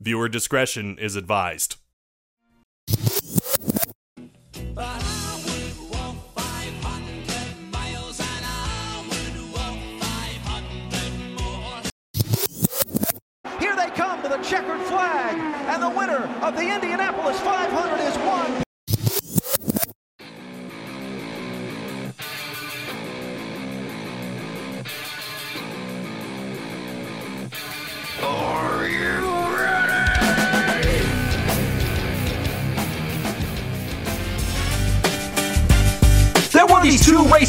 Viewer discretion is advised. Here they come to the checkered flag, and the winner of the Indianapolis 500 is one.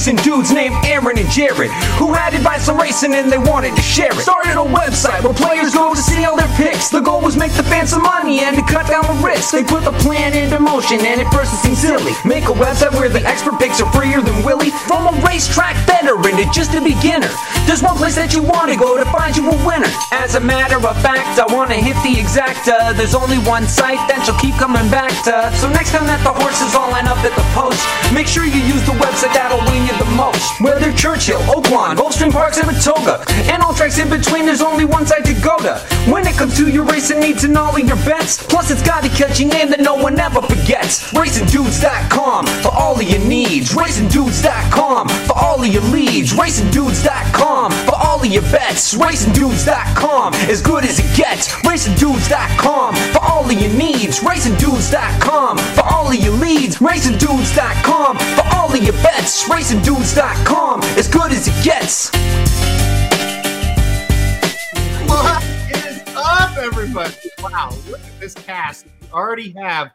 Racing dudes named Aaron and Jared who had advice on racing and they wanted to share it. Started a website where players go to see all their picks. The goal was make the fans some money and to cut down the risk. They put the plan into motion and at first it seemed silly. Make a website where the expert picks are freer than Willie. From a racetrack veteran to just a beginner. There's one place that you want to go to find you a winner. As a matter of fact, I want to hit the exacta. There's only one site that you'll keep coming back to. So next time that the horses all line up at the post, make sure you use the website that'll win you the most. Whether Churchill, Oaklawn, Gulfstream Park, Saratoga, and all tracks in between, there's only one site to go to. When it comes to your racing needs and all of your bets, plus it's got a catchy name that no one ever forgets. RacingDudes.com for all of your needs. RacingDudes.com for all of your leads. RacingDudes.com for all of your bets. RacingDudes.com as good as it gets. RacingDudes.com for all of your needs. RacingDudes.com for all of your leads. RacingDudes.com for all of your bets. RacingDudes.com as good as it gets. What is up, everybody? Wow, look at this cast we already have.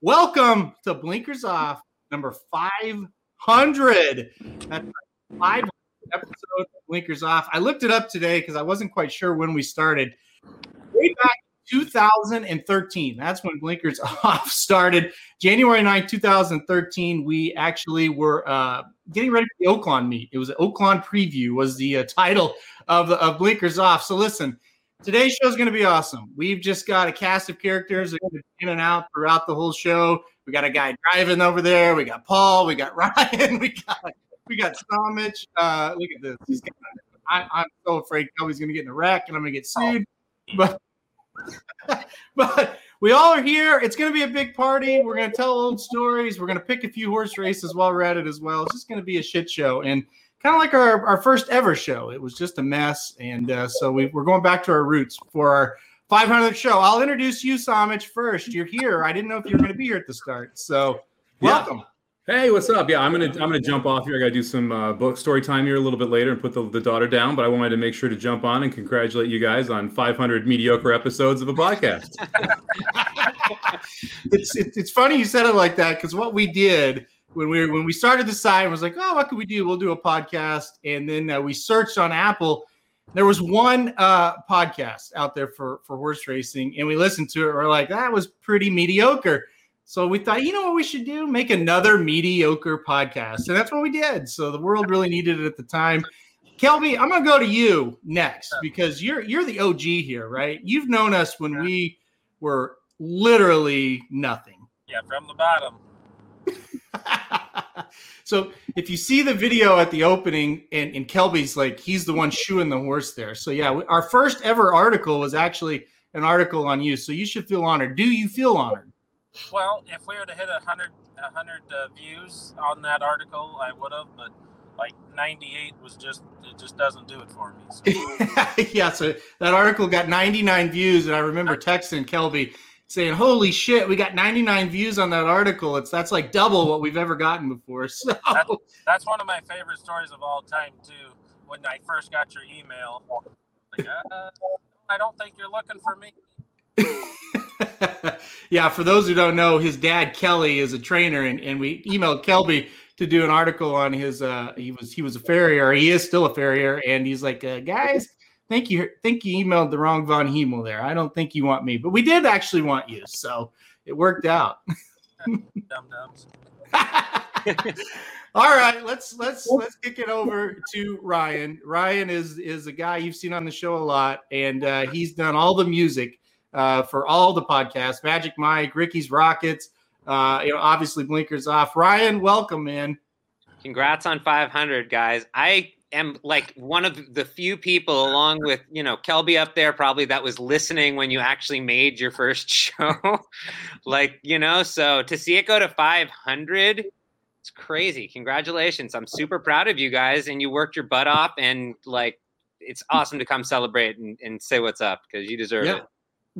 Welcome to Blinkers Off number 500. That's right, 500 episode Blinkers Off. I looked it up today because I wasn't quite sure when we started. Way back in 2013. That's when Blinkers Off started. January 9, 2013, we actually were uh, getting ready for the Oaklawn meet. It was an Oaklawn preview was the uh, title of, of Blinkers Off. So listen, today's show is going to be awesome. We've just got a cast of characters that are in and out throughout the whole show. We got a guy driving over there. We got Paul. We got Ryan. We got we got Samich. Uh, look at this. He's got, I, I'm so afraid Kelby's going to get in a wreck and I'm going to get sued. But but we all are here. It's going to be a big party. We're going to tell old stories. We're going to pick a few horse races while we're at it as well. It's just going to be a shit show and kind of like our, our first ever show. It was just a mess. And uh, so we, we're going back to our roots for our 500th show. I'll introduce you, Samich, first. You're here. I didn't know if you were going to be here at the start. So welcome. Hey, what's up? Yeah, I'm gonna I'm gonna jump off here. I gotta do some uh, book story time here a little bit later and put the, the daughter down. But I wanted to make sure to jump on and congratulate you guys on 500 mediocre episodes of a podcast. it's, it's it's funny you said it like that because what we did when we when we started the site was like, oh, what could we do? We'll do a podcast, and then uh, we searched on Apple. There was one uh, podcast out there for for horse racing, and we listened to it. We're like, that was pretty mediocre. So we thought, you know what we should do? Make another mediocre podcast, and that's what we did. So the world really needed it at the time. Kelby, I'm gonna go to you next because you're you're the OG here, right? You've known us when we were literally nothing. Yeah, from the bottom. so if you see the video at the opening and, and Kelby's like he's the one shoeing the horse there. So yeah, our first ever article was actually an article on you. So you should feel honored. Do you feel honored? Well, if we would have hit a hundred, a hundred uh, views on that article, I would have. But like ninety-eight was just it just doesn't do it for me. So. yeah, so that article got 99 views, and I remember texting Kelby saying, "Holy shit, we got 99 views on that article! It's that's like double what we've ever gotten before." So That, that's one of my favorite stories of all time too. When I first got your email, like, uh, I don't think you're looking for me. yeah, for those who don't know, his dad Kelly is a trainer, and, and we emailed Kelby to do an article on his. Uh, he was he was a farrier. He is still a farrier, and he's like, uh, guys, think you think you emailed the wrong Von Hemel there. I don't think you want me, but we did actually want you, so it worked out. Dum dums. All right, let's let's let's kick it over to Ryan. Ryan is is a guy you've seen on the show a lot, and uh, he's done all the music uh, for all the podcasts, Magic Mike, Ricky's Rockets, uh, you know, obviously Blinkers Off. Ryan, welcome, man. Congrats on 500, guys. I am like one of the few people, along with you know Kelby up there, probably that was listening when you actually made your first show. like you know, so to see it go to 500, it's crazy. Congratulations! I'm super proud of you guys, and you worked your butt off, and like it's awesome to come celebrate and, and say what's up because you deserve Yeah. it.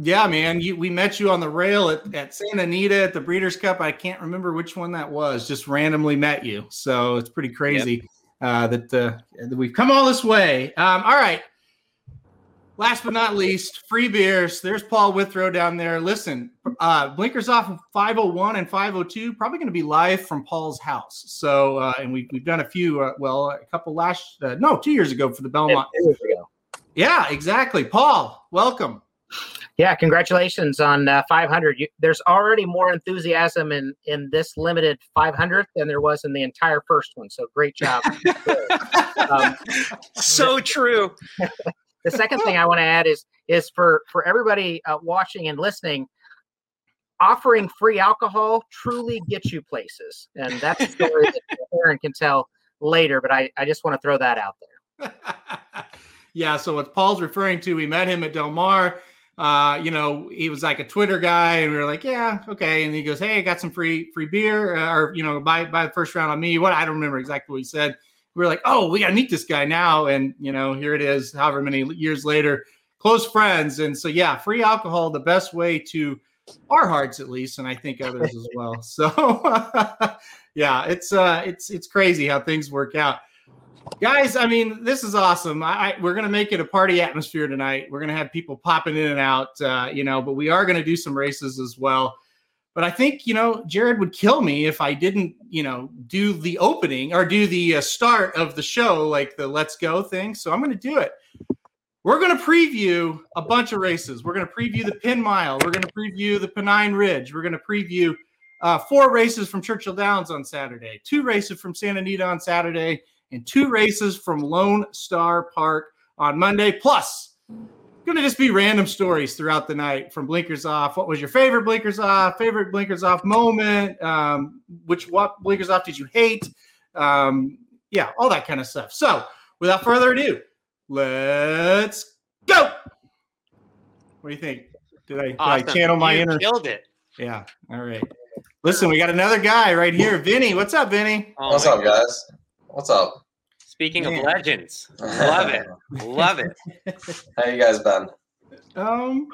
Yeah, man. You, we met you on the rail at, at Santa Anita at the Breeders' Cup. I can't remember which one that was. Just randomly met you, so it's pretty crazy uh, that, uh, that we've come all this way. Um, all right. Last but not least, free beers. There's Paul Withrow down there. Listen, uh, blinkers off of 501 and 502. Probably going to be live from Paul's house. So, uh, and we, we've done a few. Uh, well, a couple last uh, no, two years ago for the Belmont. Years ago. Yeah, exactly. Paul, welcome. Yeah, congratulations on uh, 500. You, there's already more enthusiasm in in this limited 500 than there was in the entire first one. So great job. um, So true. the second thing I want to add is is for for everybody uh, watching and listening, offering free alcohol truly gets you places, and that's a story that Aaron can tell later. But I I just want to throw that out there. yeah, so what Paul's referring to, we met him at Del Mar. Uh, you know, he was like a Twitter guy, and we were like, "Yeah, okay." And he goes, "Hey, I got some free free beer, uh, or you know, buy buy the first round on me." What I don't remember exactly what he said. We were like, "Oh, we got to meet this guy now," and you know, here it is. However many years later, close friends, and so yeah, free alcohol, the best way to our hearts at least, and I think others as well. So yeah, it's uh, it's it's crazy how things work out guys i mean this is awesome I, I we're gonna make it a party atmosphere tonight we're gonna have people popping in and out uh, you know but we are gonna do some races as well but i think you know jared would kill me if i didn't you know do the opening or do the uh, start of the show like the let's go thing so i'm gonna do it we're to preview a bunch of races. We're to preview the Penn Mile. We're to preview the Pennine Ridge. We're to preview uh, four races from Churchill Downs on Saturday, two races from Santa Anita on Saturday, and two races from Lone Star Park on Monday. Plus, going to just be random stories throughout the night from Blinkers Off. What was your favorite Blinkers Off? Favorite Blinkers Off moment? Um, which what Blinkers Off did you hate? Um, yeah, all that kind of stuff. So, without further ado, let's go. What do you think? Did I, did I channel my you inner? Killed it. Yeah. All right. Listen, we got another guy right here, Vinny. What's up, Vinny? Oh What's my up, guys? What's up? Speaking Man. of legends, love it, love it. How you guys been? Um,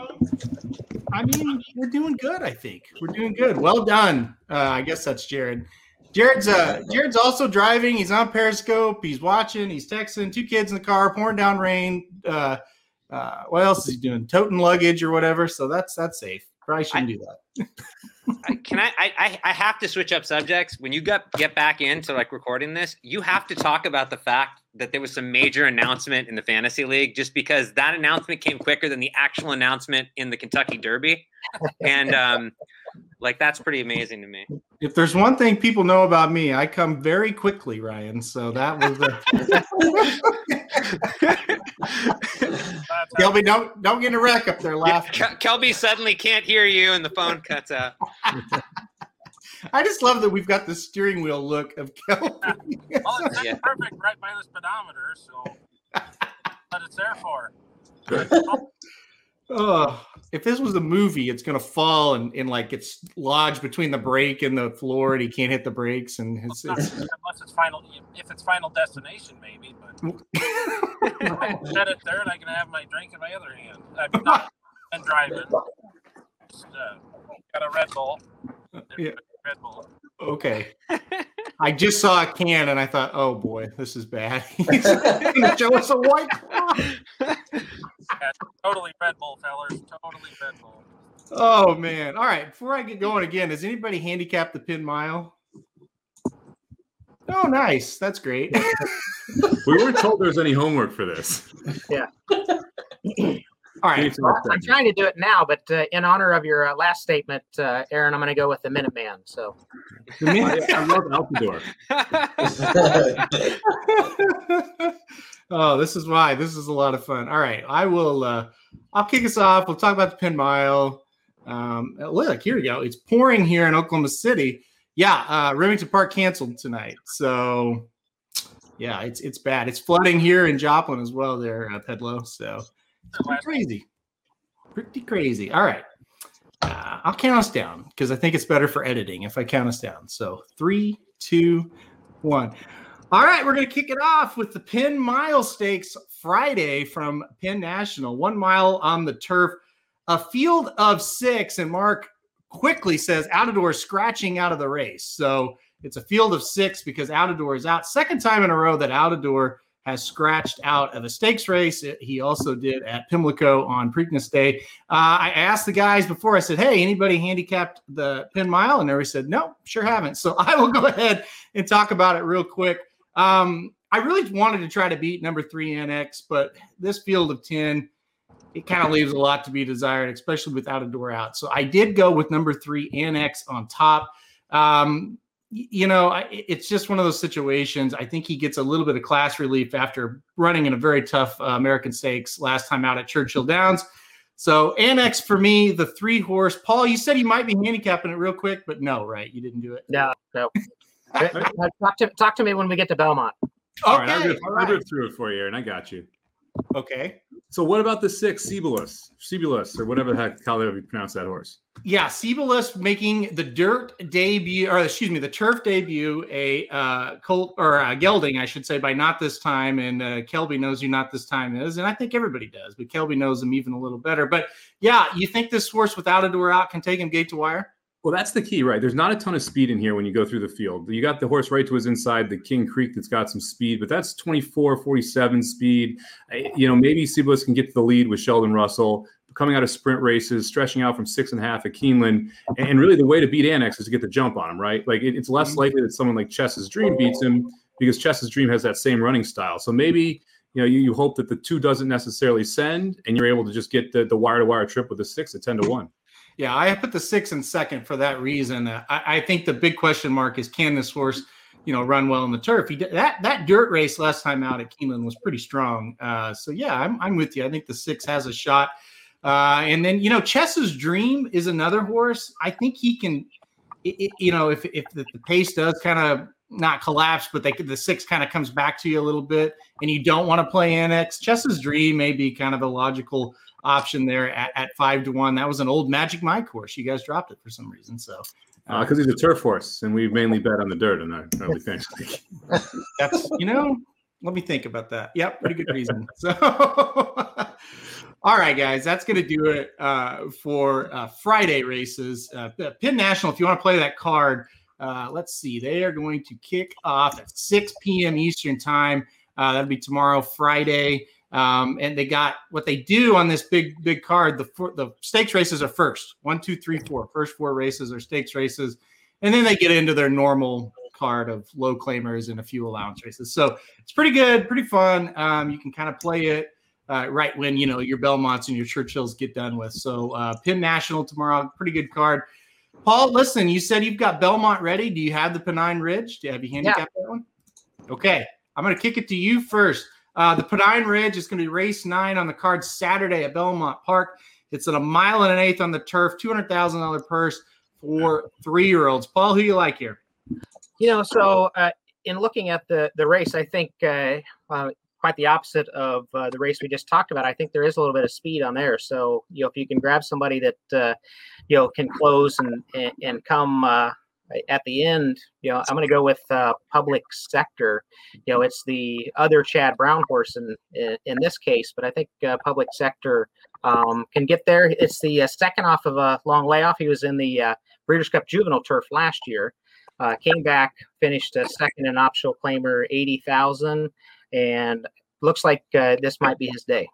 I mean, we're doing good. I think we're doing good. Well done. Uh, I guess that's Jared. Jared's uh, Jared's also driving. He's on Periscope. He's watching. He's texting. Two kids in the car, pouring down rain. Uh, uh, what else is he doing? Toting luggage or whatever. So that's that's safe. Probably shouldn't do that. Can I, I? I- I have to switch up subjects. When you get get back into like recording this, you have to talk about the fact that there was some major announcement in the fantasy league, just because that announcement came quicker than the actual announcement in the Kentucky Derby, and um, like that's pretty amazing to me. If there's one thing people know about me, I come very quickly, Ryan. So that was the. That's Kelby, don't don't get in a wreck up there laughing. Kel- Kelby suddenly can't hear you, and the phone cuts out. I just love that we've got the steering wheel look of Kelby. well, it's Yeah. perfect right by the speedometer, so what it's there for. oh, oh. If this was a movie, it's gonna fall and, and like it's lodged between the brake and the floor, and he can't hit the brakes, and it's, it's Unless it's final, if it's Final Destination, maybe. But I set it there, and I can have my drink in my other hand. I'm not and driving. Just, uh, got a Red Bull. Yeah. Red Bull. okay. I just saw a can and I thought, oh boy, this is bad. He's gonna show us a white claw. Yeah, totally Red Bull, fellas. Totally Red Bull. Oh man! All right, before I get going again, does anybody handicap the Penn Mile? Oh, nice. That's great. We weren't told there was any homework for this. All right. Well, I'm trying to do it now, but uh, in honor of your uh, last statement, uh, Aaron, I'm going to go with the Minuteman. So The minute- I love Outadore. oh, this is why. This is a lot of fun. All right. I will uh I'll kick us off. We'll talk about the Penn Mile. Um look, here we go. It's pouring here in Oklahoma City. Yeah, uh Remington Park canceled tonight. So Yeah, it's it's bad. It's flooding here in Joplin as well, there, uh, Pedlo. So it's pretty crazy, pretty crazy. All right, uh, I'll count us down because I think it's better for editing if I count us down. So three, two, one. All right, we're going to kick it off with the Penn Mile Stakes Friday from Penn National. One mile on the turf, a field of six. And Mark quickly says Outadore scratching out of the race. So it's a field of six because Outadore is out. Second time in a row that Outadore has scratched out of a stakes race. He also did at Pimlico on Preakness Day. Uh, I asked the guys before, I said, Hey, anybody handicapped the Penn Mile? And they said, No, sure haven't. So I will go ahead and talk about it real quick. Um, I really wanted to try to beat number three Annex, but this field of 10, it kind of leaves a lot to be desired, especially without a door out. So I did go with number three Annex on top. Um, you know, it's just one of those situations. I think he gets a little bit of class relief after running in a very tough uh, American Stakes last time out at Churchill Downs. So Annex for me, the three horse. Paul, you said you might be handicapping it real quick, but no, right? You didn't do it. No, no. talk to talk to me when we get to Belmont. Okay, all right, I'll go, I'll go through it for you, and I got you. Okay. So what about the six Cebulus, Cebulus, or whatever the heck how you pronounce that horse? Yeah, Cebulus making the dirt debut, or excuse me, the turf debut, a uh, Colt or a gelding, I should say, by not this time, and uh, Kelby knows who not this time is, and I think everybody does, but Kelby knows him even a little better. But yeah, you think this horse without a door out can take him gate to wire? Well, that's the key, right? There's not a ton of speed in here when you go through the field. You got the horse right to his inside, the King Creek that's got some speed, but that's 24, 47 speed. You know, maybe Cebulus can get to the lead with Sheldon Russell coming out of sprint races, stretching out from six and a half at Keeneland. And really, the way to beat Annex is to get the jump on him, right? Like it's less mm-hmm. likely that someone like Chess's Dream beats him because Chess's Dream has that same running style. So maybe you know you, you hope that the two doesn't necessarily send, and you're able to just get the the wire to wire trip with the six at ten to one. Yeah, I put the six in second for that reason. I, I, think the big question mark is can this horse, you know, run well in the turf? He that that dirt race last time out at Keeneland was pretty strong. Uh, so yeah, I'm I'm with you. I think the six has a shot. Uh, and then you know, Chess's Dream is another horse. I think he can. It, it, you know, if if the, the pace does kind of not collapse, but they the six kind of comes back to you a little bit, and you don't want to play annex. Chess's Dream may be kind of a logical option there at, at five to one. That was an old Magic Mike horse. You guys dropped it for some reason. So because uh, he's a turf horse, and we mainly bet on the dirt in our early fantasy. That's you know, let me think about that. Yep, pretty good reason. So, all right, guys, that's going to do it uh, for uh, Friday races. Uh, Penn National, if you want to play that card, uh, let's see, they are going to kick off at 6 p.m. Eastern time. Uh, that'll be tomorrow, Friday. Um, and they got what they do on this big big card. The the stakes races are first one, two, three, four. First four races are stakes races, and then they get into their normal card of low claimers and a few allowance races. So it's pretty good, pretty fun. Um, you can kind of play it uh, right when you know your Belmonts and your Churchills get done with. So uh, Penn National tomorrow, pretty good card. Paul, listen, you said you've got Belmont ready. Do you have the Pennine Ridge? Do you have you handicapped yeah. that one? Okay, I'm going to kick it to you first. Uh, the Pennine Ridge is going to be race nine on the card Saturday at Belmont Park. It's at a mile and an eighth on the turf, two hundred thousand dollar purse for three year olds. Paul, who you like here? You know, so uh, in looking at the the race, I think uh, uh, quite the opposite of uh, the race we just talked about. I think there is a little bit of speed on there. So you know, if you can grab somebody that uh, you know can close and and, and come uh, at the end, you know, I'm going to go with uh, public sector. You know, it's the other Chad Brown horse in in, this case, but I think uh, public sector um, can get there. It's the uh, second off of a long layoff. He was in the uh, Breeders' Cup Juvenile Turf last year. Uh, came back, finished a second in optional claimer, eighty thousand, and looks like uh, this might be his day.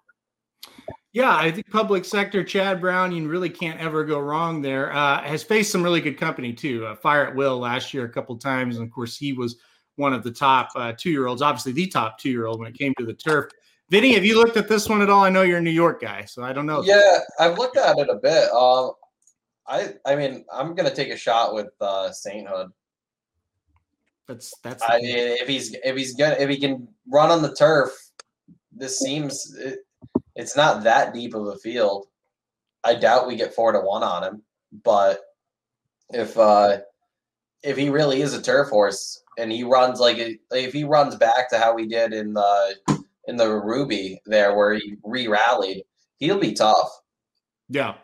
Yeah, I think public sector, Chad Brown, you really can't ever go wrong there. Uh, has faced some really good company too. Uh, Fire at Will last year a couple times, and of course he was one of the top uh, two year olds, obviously the top two year old when it came to the turf. Vinny, have you looked at this one at all? I know you're a New York guy, so I don't know. Yeah, I've looked at it a bit. Um, I I mean, I'm gonna take a shot with uh, Sainthood. That's that's. I mean, if he's if he's gonna if he can run on the turf, this seems. It, it's not that deep of a field. I doubt we get four to one on him, but if uh if he really is a turf horse, and he runs like if he runs back to how he did in the in the Ruby there where he re-rallied, he'll be tough. Yeah.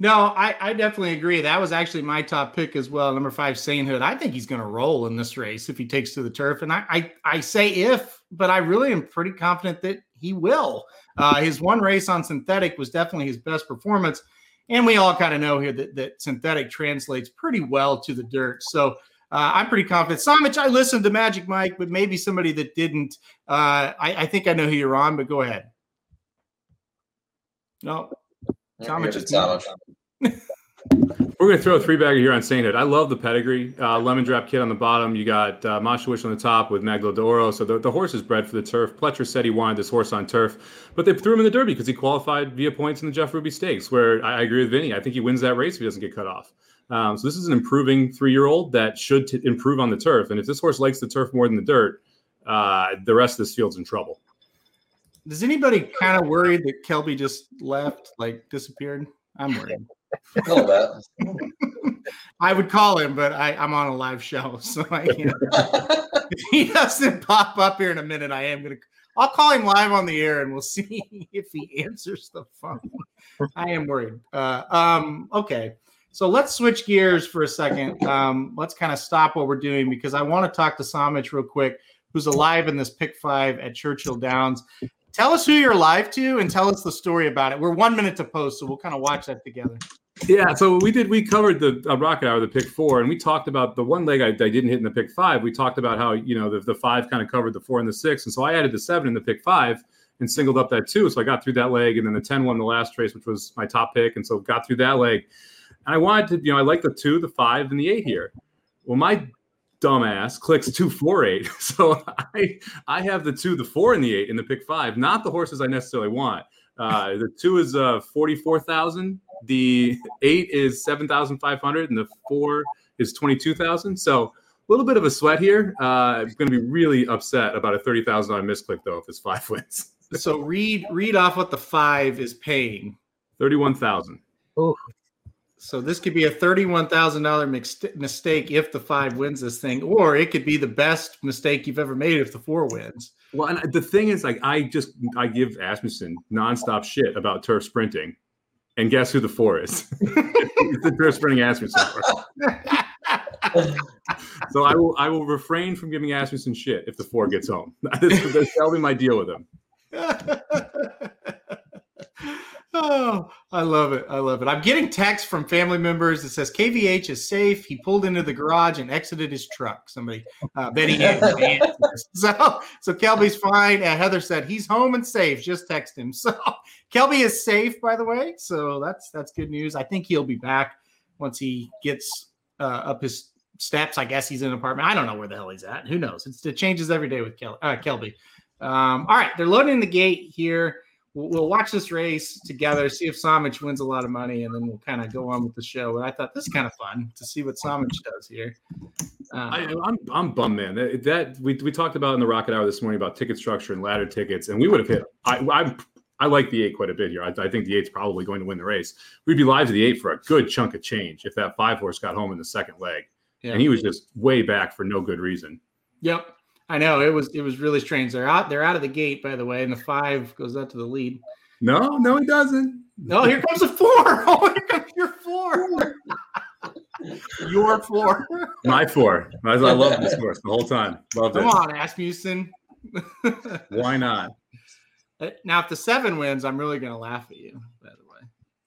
No, I, I definitely agree. That was actually my top pick as well. Number five, Sainthood. I think he's going to roll in this race if he takes to the turf. And I, I, I say if, but I really am pretty confident that he will. Uh, his one race on synthetic was definitely his best performance. And we all kind of know here that, that synthetic translates pretty well to the dirt. So uh, I'm pretty confident. Samich, I listened to Magic Mike, but maybe somebody that didn't. Uh, I, I think I know who you're on, but go ahead. No, Samich is Samich. We're going to throw a three bagger here on Sainthood. I love the pedigree. Uh, Lemon Drop Kid on the bottom. You got uh, Mshawish on the top with Medaglia d'Oro. So the, the horse is bred for the turf. Pletcher said he wanted this horse on turf, but they threw him in the Derby because he qualified via points in the Jeff Ruby Stakes, where I, I agree with Vinny. I think he wins that race if he doesn't get cut off. Um, so this is an improving three year old that should t- improve on the turf. And if this horse likes the turf more than the dirt, uh, the rest of this field's in trouble. Does anybody kind of worried that Kelby just left, like disappeared? I'm worried. Little bit. I would call him, but I, I'm on a live show, so I can't. if he doesn't pop up here in a minute, I am gonna. I'll call him live on the air, and we'll see if he answers the phone. I am worried. Uh, um, okay, so let's switch gears for a second. Um, let's kind of stop what we're doing because I want to talk to Samich real quick, who's alive in this pick five at Churchill Downs. Tell us who you're live to, and tell us the story about it. We're one minute to post, so we'll kind of watch that together. Yeah, so we did. We covered the uh, rocket hour, the pick four, and we talked about the one leg I, I didn't hit in the pick five. We talked about how you know the, the five kind of covered the four and the six, and so I added the seven in the pick five and singled up that two. So I got through that leg, and then the ten won the last race, which was my top pick, and so got through that leg. And I wanted to, you know, I like the two, the five, and the eight here. Well, my dumbass clicks two, four, eight. So I I have the two, the four, and the eight in the pick five, not the horses I necessarily want. Uh, the two is uh, forty four thousand. The eight is seven thousand five hundred, and the four is twenty two thousand. So a little bit of a sweat here. Uh, I'm going to be really upset about a thirty thousand dollar misclick though if it's five wins. So read read off what the five is paying. Thirty one thousand. So this could be a thirty-one thousand dollar mistake if the five wins this thing, or it could be the best mistake you've ever made if the four wins. Well, and uh, the thing is, like, I just I give Asmussen nonstop shit about turf sprinting, and guess who the four is? it's the turf sprinting Asmussen. so I will I will refrain from giving Asmussen shit if the four gets home. That'll be my deal with him. Oh, I love it. I love it. I'm getting texts from family members that says KVH is safe. He pulled into the garage and exited his truck. Somebody, uh, Betty so, so Kelby's fine. Uh, Heather said he's home and safe. Just text him. So Kelby is safe, by the way. So that's that's good news. I think he'll be back once he gets uh, up his steps. I guess he's in an apartment. I don't know where the hell he's at. Who knows? It's, it changes every day with Kel- uh, Kelby. Um, all right, they're loading the gate here. We'll, watch this race together, see if Samich wins a lot of money, and then we'll kind of go on with the show. And I thought this is kind of fun to see what Samich does here. Uh, I, I'm I'm bummed, man. That, that we, we talked about in the Rocket Hour this morning about ticket structure and ladder tickets, and we would have hit. I I, I like the eight quite a bit here. I, I think the eight's probably going to win the race. We'd be live to the eight for a good chunk of change if that five horse got home in the second leg, Yeah. and he was just way back for no good reason. Yep. I know it was it was really strange. They're out they're out of the gate, by the way, and the five goes out to the lead. No, no, he doesn't. No, here comes a four. Oh, here comes your four. your four. My four. I, I love this horse the whole time. Loved Come it. on, Asmussen. Why not? Uh, now, if the seven wins, I'm really gonna laugh at you. By the way,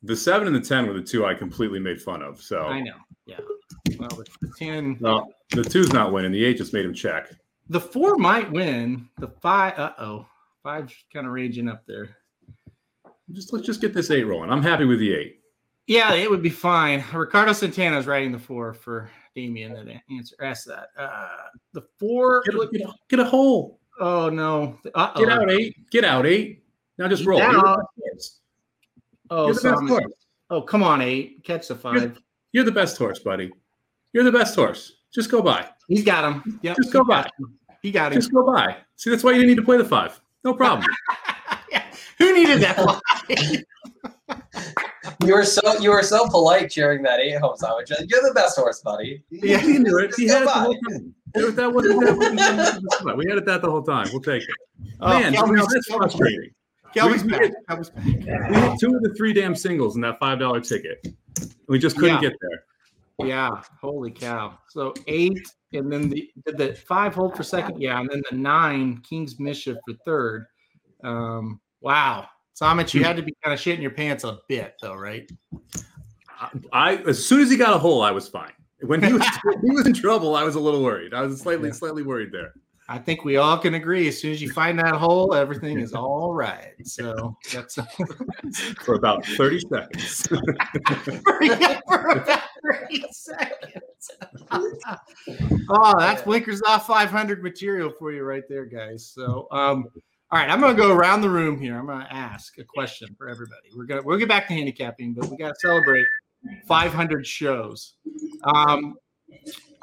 The seven and the ten were the two I completely made fun of. So I know. Yeah. Well, the, the ten, no, the two's not winning. The eight just made him check. The four might win. The five, uh oh, five's kind of raging up there. Just let's just get this eight rolling. I'm happy with the eight. Yeah, it would be fine. Ricardo Santana is writing the four for Damien that answer ask that. Uh the four Get a, get a, get a hole. oh no. Uh-oh. Get out eight. Get out eight. Now just roll. down. You're the best horse. Oh, You're the best horse. oh, come on, eight. Catch the five. You're the best horse, buddy. You're the best horse. Just go by. He's got him. Yep. Just go by. He got him. Just go by. See, that's why you didn't need to play the five. No problem. Yeah. Who needed that? five? You were so you were so polite cheering that eight home sandwich. You're the best horse, buddy. Yeah, he knew it. He Just had it the whole by. time. That, that wasn't, that wasn't we had it that the whole time. We'll take it. Oh, Man, Kelby's- that's Kelby's frustrating. Kelby's We- we back. had- back. We had two of the three damn singles in that five dollar ticket. We just couldn't Yeah. get there. Yeah, holy cow. So eight, and then the the five hold for second. Yeah, and then the nine, King's Mischief for third. Um, wow. Samich, you had to be kind of shitting your pants a bit, though, right? I as soon as he got a hole, I was fine. When he was he was in trouble, I was a little worried. I was slightly slightly worried there. I think we all can agree. As soon as you find that hole, everything is all right. So that's For about 30 seconds. for about 30 seconds. oh, that's blinkers off 500 material for you right there, guys. So, um, all right, I'm gonna go around the room here. I'm gonna ask a question for everybody. We're gonna we'll get back to handicapping, but we gotta celebrate 500 shows. Um,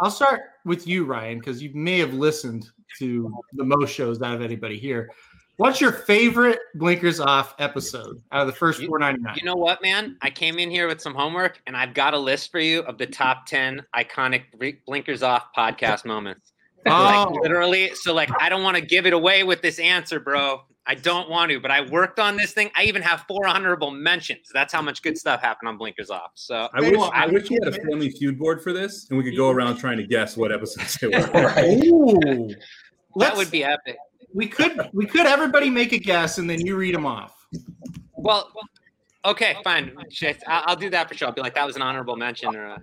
I'll start with you, Ryan, because you may have listened to the most shows out of anybody here. What's your favorite blinkers off episode out of the first 499? You know what, man? I came in here with some homework, and I've got a list for you of the top ten iconic blinkers off podcast moments. Like Oh. literally, so like I don't want to give it away with this answer, bro. I don't want to, but I worked on this thing. I even have four honorable mentions. That's how much good stuff happened on Blinkers Off. So I wish I wish we had a family feud board for this and we could go around trying to guess what episodes they were. Ooh. that Let's- would be epic. We could we could everybody make a guess and then you read them off. Well, okay, fine. I'll do that for sure. I'll be like, that was an honorable mention, or a...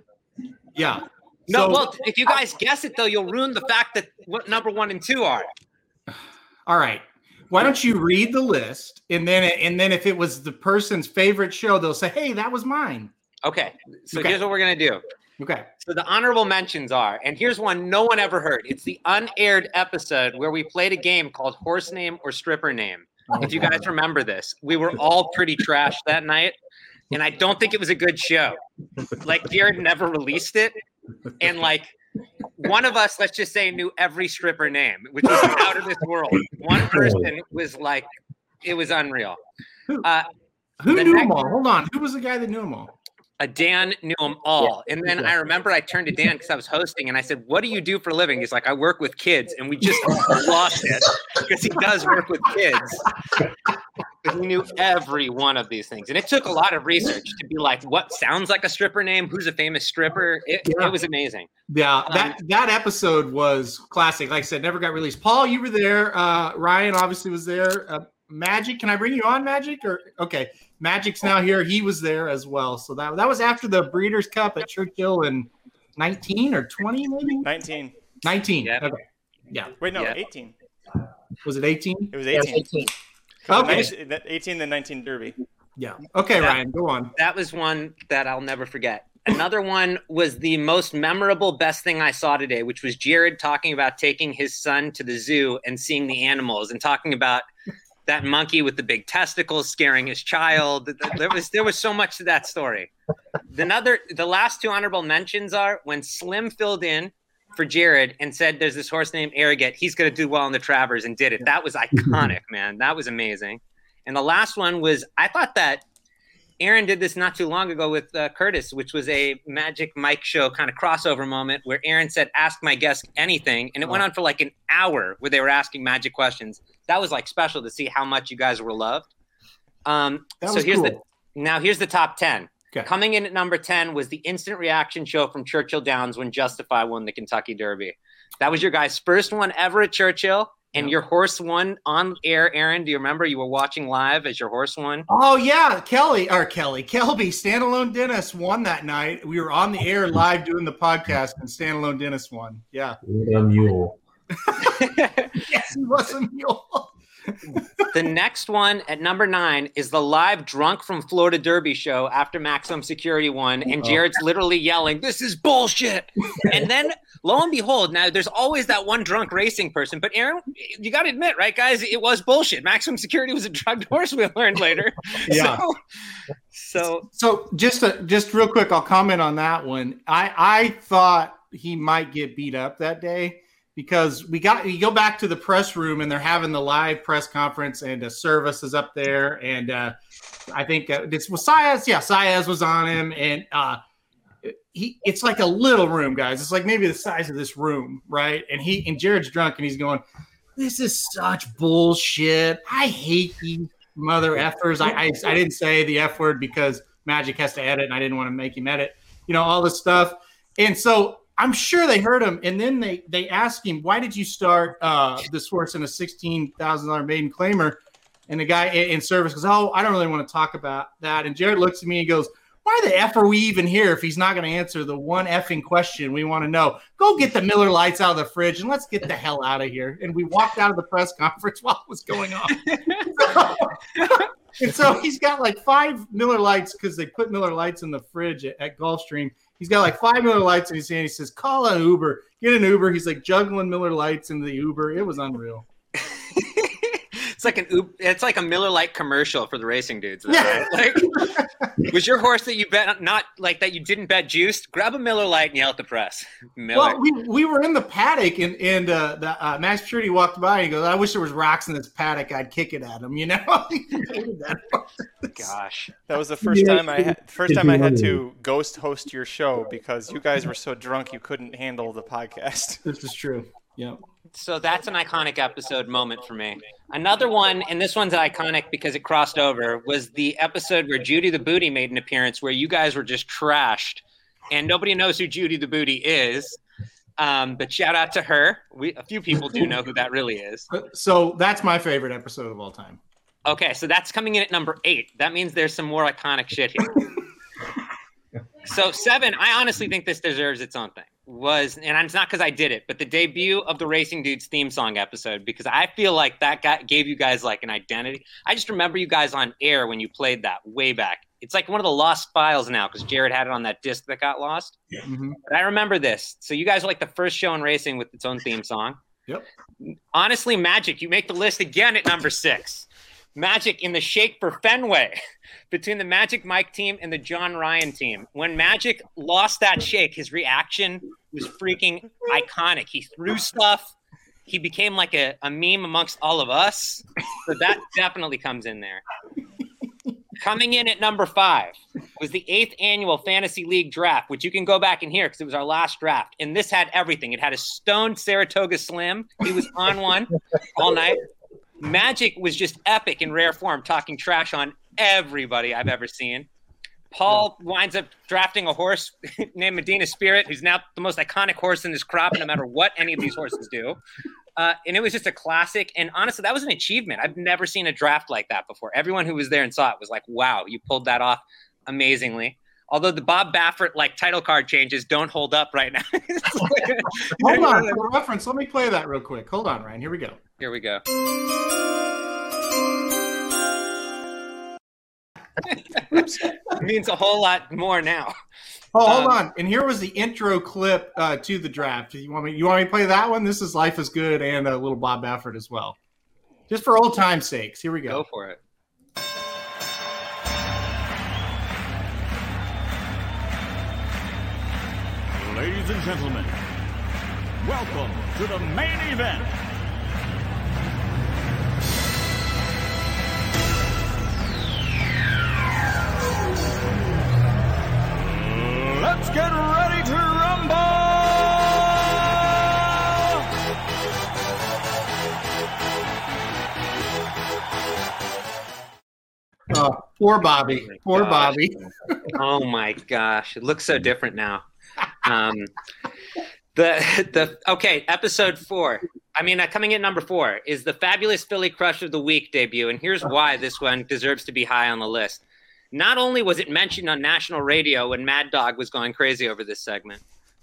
Yeah. no. So- well, if you guys guess it though, you'll ruin the fact that what number one and two are. All right. Why don't you read the list and then and then if it was the person's favorite show, they'll say, "Hey, that was mine." Okay, so Okay. here's what we're gonna do. Okay. So the honorable mentions are, and here's one no one ever heard. It's the unaired episode where we played a game called Horse Name or Stripper Name. If you guys remember this, we were all pretty trash that night, and I don't think it was a good show. Like Jared never released it, and like one of us, let's just say, knew every stripper name, which was out of this world. One person was like, it was unreal. Uh, Who knew next- them all? Hold on. Who was the guy that knew them all? Uh, Dan knew them all. And then I remember I turned to Dan because I was hosting and I said, What do you do for a living? He's like, I work with kids. And we just lost it because he does work with kids. But he knew every one of these things. And it took a lot of research to be like, What sounds like a stripper name? Who's a famous stripper? It, Yeah. it was amazing. Yeah, that that episode was classic. Like I said, never got released. Paul, you were there. Uh, Ryan obviously was there. Uh, Magic, can I bring you on, Magic? Or okay, Magic's now here. He was there as well. So that that was after the Breeders' Cup at Churchill in nineteen or twenty, maybe 19. nineteen. Yeah. Okay, yeah. Wait, no, Yeah. 18. Was it eighteen? It was Yes, 18. 18. Okay, 18 then 19 Derby. yeah. Okay, That- Ryan, go on. That was one that I'll never forget. Another one was the most memorable, best thing I saw today, which was Jared talking about taking his son to the zoo and seeing the animals and talking about that monkey with the big testicles scaring his child. Th- th- There was there was so much to that story. The another the last two honorable mentions are when Slim filled in for Jared and said there's this horse named Arrogate. He's gonna do well in the Travers and did it. That was iconic, man. That was amazing. And the last one was I thought that Aaron did this not too long ago with uh, Curtis, which was a Magic Mike show kind of crossover moment where Aaron said, "Ask my guest anything," and it went on for like an hour where they were asking Magic questions. That was like special to see how much you guys were loved. Um, so here's the now here's the top ten. Okay. Coming in at number ten was the instant reaction show from Churchill Downs when Justify won the Kentucky Derby. That was your guy's first one ever at Churchill, and your horse won on air. Aaron, do you remember? You were watching live as your horse won. Oh yeah, Kelly or Kelly Kelby, standalone Dennis won that night. We were on the air live doing the podcast, and standalone Dennis won. Yeah, A mule. yes, he was a mule. The next one at number nine is the live drunk from Florida Derby show after Maximum Security won, and oh. Jared's literally yelling, "This is bullshit!" and then lo and behold, now there's always that one drunk racing person, but Aaron, you got to admit, right, guys, it was bullshit. Maximum Security was a drugged horse. We learned later. Yeah. So, so So just a, just real quick, I'll comment on that one. I I thought he might get beat up that day because we got you go back to the press room and they're having the live press conference and uh, Servis is up there and uh, I think uh, this was Saez. Yeah, Saez was on him and uh, he it's like a little room, guys. It's like maybe the size of this room, right? And he and Jared's drunk and he's going, This is such bullshit. I hate these mother effers. I, I I didn't say the F word because Magic has to edit and I didn't want to make him edit, you know, all this stuff. And so I'm sure they heard him, and then they they asked him, "Why did you start uh, this horse in a sixteen thousand dollar maiden claimer?" And the guy in Servis goes, "Oh, I don't really want to talk about that." And Jared looks at me and goes, "Why the f are we even here if he's not going to answer the one effing question we want to know? Go get the Miller Lites out of the fridge and let's get the hell out of here." And we walked out of the press conference while it was going on. and so he's got like five Miller Lites because they put Miller Lites in the fridge at, at Gulfstream. He's got like five Miller Lites in his hand. He says, "Call an Uber, get an Uber." He's like juggling Miller Lites in the Uber. It was unreal. It's like an Ub- it's like a Miller Lite commercial for the racing dudes. though, right? Like, was your horse that you bet not like that you didn't bet juiced? Grab a Miller Lite and yell at the press. Miller. Well, we, we were in the paddock and and uh, the uh, Max Purity walked by and he goes, "I wish there was rocks in this paddock. I'd kick it at him." You know. That. Gosh, That was the first Yeah. time I had, first time I had to ghost host your show because you guys were so drunk you couldn't handle the podcast. This is true. Yeah. So that's an iconic episode moment for me. Another one, and this one's iconic because it crossed over, was the episode where Judy the Booty made an appearance where you guys were just trashed, and nobody knows who Judy the Booty is. Um, but shout out to her. We a few people do know who that really is. So that's my favorite episode of all time. Okay, so that's coming in at number eight. That means there's some more iconic shit here. so seven, I honestly think this deserves its own thing. Was and it's not because I did it, but the debut of the Racing Dudes theme song episode because I feel like that got, gave you guys like an identity. I just remember you guys on air when you played that way back. It's like one of the lost files now because Jared had it on that disc that got lost. Mhm. But I remember this. So you guys are like the first show in racing with its own theme song. Yep. Honestly, Magic, you make the list again at number six. Magic in the shake for Fenway between the Magic Mike team and the John Ryan team. When Magic lost that shake, his reaction was freaking iconic. He threw stuff. He became like a, a meme amongst all of us. So that definitely comes in there. Coming in at number five was the eighth annual Fantasy League draft, which you can go back and hear because it was our last draft. And this had everything. It had a stoned Saratoga Slim. He was on one all night. Magic was just epic in rare form, talking trash on everybody I've ever seen. Paul winds up drafting a horse named Medina Spirit, who's now the most iconic horse in this crop, no matter what any of these horses do. Uh, and it was just a classic. And honestly, that was an achievement. I've never seen a draft like that before. Everyone who was there and saw it was like, wow, you pulled that off amazingly. Although the Bob Baffert like title card changes don't hold up right now. Hold on, for reference. Let me play that real quick. Hold on, Ryan. Here we go. Here we go. it means a whole lot more now. Oh, hold Um, on. And here was the intro clip uh, to the draft. You want me? You want me to play that one? This is Life is Good and a little Bob Baffert as well, just for old time's sakes. Here we go. Go for it. Ladies and gentlemen, welcome to the main event. Let's get ready to rumble! Oh, poor Bobby. Poor gosh. Bobby. oh my gosh, it looks so different now. Um, the the okay, episode four. I mean, uh, coming in number four is the fabulous Philly Crush of the Week debut, and here's why this one deserves to be high on the list. Not only was it mentioned on national radio when Mad Dog was going crazy over this segment,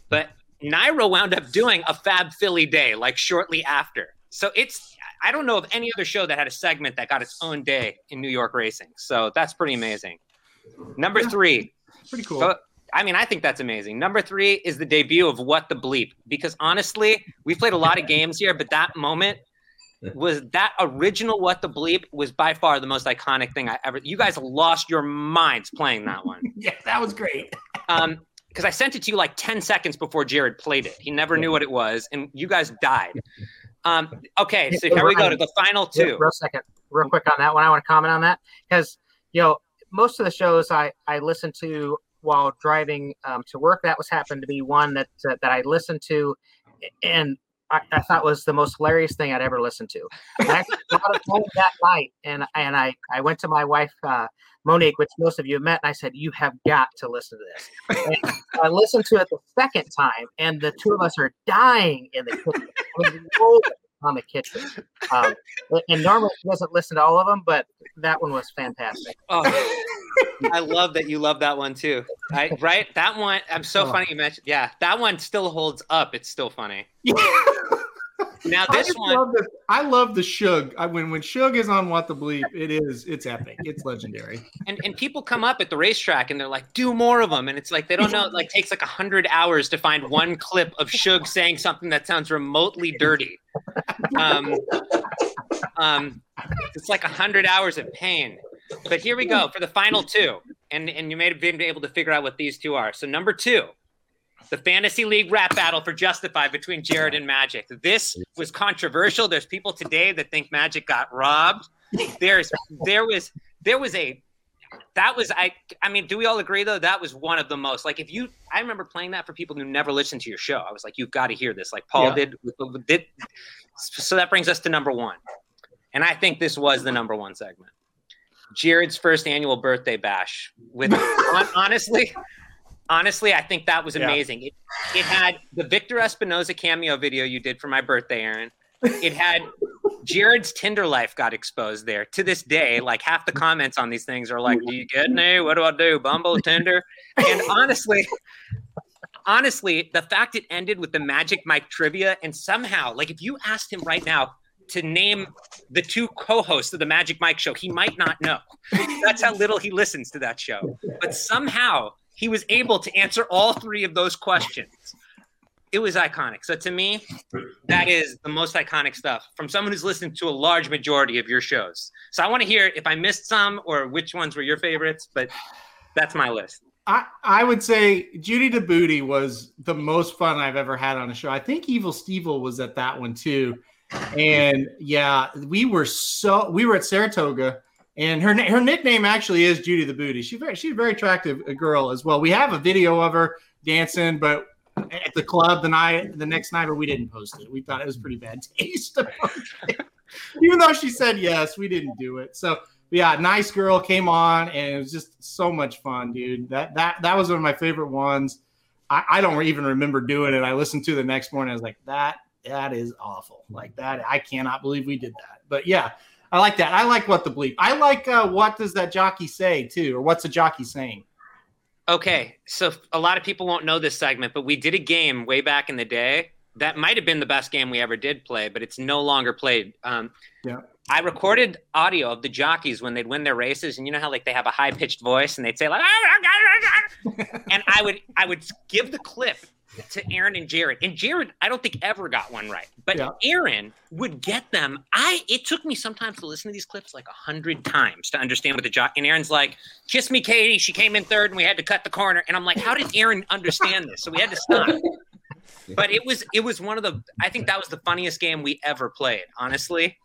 but NYRA wound up doing a Fab Philly Day like shortly after. So it's I don't know of any other show that had a segment that got its own day in New York racing. So that's pretty amazing. Number three, Pretty cool. so, I mean, I think that's amazing. Number three is the debut of What the Bleep, because honestly, we've played a lot of games here, but that moment was that original What the Bleep was by far the most iconic thing I ever. You guys lost your minds playing that one. yeah, that was great. Um, because I sent it to you like 10 seconds before Jared played it. He never knew what it was, and you guys died. Um, okay, so here we go to the final two. Real second, real quick on that one. I want to comment on that because you know most of the shows I I listen to while driving um, to work. That was happened to be one that uh, that I listened to, and I, I thought was the most hilarious thing I'd ever listened to. And I got home that night, and and I I went to my wife. Uh, Monique, which most of you have met, and I said, You have got to listen to this. And I listened to it the second time, and the two of us are dying in the kitchen. I mean, on the kitchen. Um, and normally he doesn't listen to all of them, but that one was fantastic. Oh, I love that you love that one too. I, right? That one, I'm so Oh. funny you mentioned. Yeah, that one still holds up. It's still funny. Now I this just one, love the I love the Shug. I, when when Shug is on What the Bleep, it is it's epic. It's legendary. and, and people come up at the racetrack and they're like, do more of them. And it's like, they don't know, it like takes like a hundred hours to find one clip of Shug saying something that sounds remotely dirty. Um, um, it's like a hundred hours of pain. But here we go for the final two. And, and you may have been able to figure out what these two are. So number two, the fantasy league rap battle for Justified between Jared and Magic. This was controversial. There's people today that think Magic got robbed. There's there was there was a that was I I mean, do we all agree though? That was one of the most like if you I remember playing that for people who never listened to your show. I was like, you've got to hear this, like Paul Yeah. did, did. So that brings us to number one, and I think this was the number one segment. Jared's first annual birthday bash. With honestly, honestly, I think that was Yeah. amazing. It, it had the Victor Espinoza cameo video you did for my birthday, Aaron. It had Jared's Tinder life got exposed there. To this day, like half the comments on these things are like, "Do you get me? What do I do? Bumble, Tinder?" And honestly, honestly, the fact it ended with the Magic Mike trivia, and somehow, like, if you asked him right now to name the two co-hosts of the Magic Mike show, he might not know. That's how little he listens to that show. But somehow he was able to answer all three of those questions. It was iconic. So to me, that is the most iconic stuff from someone who's listened to a large majority of your shows. So I want to hear if I missed some or which ones were your favorites, but that's my list. I, I would say Judy the Booty was the most fun I've ever had on a show. I think Evil Stevel was at that one too. And yeah, we were so we were at Saratoga, and her her nickname actually is Judy the Booty. She's very she's a very attractive uh, girl as well. We have a video of her dancing, but at the club the night the next night, but we didn't post it. We thought it was pretty bad taste. Even though she said yes, we didn't do it. So yeah, nice girl came on, and it was just so much fun, dude. That that that was one of my favorite ones. I, I don't even remember doing it. I listened to the next morning. I was like, that that is awful. Like that, I cannot believe we did that. But yeah, I like that. I like what the bleep. I like uh, what does that jockey say too, or what's a jockey saying? Okay, so a lot of people won't know this segment, but we did a game way back in the day that might have been the best game we ever did play, but it's no longer played. Um, Yeah. I recorded audio of the jockeys when they'd win their races, and you know how like they have a high pitched voice and they'd say like, and I would I would give the clip to Aaron and Jared, and Jared I don't think ever got one right, but Yeah. Aaron would get them. I it took me sometimes to listen to these clips like a hundred times to understand what the jock. And Aaron's like, "Kiss me, Katie." She came in third, and we had to cut the corner. And I'm like, "How did Aaron understand this?" So we had to stop. But it was it was one of the I think that was the funniest game we ever played. Honestly,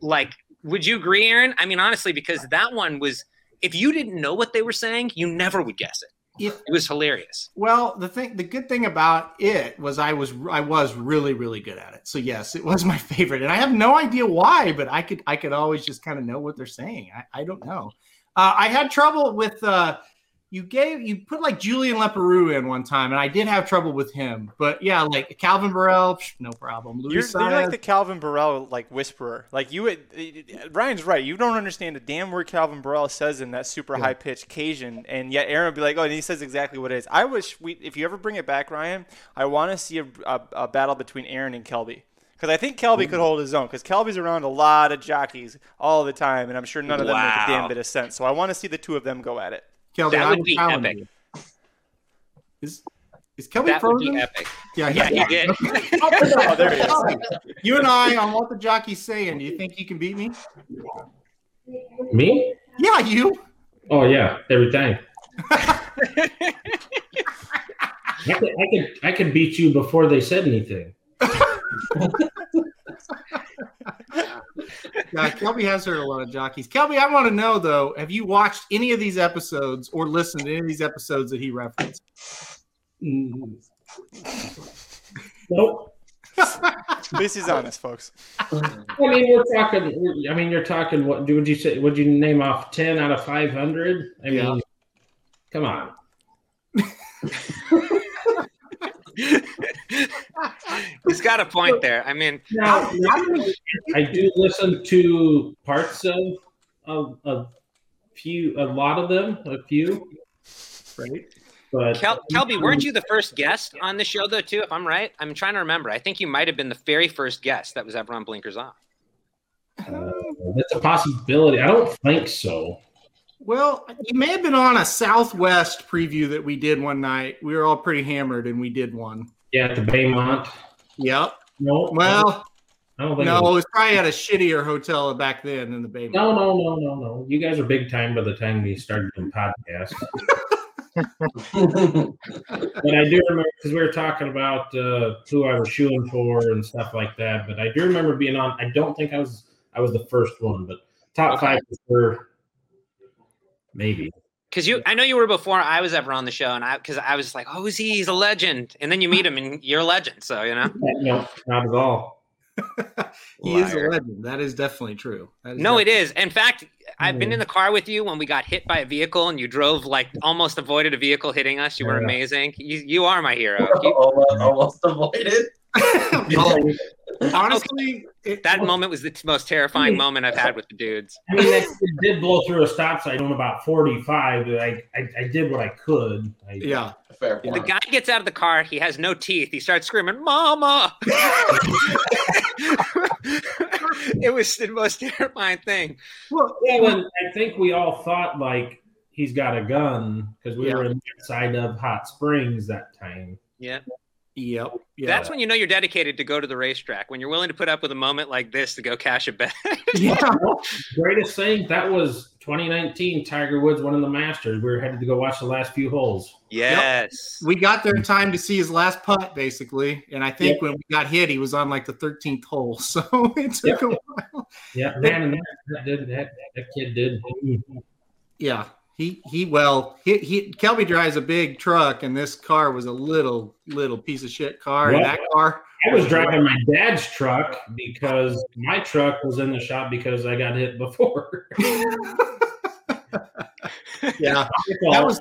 like, would you agree, Aaron? I mean, honestly, because that one was if you didn't know what they were saying, you never would guess it. If It was hilarious. Well, the thing, the good thing about it was I was I was really really good at it. So yes, it was my favorite, and I have no idea why, but I could I could always just kind of know what they're saying. I, I don't know. Uh, I had trouble with uh, you gave you put like Julien Leparoux in one time, and I did have trouble with him. But yeah, like Calvin Borel, psh, no problem. You're, you're like the Calvin Borel like whisperer. Like you, would- Ryan's right. You don't understand a damn word Calvin Borel says in that super high pitched Cajun, and yet Aaron would be like, "Oh, and he says exactly what it is." I wish we, if you ever bring it back, Ryan, I want to see a, a, a battle between Aaron and Kelby. Because I think Kelby could hold his own. Because Kelby's around a lot of jockeys all the time, and I'm sure none of them make a damn bit of sense. So I want to see the two of them go at it. Kelby, That I'm would be telling epic. you. Is is Kelby That would be epic. Yeah, Yeah, he did. Oh, there he is. You and I on what the jockey's saying. Do you think you can beat me? Me? Yeah, you. Oh yeah, every time. I can, I can I can beat you before they said anything. Yeah, Kelby has heard a lot of jockeys. Kelby, I want to know though, have you watched any of these episodes or listened to any of these episodes that he referenced? Nope. At least he's honest, folks. I mean, we're talking. I mean, you're talking. What would you say? Would you name off ten out of five hundred? I Yeah. mean, come on. He's got a point there. I mean, Now, I do listen to parts of of a few, a lot of them, a few. Right. But Kel- Kelby, weren't you the first guest on the show though? Too, if I'm right, I'm trying to remember. I think you might have been the very first guest that was ever on Blinkers Off. Uh, that's a possibility. I don't think so. Well, you may have been on a Southwest preview that we did one night. We were all pretty hammered, and we did one. Yeah, at the Baymont. Yep. No. Well, I don't think. no, it was- probably at a shittier hotel back then than the Baymont. No, no, no, no, no. You guys are big time by the time we started doing podcasts. but I do remember because we were talking about uh, who I was shooting for and stuff like that. But I do remember being on. I don't think I was. I was the first one, but top five for. Maybe. Because you, I know you were before I was ever on the show, and I, because I was like, oh, is he? He's a legend. And then you meet him, and you're a legend. So you know. No, not at all. He is a legend. That is definitely true. That is No, it definitely- is. In fact, I've been in the car with you when we got hit by a vehicle, and you drove like almost avoided a vehicle hitting us. You were amazing. You, you are my hero. You- almost, almost avoided. Honestly, it, that moment was the t- most terrifying moment I've had with the dudes. I mean, that kid did blow through a stop sign on about forty-five. but I, I, I did what I could. I, yeah. Fair The point. guy gets out of the car. He has no teeth. He starts screaming, "Mama!" it was the most terrifying thing. Well, Yeah, when I think we all thought like he's got a gun because we Yeah. were inside of Hot Springs that time. Yeah. Yep. Yeah. That's when you know you're dedicated to go to the racetrack. When you're willing to put up with a moment like this to go cash a bet. yeah. Greatest thing that was 2019. Tiger Woods won in the Masters. We were headed to go watch the last few holes. yes. We got there in time to see his last putt, basically. And I think when we got hit, he was on like the 13th hole. So it took a while. Yeah, man, and that, that, did, that, that kid did. Yeah. He, he, well, he, he, Kelby drives a big truck, and this car was a little, little piece of shit car. Well, that car, I was driving my dad's truck because my truck was in the shop because I got hit before. yeah, that was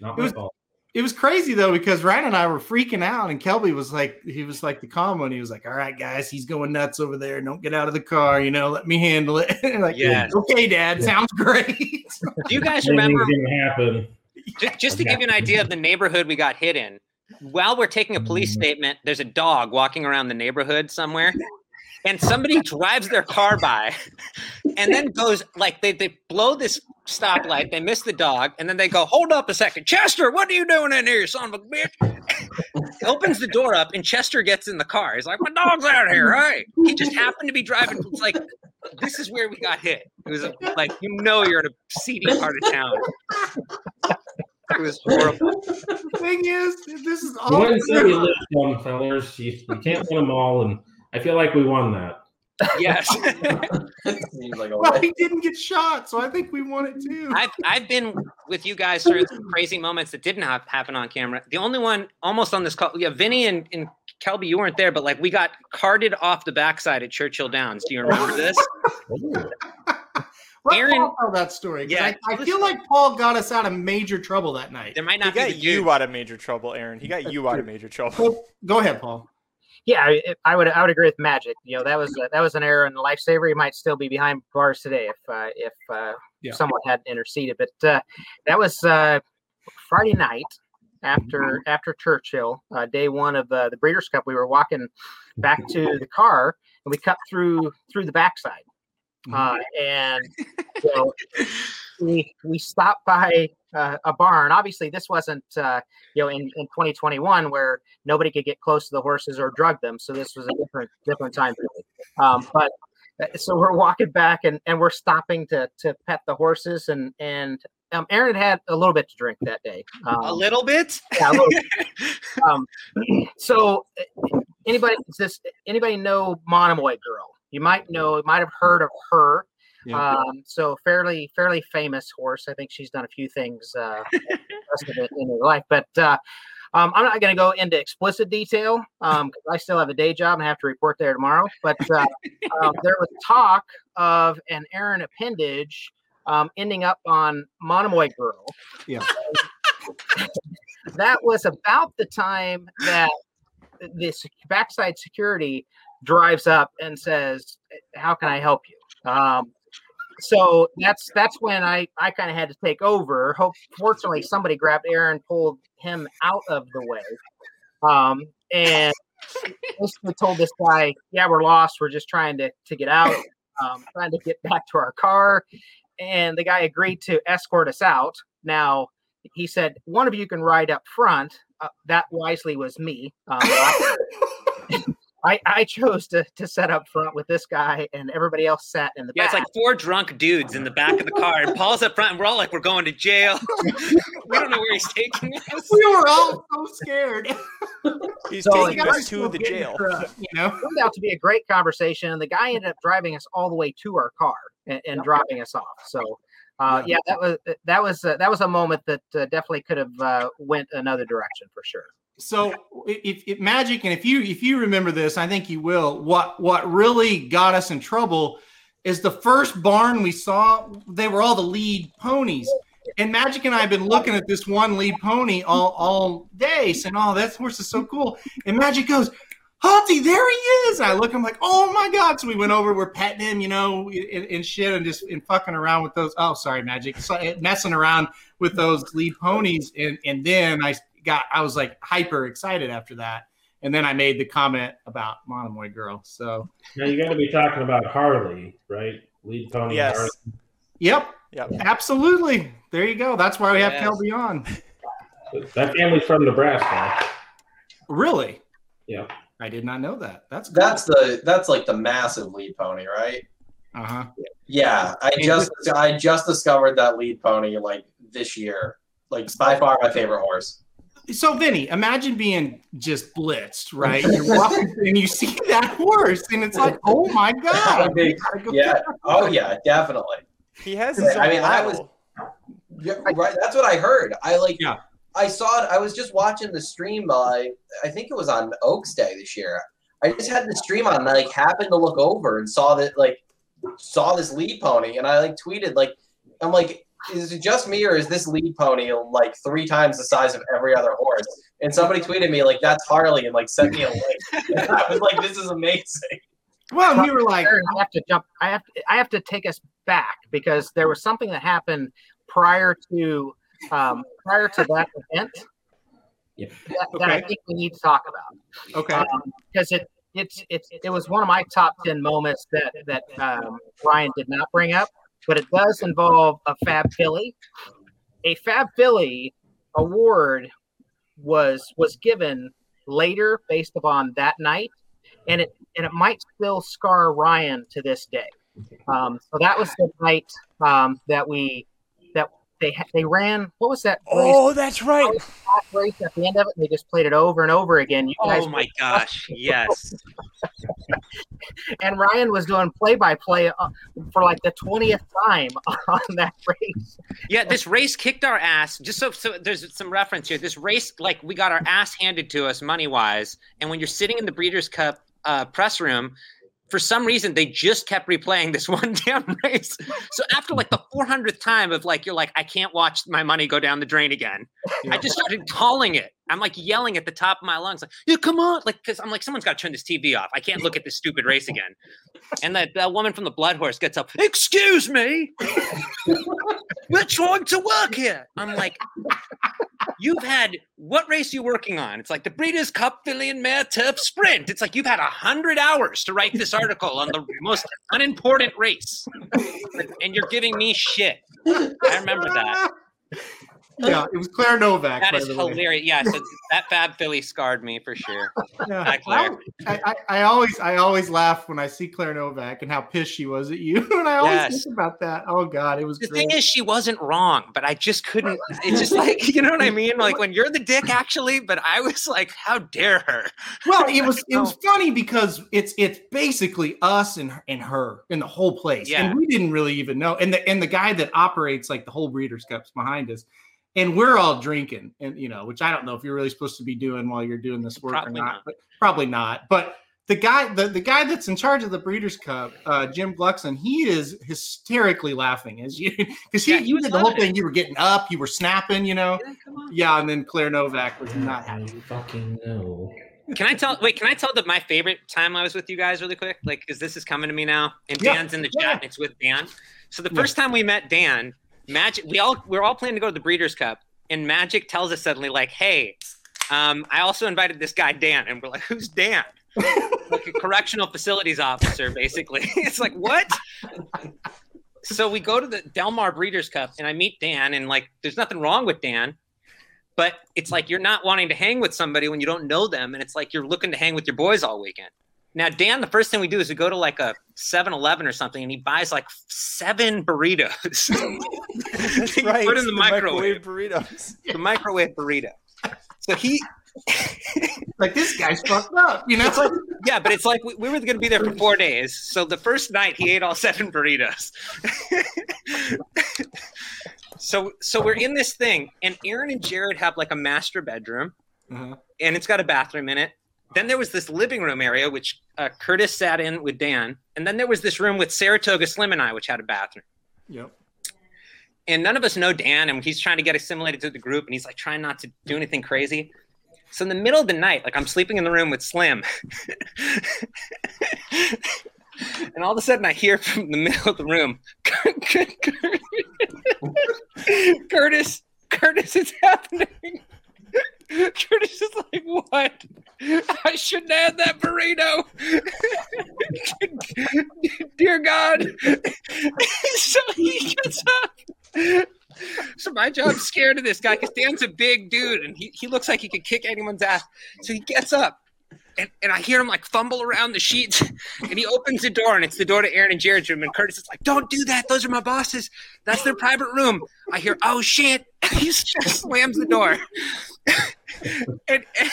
Not it my was- fault. It was crazy though because Ryan and I were freaking out, and Kelby was like, he was like the calm one. He was like, "All right, guys, he's going nuts over there. Don't get out of the car. You know, let me handle it." And like, Yes. okay, Dad, sounds great. Do you guys remember happen. Ju- just to give you an idea of the neighborhood we got hit in, while we're taking a police statement, there's a dog walking around the neighborhood somewhere, and somebody drives their car by, and then goes like they they blow this stoplight, they miss the dog, and then they go, "Hold up a second, Chester, what are you doing in here, you son of a bitch?" Opens the door up, and Chester gets in the car. He's like, "My dog's out here, right?" He just happened to be driving. It's like. This is where we got hit. It was like you know you're in a seedy part of town. It was horrible. the thing is, this is You all. win some, you lose some, fellas. You, you can't win them all, and I feel like we won that. Yes. Like Well, he didn't get shot, so I think we won it too. I've I've been with you guys through some crazy moments that didn't have, happen on camera. The only one almost on this call, yeah, Vinny and, and Kelby, you weren't there, but like we got carted off the backside at Churchill Downs. Do you remember this? Let Aaron- Paul tell that story. Yeah, I, I feel like Paul got us out of major trouble that night. There might He not be got you dude. out of major trouble, Aaron. He got you out of major trouble. Go, go ahead, Paul. Yeah, I, I would I would agree with Magic. You know, that was uh, that was an error in the lifesaver. He might still be behind bars today if uh, if uh, Yeah. someone had interceded. But uh, that was uh, Friday night after after Churchill, uh, day one of uh, the Breeders' Cup. We were walking back to the car and we cut through through the backside, uh, and know, we we stopped by uh, a barn. Obviously, this wasn't uh, you know in, in 2021 where nobody could get close to the horses or drug them. So this was a different different time period. Um, but uh, so we're walking back and, and we're stopping to to pet the horses and and um, Aaron had a little bit to drink that day. Um, A little bit. yeah, a little bit. um, so uh, anybody does this anybody know Monomoy Girl? you might know, might have heard of her. Yeah. Um, so fairly fairly famous horse. I think she's done a few things uh, rest of it in her life, but. Uh, um, I'm not going to go into explicit detail um, 'cause I still have a day job and have to report there tomorrow. But uh, um, there was talk of an Aaron appendage um, ending up on Monomoy Girl. Yeah. that was about the time that this backside security drives up and says, "How can I help you?" Um, so that's that's when I I kind of had to take over. Hope fortunately somebody grabbed Aaron, pulled him out of the way, um, and basically told this guy, "Yeah, we're lost. We're just trying to to get out, um, trying to get back to our car." And the guy agreed to escort us out. Now he said, "One of you can ride up front." Uh, that wisely was me. Um, I, I, I chose to, to set up front with this guy, and everybody else sat in the Yeah, back. it's like four drunk dudes in the back of the car, and Paul's up front, and we're all like, we're going to jail. we don't know where he's taking us. We were all so scared. He's So taking us to the jail. You know, it turned out to be a great conversation. and The guy ended up driving us all the way to our car and, and dropping us off. So, uh, yeah, that was that was uh, that was a moment that uh, definitely could have uh, went another direction for sure. So if, if magic and if you if you remember this i think you will what what really got us in trouble is the first barn we saw they were all the lead ponies and magic and i have been looking at this one lead pony all all day saying oh that horse is so cool and magic goes Hunty, there he is. I look, I'm like, oh my God. So we went over, we're petting him, you know, and, and shit, and just and fucking around with those. Oh, sorry, Magic. So, eh, messing around with those lead ponies. And, and then I got, I was like hyper excited after that. And then I made the comment about Monomoy Girl. So, Now you got to be talking about Harley, right? Lead pony. Yes. Harley. yep, Yep. absolutely. There you go. That's why we have Yes. Kelby on. That family's from Nebraska. Really? Yeah. I did not know that. That's That's the that's like the massive lead pony, right? uh huh. Yeah, I just I just discovered that lead pony like this year. Like by far my favorite horse. So, Vinny, imagine being just blitzed, right? You're walking and you see that horse, and it's like, oh my god! Big- gotta go Yeah. Oh yeah, definitely. He has his I mean, I was- Yeah, right. That's what I heard. I like. Yeah. I saw it. I was just watching the stream. Uh, I think it was on Oaks Day this year. I just had the stream on, and I like happened to look over and saw that like saw this lead pony, and I like tweeted like, I'm like, is it just me or is this lead pony like three times the size of every other horse? And somebody tweeted me like, that's Harley, and like sent me a link. And I was like, this is amazing. Well, and we were like, I have to jump. I have to, I have to take us back because there was something that happened prior to um, prior to that event Yep. that, that I think we need to talk about okay, because it it's it's it was one of my top ten moments that that um, Ryan did not bring up, but it does involve a Fab Philly. A Fab Philly award was was given later based upon that night, and it and it might still scar Ryan to this day. Um, so that was the night um, that we they they ran. What was that? race? Oh, that's right. That race at the end of it. They just played it over and over again. You guys Oh my gosh, yes. and Ryan was doing play by play for like the twentieth time on that race. Yeah, this race kicked our ass. Just so, so there's some reference here. This race, like we got our ass handed to us money wise, and when you're sitting in the Breeders' Cup uh, press room, for some reason they just kept replaying this one damn race. So after like the 400th time of like you're like I can't watch my money go down the drain again. I just started calling it. I'm like yelling at the top of my lungs, like, yeah, come on. Like, cause I'm like, someone's got to turn this TV off. I can't look at this stupid race again. And that, that woman from the Blood Horse gets up, excuse me. We're trying to work here. I'm like, you've had, what race you working on? It's like the Breeders' Cup Filly and Mare Turf Sprint. It's like you've had a hundred hours to write this article on the most unimportant race. And you're giving me shit. I remember that. Yeah, it was Claire Novak. That is hilarious. Yeah, so that Fab Philly scarred me for sure. Yeah. Hi. I, I, I always I always laugh when I see Claire Novak and how pissed she was at you. and I always Yes. think about that. Oh God, it was The great. thing is, she wasn't wrong, but I just couldn't. It's just like you know what I mean. Like when you're the dick, actually. But I was like, how dare her? well, it was it was funny because it's it's basically us and and her in the whole place, Yeah. and we didn't really even know. And the and the guy that operates like the whole Breeders' Cup's behind us, and we're all drinking, and you know, which I don't know if you're really supposed to be doing while you're doing this work Probably or not, not. but probably not. But the guy the, the guy that's in charge of the Breeders' Cup, uh, Jim Gluckson, he is hysterically laughing as you because he Yeah, he you did the whole loving it. thing. You were getting up, you were snapping, you know. Yeah, and then Claire Novak was not happy. fucking no. Can I tell? Wait, can I tell that my favorite time I was with you guys really quick? Like, because this is coming to me now, and Yeah. Dan's in the chat, and it's with Dan. So the first time we met Dan, Magic, we all we're all planning to go to the Breeders' Cup, and Magic tells us suddenly, like, "Hey, um, I also invited this guy Dan," and we're like, "Who's Dan?" like a correctional facilities officer, basically. it's like what? so we go to the Del Mar Breeders' Cup, and I meet Dan, and like, there's nothing wrong with Dan. But it's like you're not wanting to hang with somebody when you don't know them, and it's like you're looking to hang with your boys all weekend. Now, Dan, the first thing we do is we go to like a 7 Eleven or something, and he buys like seven burritos. That's right. Put in the, microwave. burritos. The microwave burrito. So he, Like this guy's fucked up, you know. it's like, yeah, but it's like we, we were going to be there for four days. So the first night he ate all seven burritos. so so we're in this thing, and Aaron and Jared have like a master bedroom, Uh-huh. and it's got a bathroom in it. Then there was this living room area, which uh, Curtis sat in with Dan, and then there was this room with Saratoga Slim and I, which had a bathroom. Yep. And none of us know Dan, and he's trying to get assimilated to the group, and he's like trying not to do anything crazy. So in the middle of the night, like I'm sleeping in the room with Slim, and all of a sudden I hear from the middle of the room, Curtis, Curtis, it's happening. Curtis is like, what? I shouldn't have that burrito. Dear God. so he gets up. So my job's scared of this guy because Dan's a big dude and he, he looks like he could kick anyone's ass. So he gets up and, and I hear him like fumble around the sheets and he opens the door and it's the door to Aaron and Jared's room. And Curtis is like, Don't do that. Those are my bosses. That's their private room. I hear, Oh shit. He just slams the door. and, and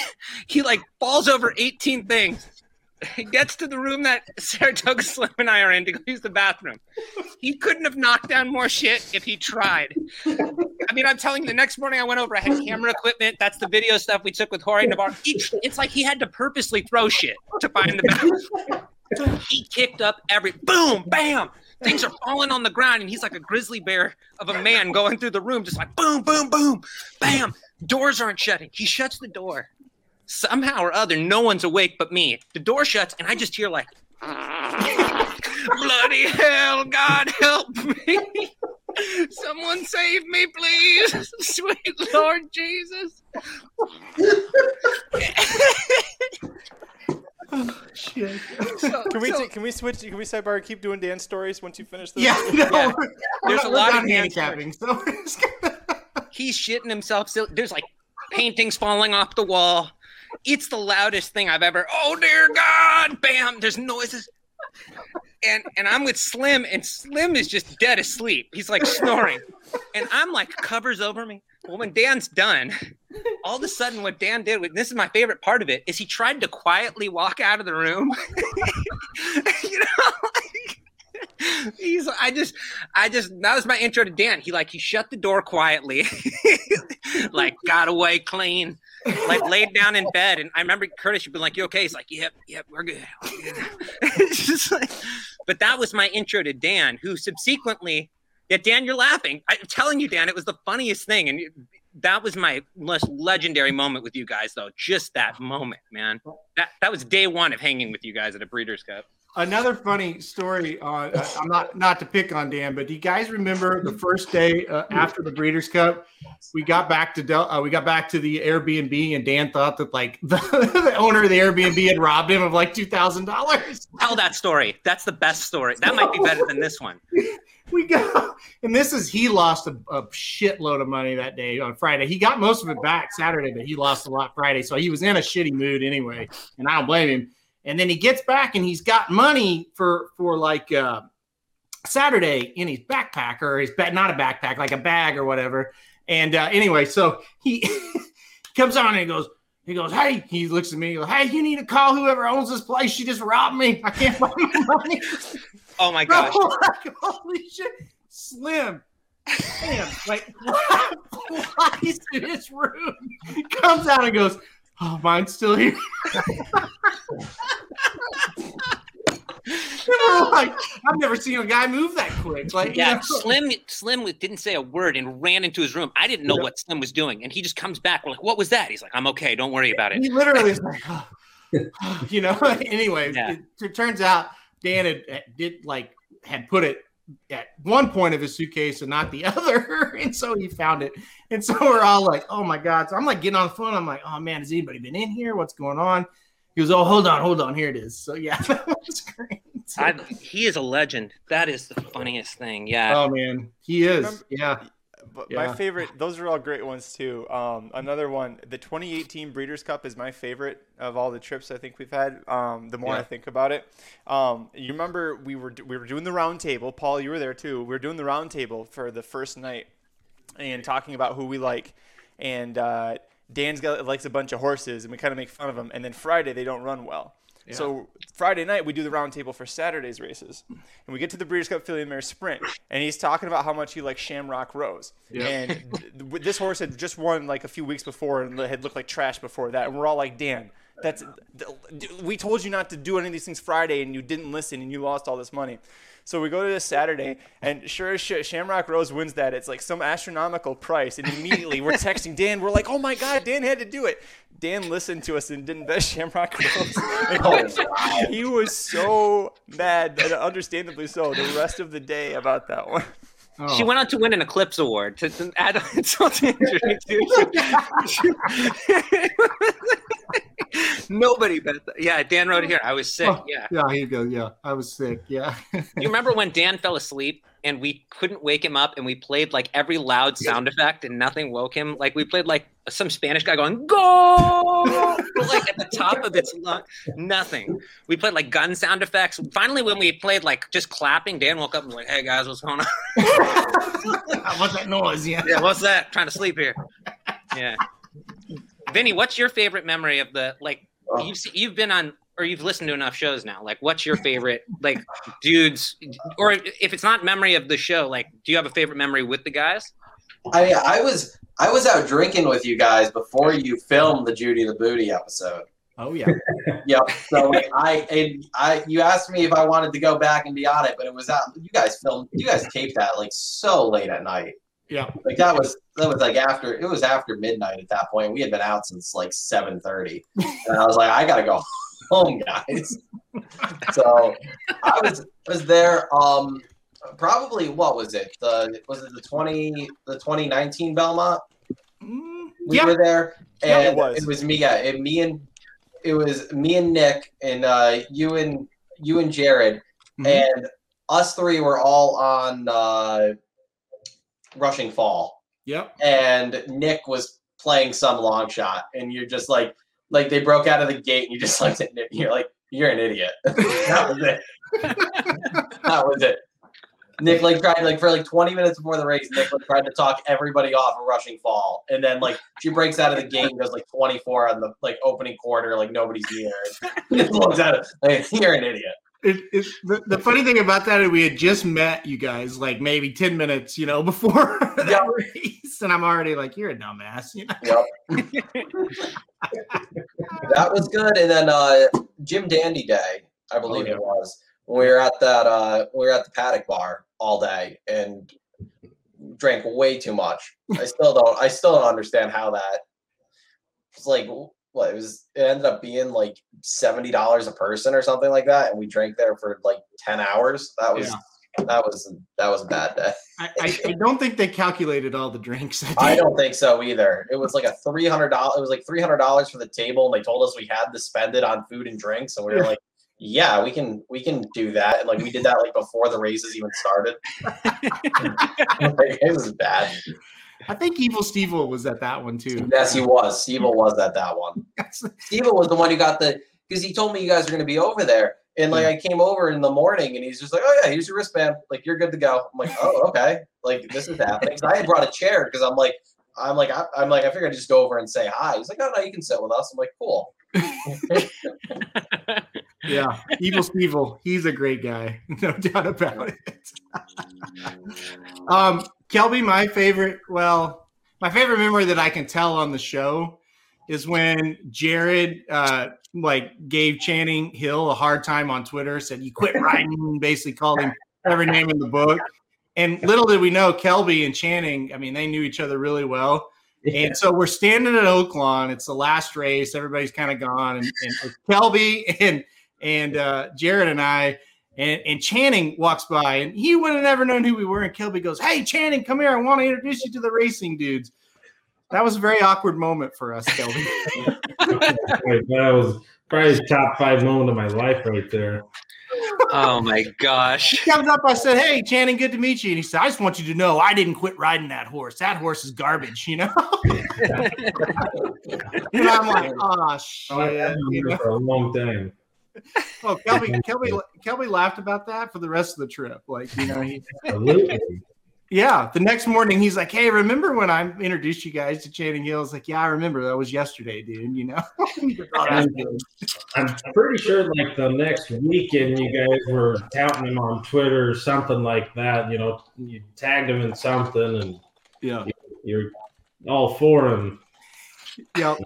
he like falls over 18 things. He gets to the room that Saratoga Slim and I are in to go use the bathroom. He couldn't have knocked down more shit if he tried. I mean, I'm telling you, the next morning I went over, I had camera equipment. That's the video stuff we took with Jorge Navarro. It's like he had to purposely throw shit to find the bathroom. He kicked up every boom, bam. Things are falling on the ground, and he's like a grizzly bear of a man going through the room, just like boom, boom, boom, bam. Doors aren't shutting. He shuts the door. Somehow or other, no one's awake but me. The door shuts, and I just hear like, bloody hell, God help me. Someone save me, please. Sweet Lord Jesus. Shit. Can we can we switch? Can we sidebar? and Keep doing Dan stories once you finish this. Yeah, no, Yeah. There's a lot of handicapping. So He's shitting himself. Still, there's like paintings falling off the wall. It's the loudest thing I've ever. Oh dear God! Bam! There's noises. And and I'm with Slim, and Slim is just dead asleep. He's like snoring, and I'm like covers over me. Well, when Dan's done, all of a sudden, what Dan did, this is my favorite part of it, is he tried to quietly walk out of the room. you know, like, he's. I just, I just. That was my intro to Dan. He like he shut the door quietly, like got away clean, like laid down in bed. And I remember Curtis, been like, "You okay?" He's like, "Yep, yep, we're good." We're good." it's just like, but that was my intro to Dan, who subsequently. Yeah, Dan, you're laughing. I'm telling you, Dan, it was the funniest thing, and that was my most legendary moment with you guys, though. Just that moment, man. That that was day one of hanging with you guys at a Breeders' Cup. another funny story uh, I'm not not to pick on Dan, but do you guys remember the first day uh, after the Breeders' Cup? We got back to Del- uh, we got back to the Airbnb, and Dan thought that like the, the owner of the Airbnb had robbed him of like two thousand dollars. Tell that story. That's the best story. That might be better than this one. We go, and this is he lost a, a shitload of money that day on Friday. He got most of it back Saturday, but he lost a lot Friday, so he was in a shitty mood anyway, and I don't blame him. And then he gets back and he's got money for for like uh, Saturday in his backpack or his ba- not a backpack, like a bag or whatever. And uh, anyway, so he comes on and he goes, he goes, hey, he looks at me, he goes, hey, you need to call whoever owns this place. She just robbed me. I can't find my money. Oh my Bro, like, holy shit, Slim. Damn, like flies to his room, comes out and goes, "Oh, mine's still here." Like, I've never seen a guy move that quick. Like, you yeah, know? Slim Slim didn't say a word and ran into his room. I didn't know what Slim was doing, and he just comes back. We're like, "What was that?" He's like, "I'm okay. Don't worry about it." He literally is like, oh, you know. anyway, Yeah. it, it turns out Dan had, had- did like had put it at one point of his suitcase and not the other, and so he found it. And so we're all like, "Oh my god!" So I'm like getting on the phone. I'm like, "Oh man, has anybody been in here? What's going on?" He goes, "Oh, hold on, hold on. Here it is." So yeah, that was great. I, he is a legend. That is the funniest thing. Yeah. Oh man, he is. yeah. But Yeah. my favorite, those are all great ones too. Um, another one, the 2018 Breeders' Cup is my favorite of all the trips I think we've had. Um, the more I think about it, um, you remember we were we were doing the round table. Paul, you were there too. We were doing the round table for the first night and talking about who we like. And uh, Dan's got likes a bunch of horses, and we kind of make fun of them. And then Friday they don't run well. So Friday night we do the roundtable for Saturday's races, and we get to the Breeders' Cup Filly and Mare Sprint, and he's talking about how much he likes Shamrock Rose, Yeah. and th- th- this horse had just won like a few weeks before and had looked like trash before that, and we're all like, Dan, that's th- we told you not to do any of these things Friday, and you didn't listen, and you lost all this money. So we go to this Saturday, and sure as shit, Shamrock Rose wins that. It's like some astronomical price, and immediately we're texting Dan. We're like, "Oh my God, Dan had to do it." Dan listened to us and didn't bet Shamrock Rose. And he was so mad, and understandably so, the rest of the day about that one. She Oh. went on to win an Eclipse Award to, to add insult to injury. Nobody bet that. Yeah, Dan wrote it here. I was sick. Oh, Yeah. Yeah, here you go. Yeah, I was sick. Yeah. You remember when Dan fell asleep and we couldn't wake him up and we played like every loud sound effect and nothing woke him? Like we played like some Spanish guy going, go! Like at the top of its lung, nothing. We played like gun sound effects. Finally, when we played like just clapping, Dan woke up and was like, hey guys, what's going on? What's that noise? Yeah. Yeah, what's that? Trying to sleep here. Yeah. Vinny, what's your favorite memory of the like oh. you've se- you've been on or you've listened to enough shows now? Like, what's your favorite like dudes? Or if it's not memory of the show, like, do you have a favorite memory with the guys? I I was I was out drinking with you guys before you filmed the Judy the Booty episode. Oh yeah. Yep. So like, I and I you asked me if I wanted to go back and be on it, but it was out. You guys filmed. You guys taped that like so late at night. Yeah. Like that was that was like after it was after midnight at that point. We had been out since like seven thirty, and I was like, I gotta go home, guys. so I was I was there. Um, probably what was it? The was it the twenty the twenty nineteen Belmont? We Mm, yeah. were there, Yeah, and it was. me. Yeah, and me and it was me and Nick and uh, you and you and Jared Mhm. and us three were all on uh, Rushing Fall, Yep. and Nick was playing some long shot, and you're just like, like they broke out of the gate, and you just looked at Nick, and you're like, you're an idiot. that was it. that was it. Nick like tried like for like 20 minutes before the race, Nick like, tried to talk everybody off a Rushing Fall. And then like she breaks out of the gate and goes like 24 on the like opening quarter, like nobody's. And Nick looks at it, like, you're an idiot. It, it, the, the funny thing about that is we had just met you guys like maybe 10 minutes, you know, before that race. And I'm already like, you're a dumbass, you know? Yep. that was good. And then uh Jim Dandy Day, I believe Oh, yeah. it was. When we were at that uh we were at the paddock bar all day and drank way too much. I still don't I still don't understand how that it's like what it was it ended up being like seventy dollars a person or something like that, and we drank there for like ten hours. That was that was that was a bad day. I, I, I don't think they calculated all the drinks. I don't think so either. It was like a three hundred dollars. It was like three hundred dollars for the table, and they told us we had to spend it on food and drinks, and we were Yeah. like, yeah, we can we can do that. And like we did that like before the races even started. like, it was bad. I think Evil Steve was at that one too. Yes, he was. Steve was at that one. Steve was the one who got the because he told me you guys are gonna be over there. And like I came over in the morning and he's just like, Oh yeah, here's your wristband. Like you're good to go. I'm like, Oh, okay. Like this is happening. So I had brought a chair because I'm like, I'm like, I, am like, I figured I'd just go over and say hi. He's like, Oh no, you can sit with us. I'm like, cool. yeah, Evil Steve, he's a great guy, no doubt about it. um, Kelby, my favorite, well, my favorite memory that I can tell on the show is when Jared uh like gave Channing Hill a hard time on Twitter, said you quit riding, basically called him every name in the book. And little did we know Kelby and Channing, I mean, they knew each other really well. Yeah. And so we're standing at Oaklawn. It's the last race. Everybody's kind of gone. And, and Kelby and and uh, Jared and I and, and Channing walks by, and he would have never known who we were. And Kelby goes, "Hey, Channing, come here. I want to introduce you to the racing dudes." That was a very awkward moment for us, Kelby. that was probably top five moment of my life right there. Oh my gosh. He comes up, I said, Hey, Channing, good to meet you. And he said, I just want you to know I didn't quit riding that horse. That horse is garbage, you know? and I'm like, oh shit. You know? For a long time. Oh, Kelby, Kelby, Kelby laughed about that for the rest of the trip. Like, you know, he yeah, the next morning he's like, "Hey, remember when I introduced you guys to Channing Hill?" It's like, "Yeah, I remember. That was yesterday, dude." You know. I'm, oh, I'm pretty sure, like the next weekend, you guys were touting him on Twitter or something like that. You know, you tagged him in something, and yeah, you, are all for him. Yep.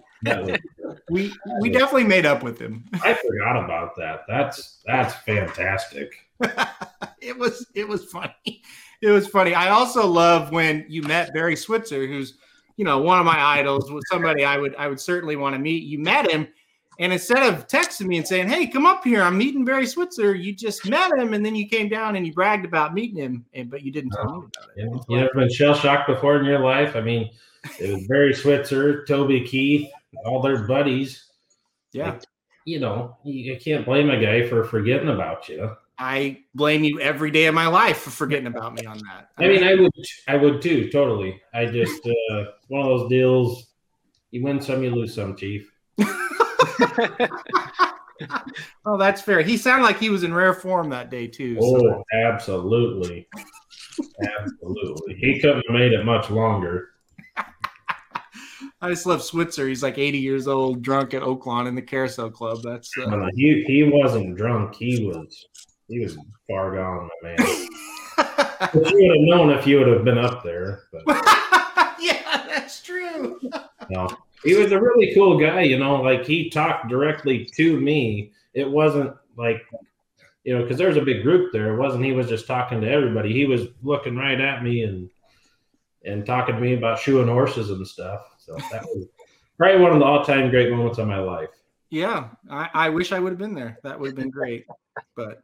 We we definitely made up with him. I forgot about that. That's that's fantastic. it was it was funny it was funny. I also love when you met Barry Switzer, who's you know one of my idols, was somebody I would I would certainly want to meet. You met him, and instead of texting me and saying, "Hey, come up here, I'm meeting Barry Switzer," you just met him, and then you came down and you bragged about meeting him, and but you didn't tell me about it. You, you ever been shell shocked before in your life? I mean, it was Barry Switzer, Toby Keith, all their buddies. Yeah, like, you know, you, can't blame a guy for forgetting about you. I blame you every day of my life for forgetting about me on that. I mean, I would, I would too, totally. I just uh, one of those deals. You win some, you lose some, Chief. oh, that's fair. He sounded like he was in rare form that day too. Oh, so. absolutely, absolutely. He couldn't have made it much longer. I just love Switzer. He's like 80 years old, drunk at Oaklawn in the Carousel Club. That's uh, he. He wasn't drunk. He was he was far gone, my man. you would have known if you would have been up there. Yeah, that's true. no, he was a really cool guy. You know, like he talked directly to me. It wasn't like, you know, because there was a big group there. It wasn't he was just talking to everybody. He was looking right at me and and talking to me about shoeing horses and stuff. So that was probably one of the all time great moments of my life. Yeah, I, I wish I would have been there. That would have been great, but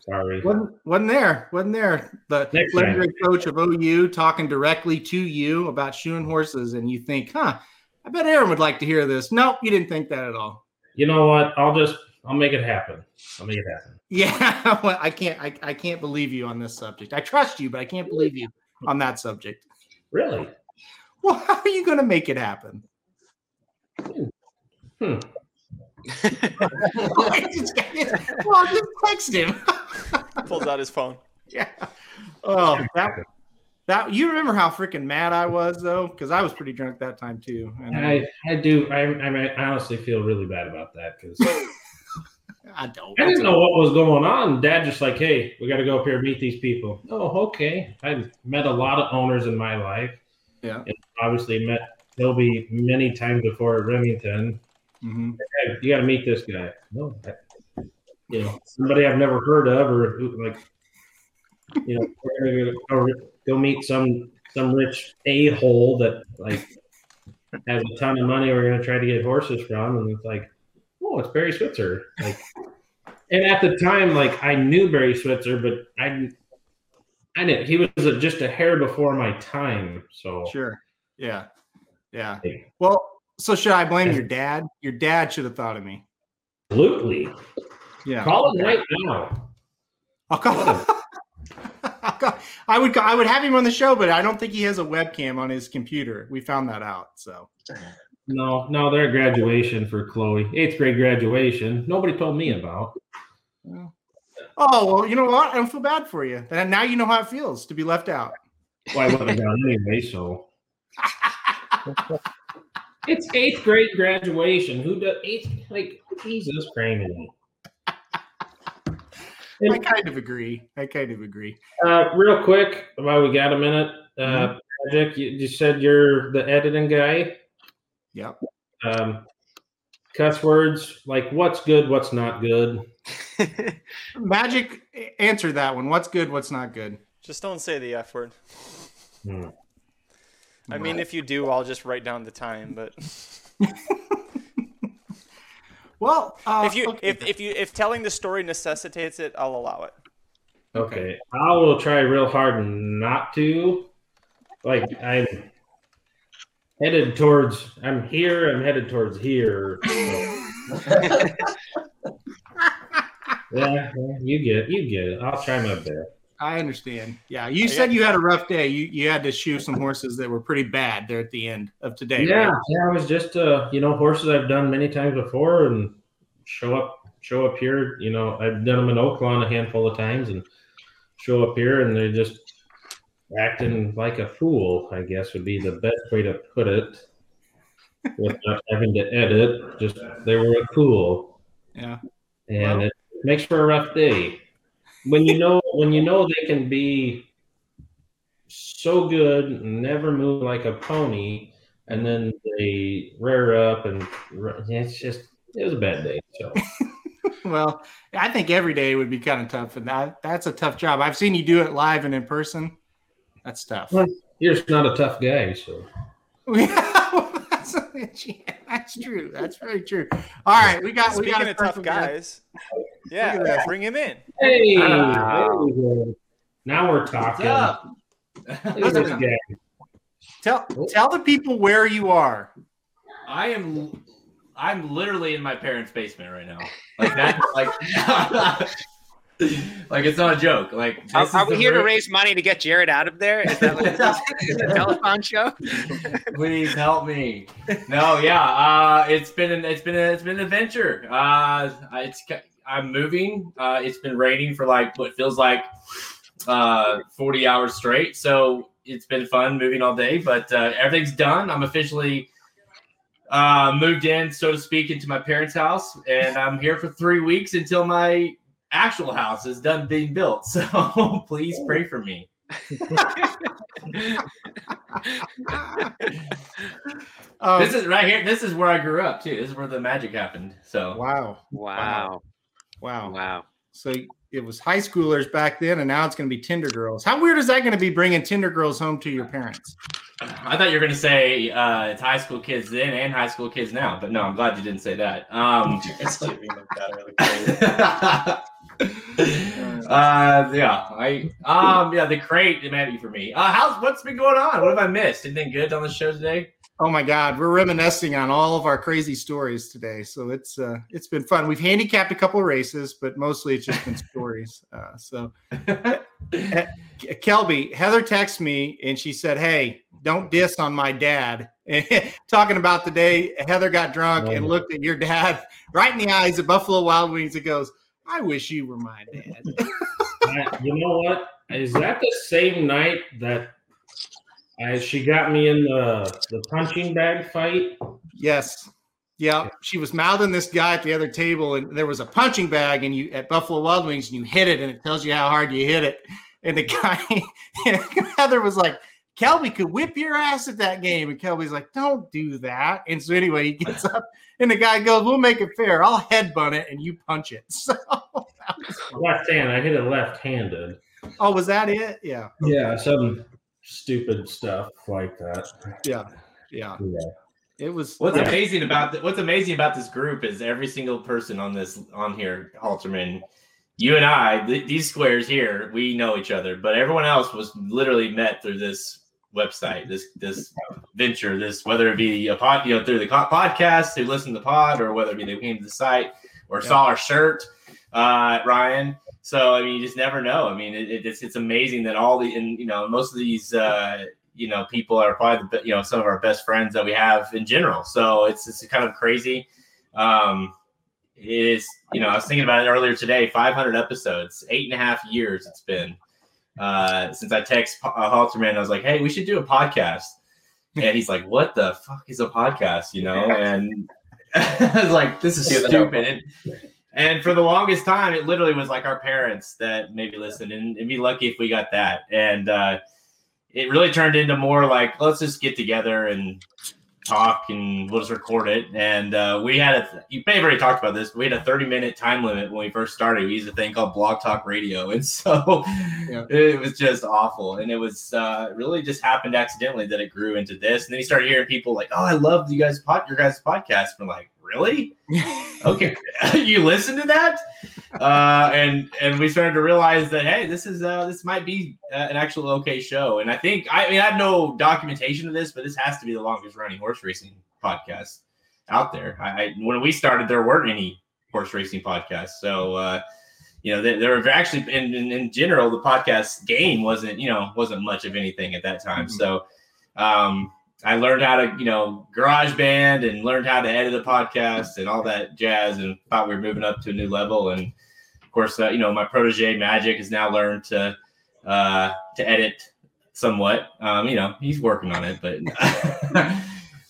Sorry. Wasn't, wasn't there. Wasn't there. The Next legendary coach of OU talking directly to you about shoeing horses, and you think, huh, I bet Aaron would like to hear this. Nope, you didn't think that at all. You know what? I'll just I'll make it happen. I'll make it happen. Yeah, well, I can't I, I can't believe you on this subject. I trust you, but I can't believe you on that subject. Really? Well, how are you gonna make it happen? Hmm. hmm. well, just text him. Pulls out his phone. Yeah. Oh, that that you remember how freaking mad I was though, because I was pretty drunk that time too. And I I do I I, I honestly feel really bad about that because. I don't. I didn't know what was going on. Dad just like, hey, we got to go up here and meet these people. Oh, okay. I met a lot of owners in my life. Yeah. And obviously met Toby many times before at Remington. Mm-hmm. Hey, you got to meet this guy. No, I, you know, somebody I've never heard of, or like, you know, we're gonna go, go meet some some rich a hole that like has a ton of money. We're gonna try to get horses from, and it's like, oh, it's Barry Switzer. Like, and at the time, like I knew Barry Switzer, but I, I. He was just a hair before my time. So sure, yeah, yeah. Well, so should I blame your dad? Your dad should have thought of me. Absolutely. Yeah. Call him okay. right now. I'll call. I'll call- I would I would have him on the show, but I don't think he has a webcam on his computer. We found that out. So No, no, they're at graduation for Chloe. Eighth grade graduation. Nobody told me about. Oh well, you know what? I don't feel bad for you. And now you know how it feels to be left out. Well, I wouldn't have gone anyway, so. it's eighth grade graduation. Who does eighth? Like, Jesus Christ. I kind of agree. I kind of agree. Uh, real quick, while we got a minute, uh, Mhm. Magic, you, you said you're the editing guy. Yep. Um, cuss words like what's good, what's not good. Magic, answer that one. What's good? What's not good? Just don't say the F word. Hmm. I mean, if you do, I'll just write down the time. But Well, uh, if you if, if you if telling the story necessitates it, I'll allow it. Okay. I will try real hard not to. Like I'm headed towards I'm here, I'm headed towards here. so- yeah, yeah, you get you get it. I'll try my best. I understand. Yeah, you said you had a rough day. You you had to shoe some horses that were pretty bad there at the end of today. Yeah, right? yeah, I was just uh, you know, horses I've done many times before and show up show up here, you know, I've done them in Oaklawn a handful of times and show up here and they're just acting like a fool, I guess would be the best way to put it. Without having to edit, just they were a fool. Yeah. And Well- it makes for a rough day. When you know when you know they can be so good, never move like a pony, and then they rear up and it's just it was a bad day. So Well, I think every day would be kind of tough, and that that's a tough job. I've seen you do it live and in person. That's tough. well, you're just not a tough guy, so that's, that's true. That's very true. All right, we got we Speaking got a of tough guys. here. Guys, yeah, at that. bring him in. hey, Wow. there we go. now we're talking. up? Look at this. Tell tell the people where you are. I am I'm literally in my parents' basement right now. Like that like like it's not a joke. Like Are, this are is we the here to raise money to get Jared out of there? Is that what it is? Is it a telephone show? Please help me. No, yeah, uh, it's been an it's been a, it's been an adventure. Uh, it's I'm moving. Uh, it's been raining for like what feels like uh 40 hours straight. So it's been fun moving all day, but uh, everything's done. I'm officially uh, moved in, so to speak, into my parents' house, and I'm here for three weeks until my actual house is done being built. So please pray for me. Um, this is right here. This is where I grew up too. This is where the magic happened. So wow, Wow. wow, Wow. Wow. So it was high schoolers back then, and now it's going to be Tinder girls. How weird is that going to be bringing Tinder girls home to your parents? I thought you were going to say uh, it's high school kids then and high school kids now, but no, I'm glad you didn't say that. Um, uh, yeah, I um, yeah, the crate it might be for me. Uh, how's what's been going on? What have I missed? Anything good on the show today? Oh my God, we're reminiscing on all of our crazy stories today. So it's uh, it's been fun. We've handicapped a couple of races, but mostly it's just been stories. Uh, so, uh, Kelby, Heather texted me and she said, "Hey, don't diss on my dad." Talking about the day Heather got drunk and looked at your dad right in the eyes at Buffalo Wild Wings and goes, "I wish you were my dad." You know what? Is that the same night that I, she got me in the the punching bag fight? Yes. Yeah, she was mouthing this guy at the other table, and there was a punching bag, and you at Buffalo Wild Wings, and you hit it, and it tells you how hard you hit it. And the guy, Heather was like, "Kelby could whip your ass at that game," and Kelby's like, "Don't do that." And so anyway, he gets up, and the guy goes, "We'll make it fair. I'll headbutt it, and you punch it." So, Left hand. I hit it left-handed. oh, was that it? Yeah, Yeah, some stupid stuff like that. yeah, yeah. Yeah. It was. What's amazing about th- what's amazing about this group is every single person on this on here, Halterman, you and I, th- these squares here, we know each other, but everyone else was literally met through this website, this this venture, this whether it be a pod, you know, through the co- podcast, who listened to the pod, or whether it be they came to the site or saw our shirt. uh, Ryan. So I mean, you just never know. I mean, it, it's it's amazing that all the and you know most of these uh, you know people are probably the you know some of our best friends that we have in general. So it's it's kind of crazy. Um, it is you know I was thinking about it earlier today. 500 episodes, eight and a half years it's been uh, since I text uh, Halterman. I was like, hey, we should do a podcast. And he's like, "What the fuck is a podcast?" You know, and I was like, "This is stupid." And, and for the longest time, it literally was like our parents that maybe listened, and it'd be lucky if we got that. And uh, it really turned into more like, let's just get together and talk, and we'll just record it. And uh, we had a, you may have already talked about this, but we had a 30 minute time limit when we first started. We used a thing called Blog Talk Radio. And so it was just awful. And it was uh, really just happened accidentally that it grew into this. And then you started hearing people like, oh, I love you guys, pod- your guys' podcast. And we're like, really? okay, you listen to that, uh, and and we started to realize that hey, this is uh, this might be uh, an actual okay show. And I think I mean I have no documentation of this, but this has to be the longest running horse racing podcast out there. I, I when we started, there weren't any horse racing podcasts, so. Uh, you know, there, there were actually in, in in general the podcast game wasn't you know wasn't much of anything at that time. So um, I learned how to, you know, GarageBand and learned how to edit a podcast and all that jazz and thought we were moving up to a new level. And of course, uh, you know, my protege Magic has now learned to, uh, to edit somewhat. Um, you know, he's working on it, but,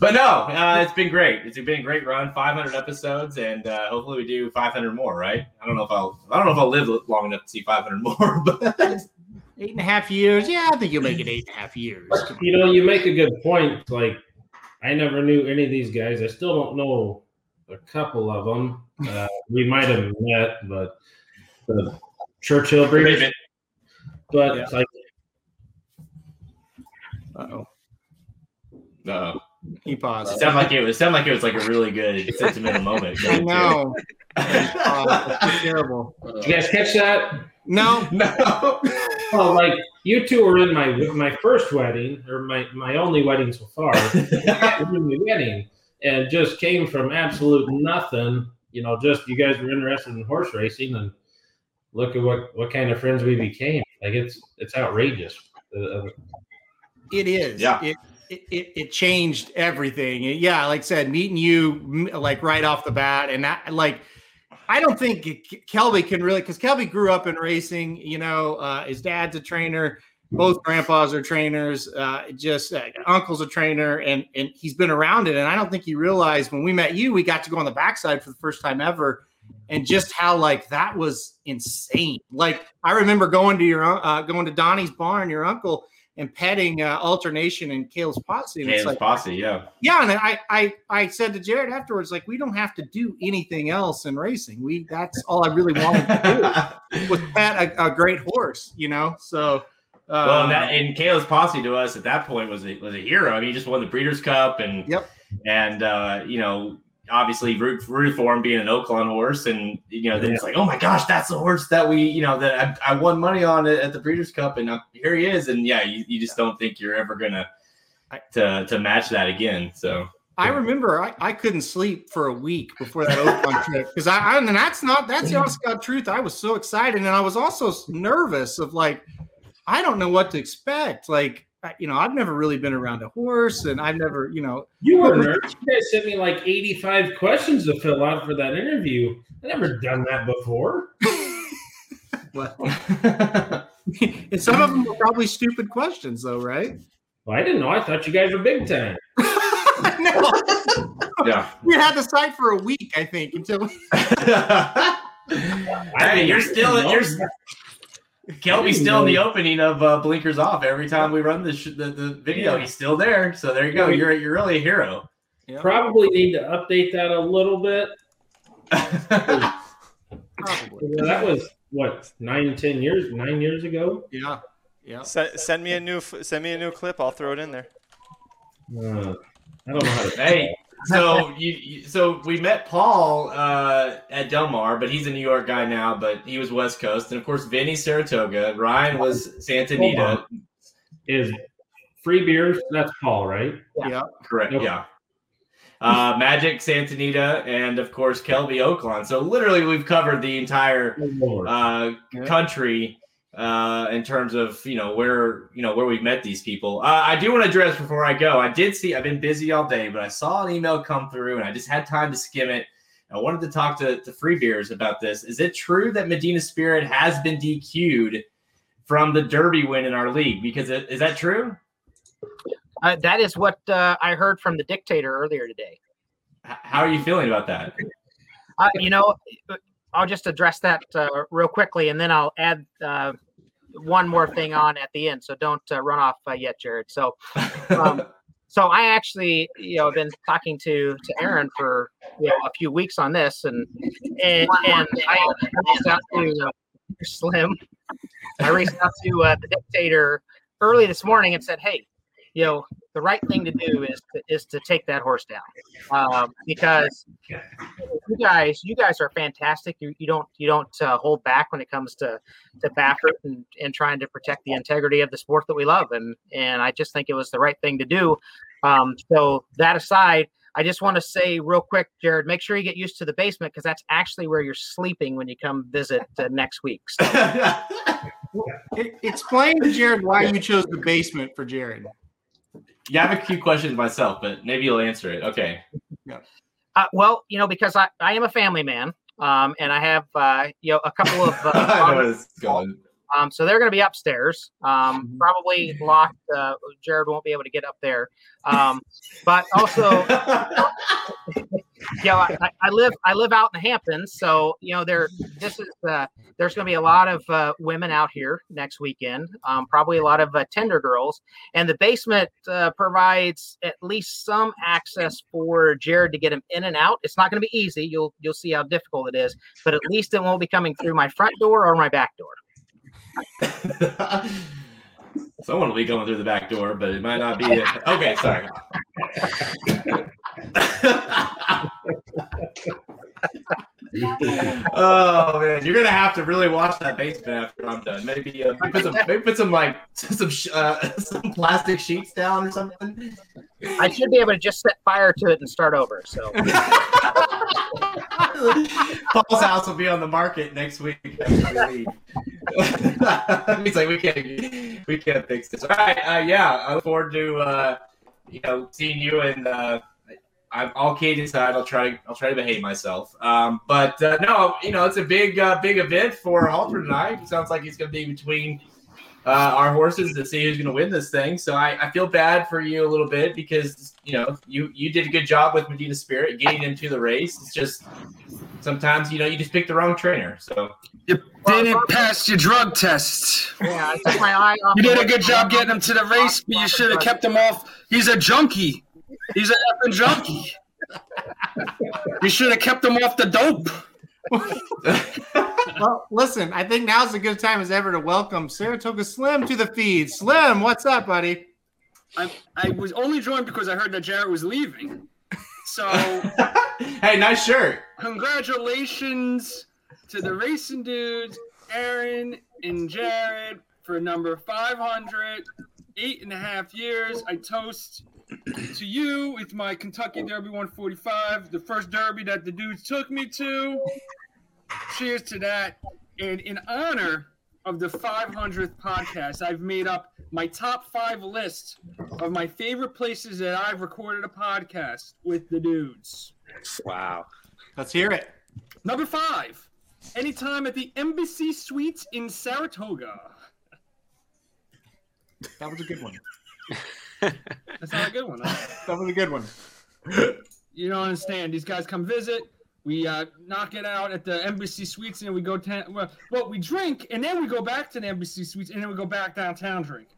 but no, uh, it's been great. It's been a great run, 500 episodes and, uh, hopefully we do 500 more, right? I don't know if I'll, I don't know if I'll live long enough to see 500 more, but Eight and a half years. Yeah, I think you'll make it eight and a half years. You know, you make a good point. Like, I never knew any of these guys. I still don't know a couple of them. Uh, we might have met, but the Churchill breeders. But Yeah. it's like, Uh-oh. no. He paused. It sounded like it was sounded like it was like a really good sentimental moment. I know. Oh, it's terrible. Did you guys catch that? No, no. Well, like you two were in my my first wedding, or my my only wedding so far. You guys were in the wedding, and just came from absolute nothing. You know, just you guys were interested in horse racing, and look at what what kind of friends we became. Like it's it's outrageous. It is. Yeah. It, it, it, it changed everything. Yeah, like I said, meeting you like right off the bat, and that like I don't think Kelby can really because Kelby grew up in racing. You know, uh, his dad's a trainer. Both grandpas are trainers. Uh, just uh, uncle's a trainer, and and he's been around it. And I don't think he realized when we met you, we got to go on the backside for the first time ever, and just how like that was insane. Like I remember going to your uh, going to Donnie's barn, your uncle, and petting uh, alternation and Caleb's posse. And it's like, posse, yeah. yeah, and I, I I said to Jared afterwards, like, we don't have to do anything else in racing. We that's all I really wanted to do was pet a, a great horse, you know. So uh, well, and, that, and Caleb's posse to us at that point was a, was a hero. I mean, he just won the Breeders' Cup, and Yep. and uh, you know, obviously root, root for him being an Oaklawn horse, and you know, then it's like, oh my gosh, that's the horse that we, you know, that I, I won money on at, the Breeders' Cup, and uh, here he is, and yeah, you, you just don't think you're ever gonna to to match that again. So I remember I, I couldn't sleep for a week before that Oaklawn trip because I, I and that's not that's the honest God truth. I was so excited and I was also nervous of like I don't know what to expect. Like you know, I've never really been around a horse and I've never, you know, you were nervous. You guys sent me like eighty five questions to fill out for that interview. I never done that before. and some of them were probably stupid questions though, right? Well, I didn't know. I thought you guys were big time. no. yeah, we had the site for a week, I think, until we hey, you're still you're Kelby's still in the opening of uh, Blinkers Off. Every time we run the sh- the, the video, Yeah. he's still there. So there you go. You're you're really a hero. Probably need to update that a little bit. probably. Well, that was what nine, ten years, nine years ago. Yeah, yeah. Send, send me a new f- send me a new clip. I'll throw it in there. Uh, I don't know how to. Hey, so you, you so we met Paul uh, at Del Mar, but he's a New York guy now. But he was West Coast, and of course Vinny Saratoga. Ryan was Santa Hold Anita. Is free beers? That's Paul, right? Yeah. Correct. Nope. Yeah. uh, Magic Santa Anita, and of course Kelby Oaklawn. So literally, we've covered the entire uh, country uh, in terms of you know where you know where we've met these people. Uh, I do want to address before I go. I did see. I've been busy all day, but I saw an email come through, and I just had time to skim it. I wanted to talk to, to Free Beers about this. Is it true that Medina Spirit has been DQ'd from the Derby win in our league? Because it, is that true? Uh, that is what uh, I heard from the dictator earlier today. H- How are you feeling about that? Uh, you know, I'll just address that uh, real quickly, and then I'll add uh, one more thing on at the end. So don't uh, run off uh, yet, Jared. So, um, so I actually, you know, been talking to to Aaron for you know a few weeks on this, and and, and I reached out to uh, Slim. I reached out to uh, the dictator early this morning and said, "Hey, you know, the right thing to do is to, is to take that horse down um, because you guys, you guys are fantastic. You, you don't you don't uh, hold back when it comes to to Baffert and, and trying to protect the integrity of the sport that we love, and and I just think it was the right thing to do. Um, so that aside. I just want to say real quick, Jared, make sure you get used to the basement because that's actually where you're sleeping when you come visit uh, next week. So, Explain to Jared why you chose the basement for Jared. Yeah, I have a few questions myself, but maybe you'll answer it. Okay. Uh, well, you know, because I, I am a family man, um, and I have uh, you know a couple of uh, I know where daughters. this is going. um, so they're going to be upstairs, um, probably locked. Uh, Jared won't be able to get up there, um, but also, you know, I, I- live I live out in the Hamptons, so you know there this is uh, there's going to be a lot of uh, women out here next weekend, um, probably a lot of uh, Tinder girls, and the basement uh, provides at least some access for Jared to get him in and out. It's not going to be easy. You'll you'll see how difficult it is, but at least it won't be coming through my front door or my back door. Someone will be going through the back door, but it might not be it. Okay, sorry. oh man, you're gonna have to really watch that basement after I'm done. Maybe, uh, maybe put some, maybe put some like some uh, some plastic sheets down or something. I should be able to just set fire to it and start over. So Paul's house will be on the market next week. He's like, we can't, we can't fix this. All right, uh, yeah, I look forward to uh, you know seeing you and I'm all kidding aside. I'll try, I'll try to behave myself. Um, but uh, no, you know, it's a big, uh, big event for Halter tonight. It sounds like it's going to be between uh, our horses to see who's going to win this thing. So I, I feel bad for you a little bit because you know you you did a good job with Medina Spirit getting into the race. It's just sometimes you know you just pick the wrong trainer. So you Didn't pass your drug test. Yeah, I took my eye off. You did a good job getting him to the race, but you should have kept him off. He's a junkie. He's an effing junkie. You should have kept him off the dope. Well, listen, I think now's a good time as ever to welcome Saratoga Slim to the feed. Slim, what's up, buddy? I, I was only joined because I heard that Jared was leaving. So, hey, nice shirt. Congratulations to the racing dudes, Aaron and Jared, for number 500, eight and a half years. I toast to you It's my Kentucky Derby 145, the first Derby that the dudes took me to. Cheers to that. And in honor of the 500th podcast, I've made up my top five list of my favorite places that I've recorded a podcast with the dudes. Wow. Let's hear it. Number five, anytime at the Embassy Suites in Saratoga. That was a good one. That's not a good one. huh? That was a good one. You don't understand. These guys come visit. We uh, knock it out at the Embassy Suites, and then we go. Ta- well, well, we drink, and then we go back to the Embassy Suites, and then we go back downtown drink.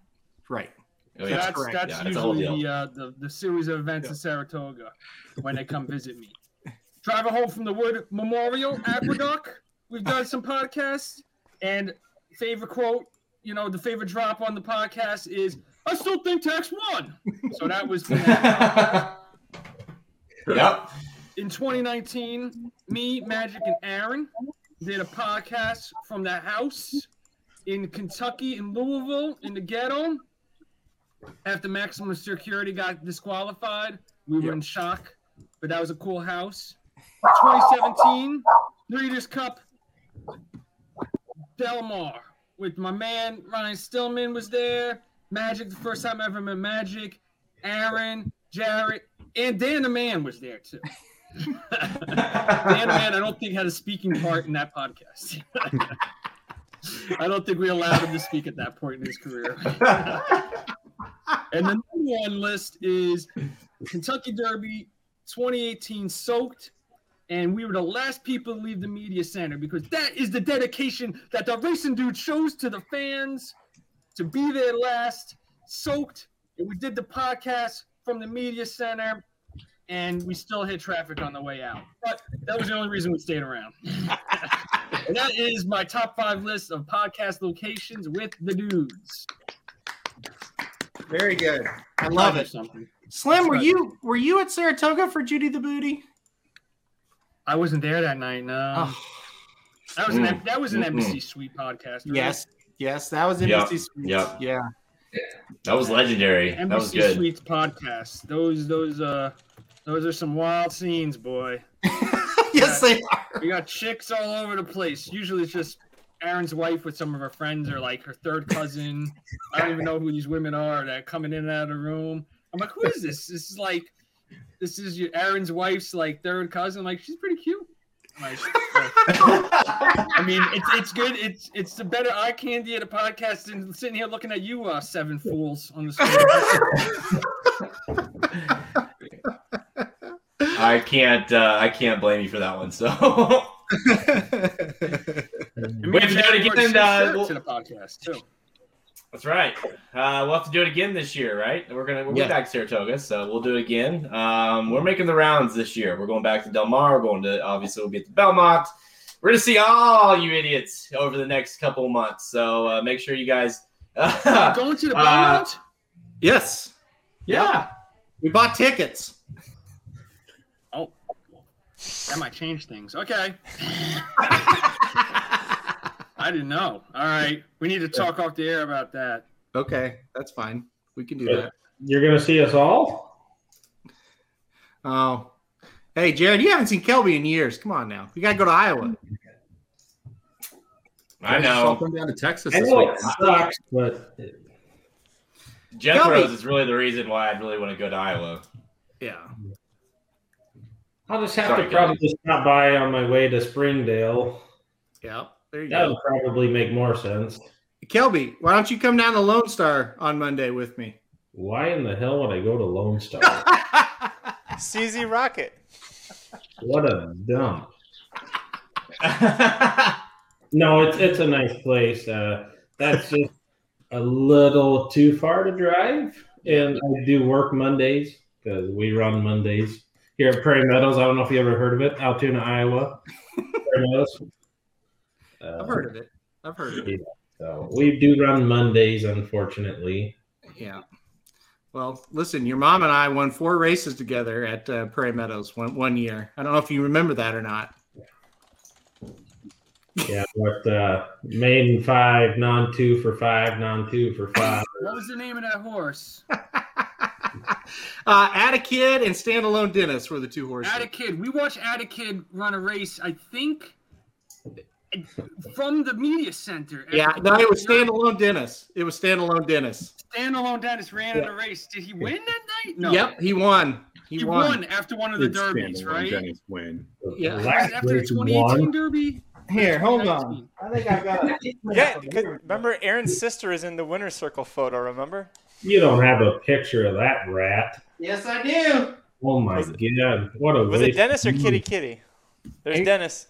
Right. Oh, So yeah. that's correct. that's Yeah, that's the whole usually deal. the, uh, the the series of events in Saratoga when they come visit me. Driving home from the Wood Memorial Aqueduct, we've done some podcasts, and favorite quote, you know, the favorite drop on the podcast is, "I still think Tex won." So that was Yep. in 2019. Me, Magic, and Aaron did a podcast from the house in Kentucky, in Louisville, in the ghetto. After maximum security got disqualified, we were in shock. but that was a cool house. 2017 Breeders' Cup Del Mar, with my man Ryan Stillman was there. Magic, the first time I ever met Magic. Aaron, Jared, and Dan the Man was there too. Dan the Man, I don't think had a speaking part in that podcast. I don't think we allowed him to speak at that point in his career. and the number one list is Kentucky Derby 2018 soaked. And we were the last people to leave the media center because that is the dedication that the racing dude shows to the fans to be there last, soaked. And we did the podcast from the media center, and we still hit traffic on the way out. But that was the only reason we stayed around. and that is my top five list of podcast locations with the dudes. Very good. I love it. Something. Slim, were you were you at Saratoga for Judy the Booty? I wasn't there that night. No, Oh. that was an that was an. Embassy Suite podcast. right? Yes, yes, that was Yep, Embassy Suites. yep. Yeah. That was legendary. That was Embassy good. Suites podcast. Those those uh those are some wild scenes, boy. yes, they are. We got chicks all over the place. Usually it's just Aaron's wife with some of her friends or like her third cousin. I don't even know who these women are that are coming in and out of the room. I'm like, who is this? This is like this is your Aaron's wife's like third cousin. I'm like, she's pretty cute. Like, I mean, it's it's good. It's it's the better eye candy at a podcast than sitting here looking at you, uh, seven fools on the screen. I can't. Uh, I can't blame you for that one. So we have to do it again. Uh, we'll- to the podcast too. That's right. Uh, we'll have to do it again this year, right? We're gonna we'll Yeah. back to Saratoga, so we'll do it again. Um, we're making the rounds this year. We're going back to Del Mar. We're going to obviously we'll be at the Belmont. We're gonna see all you idiots over the next couple months. So uh, make sure you guys going to the uh, Belmont. Yes. Yeah. We bought tickets. Oh, that might change things. Okay. I didn't know. All right, we need to talk off the air about that. Okay, that's fine. We can do Yeah. that. You're gonna see us all. Oh, hey, Jared, you haven't seen Kelby in years. Come on now, we gotta go to Iowa. I know. Come down to Texas I know it sucks, but Jethro's Kelby. is really the reason why I really want to go to Iowa. Yeah. I'll just have Sorry, to probably just stop by on my way to Springdale. Yeah. There you That go. would probably make more sense. Kelby, why don't you come down to Lone Star on Monday with me? Why in the hell would I go to Lone Star? CZ Rocket. what a dump. no, it's it's a nice place. Uh, that's just a little too far to drive, and I do work Mondays because we run Mondays here at Prairie Meadows. I don't know if you ever heard of it, Altoona, Iowa. Prairie Meadows. Uh, I've heard of it. I've heard of it. So we do run Mondays, unfortunately. Yeah. Well, listen, your mom and I won four races together at uh, Prairie Meadows one, one year. I don't know if you remember that or not. Yeah, but uh, maiden five, non two for five, non two for five. What was the name of that horse? Uh, Add a Kid and Standalone Dennis were the two horses. Add a kid. We watched Add a kid run a race. I think from the media center. Yeah, no, it was Standalone Dennis. It was Standalone Dennis. Standalone Dennis ran in a race. Did he win that night? No. Yep, he won. He, He, won. won. after one of the It's derbies, standalone right? Dennis win. Yeah. Was it after the 2018 derby. Here, hold on. I think I've got it. Yeah, 'cause remember Aaron's sister is in the winner's circle photo. Remember? You don't have a picture of that rat. Yes, I do. Oh my god! What a Was it Dennis or of Kitty Kitty? There's Dennis.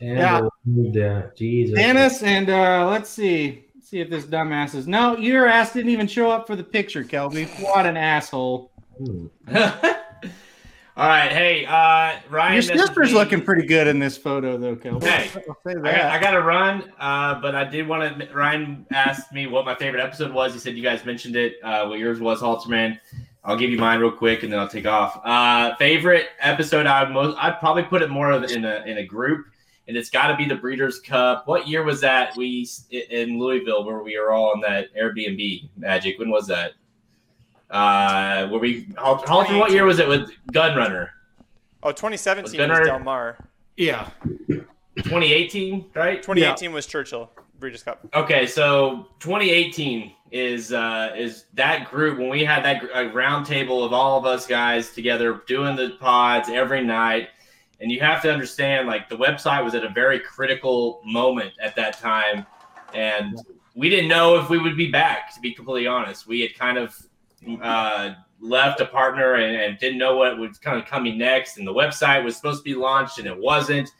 Yeah. yeah. Jesus. Dennis and uh, let's see, let's see if this dumbass is. No, your ass didn't even show up for the picture, Kelby. What an asshole! All right, hey, uh, Ryan. Your messaged sister's looking pretty good in this photo, though, Kelby. Hey, I'll say I got, that. I got to run, uh, but I did want to. Ryan asked me what my favorite episode was. He said you guys mentioned it. Uh, what yours was, Halterman. I'll give you mine real quick, and then I'll take off. Uh, favorite episode? I would most. I'd probably put it more of in a in a group, and it's got to be the Breeders' Cup. What year was that? We in Louisville where we were all on that Airbnb magic. When was that? Uh, where we Halter, Halter, What year was it with Gun Runner? Oh, 2017 was Bernard- Del Mar. Yeah. 2018, right? 2018 was Churchill Breeders' Cup. Okay, so 2018 is uh, is that group when we had that gr- round table of all of us guys together doing the pods every night, and you have to understand like the website was at a very critical moment at that time, and we didn't know if we would be back. To be completely honest, we had kind of uh, left a partner and, and didn't know what was kind of coming next, and the website was supposed to be launched and it wasn't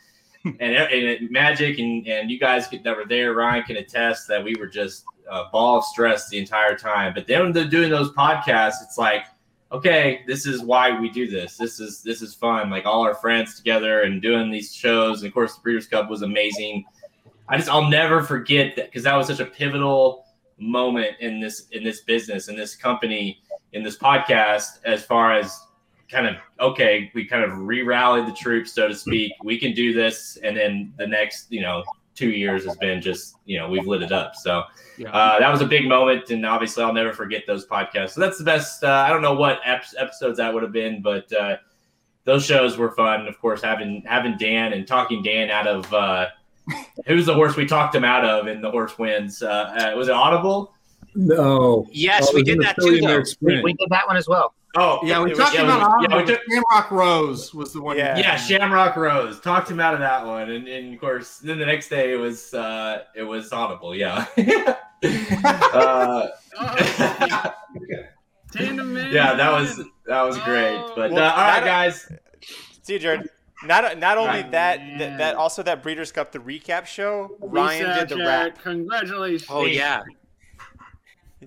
and, and it, Magic and, and you guys that were there, Ryan can attest that we were just a ball of stress the entire time. But then they're doing those podcasts, it's like, okay, this is why we do this. This is this is fun. Like all our friends together and doing these shows. And of course, the Breeders' Cup was amazing. I just I'll never forget that because that was such a pivotal moment in this in this business in this company in this podcast as far as kind of okay we kind of re-rallied the troops so to speak we can do this and then the next you know two years has been just you know we've lit it up so Yeah. uh, that was a big moment and obviously i'll never forget those podcasts so that's the best uh, i don't know what ep- episodes that would have been but uh, those shows were fun of course having having dan and talking dan out of uh, who's the horse we talked him out of and the horse wins uh, uh, was it audible No. Yes, Oh, we did that too, though. We, we did that one as well. Oh Yeah, we it was- talked yeah, it about was- yeah, we took- Shamrock Rose was the one. Yeah. Yeah, Shamrock Rose. Talked him out of that one, and, and of course, then the next day it was uh, it was Audible. Yeah. uh, Tandem man. yeah, that was that was great. But Well, uh, all right, not- guys. See you, Jared. Not not only Right. that, that that also that Breeders' Cup the recap show. Ryan did the rap. Congratulations. Oh yeah.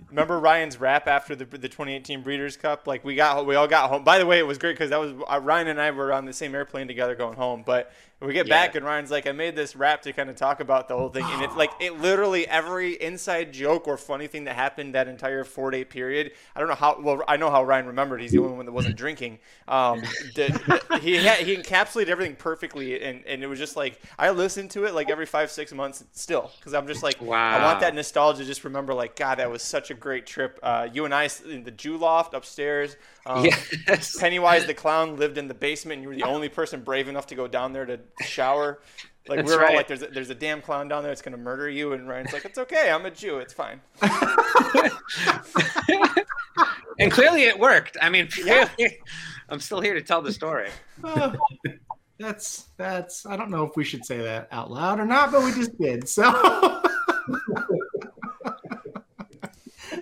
Remember Ryan's rap after the the 2018 Breeders' Cup? Like we got we all got home. By the way, it was great because that was uh, Ryan and I were on the same airplane together going home. But we get back and Ryan's like, I made this rap to kind of talk about the whole thing, and it's like it literally every inside joke or funny thing that happened that entire four day period. I don't know how well I know how Ryan remembered. He's the only one that wasn't drinking. Um, the, the- he had, he encapsulated everything perfectly, and and it was just like I listen to it like every five six months still because I'm just like wow. I want that nostalgia. Just remember like God, that was such a great trip. Uh, you and I in the Jew loft upstairs. Um, Yes. Pennywise the clown lived in the basement, and you were the only person brave enough to go down there to shower. Like That's we were all like, "There's a, there's a damn clown down there that's gonna murder you," and Ryan's like, "It's okay, I'm a Jew, it's fine." And clearly it worked. I mean, clearly, I'm still here to tell the story. Uh, that's that's. I don't know if we should say that out loud or not, but we just did. So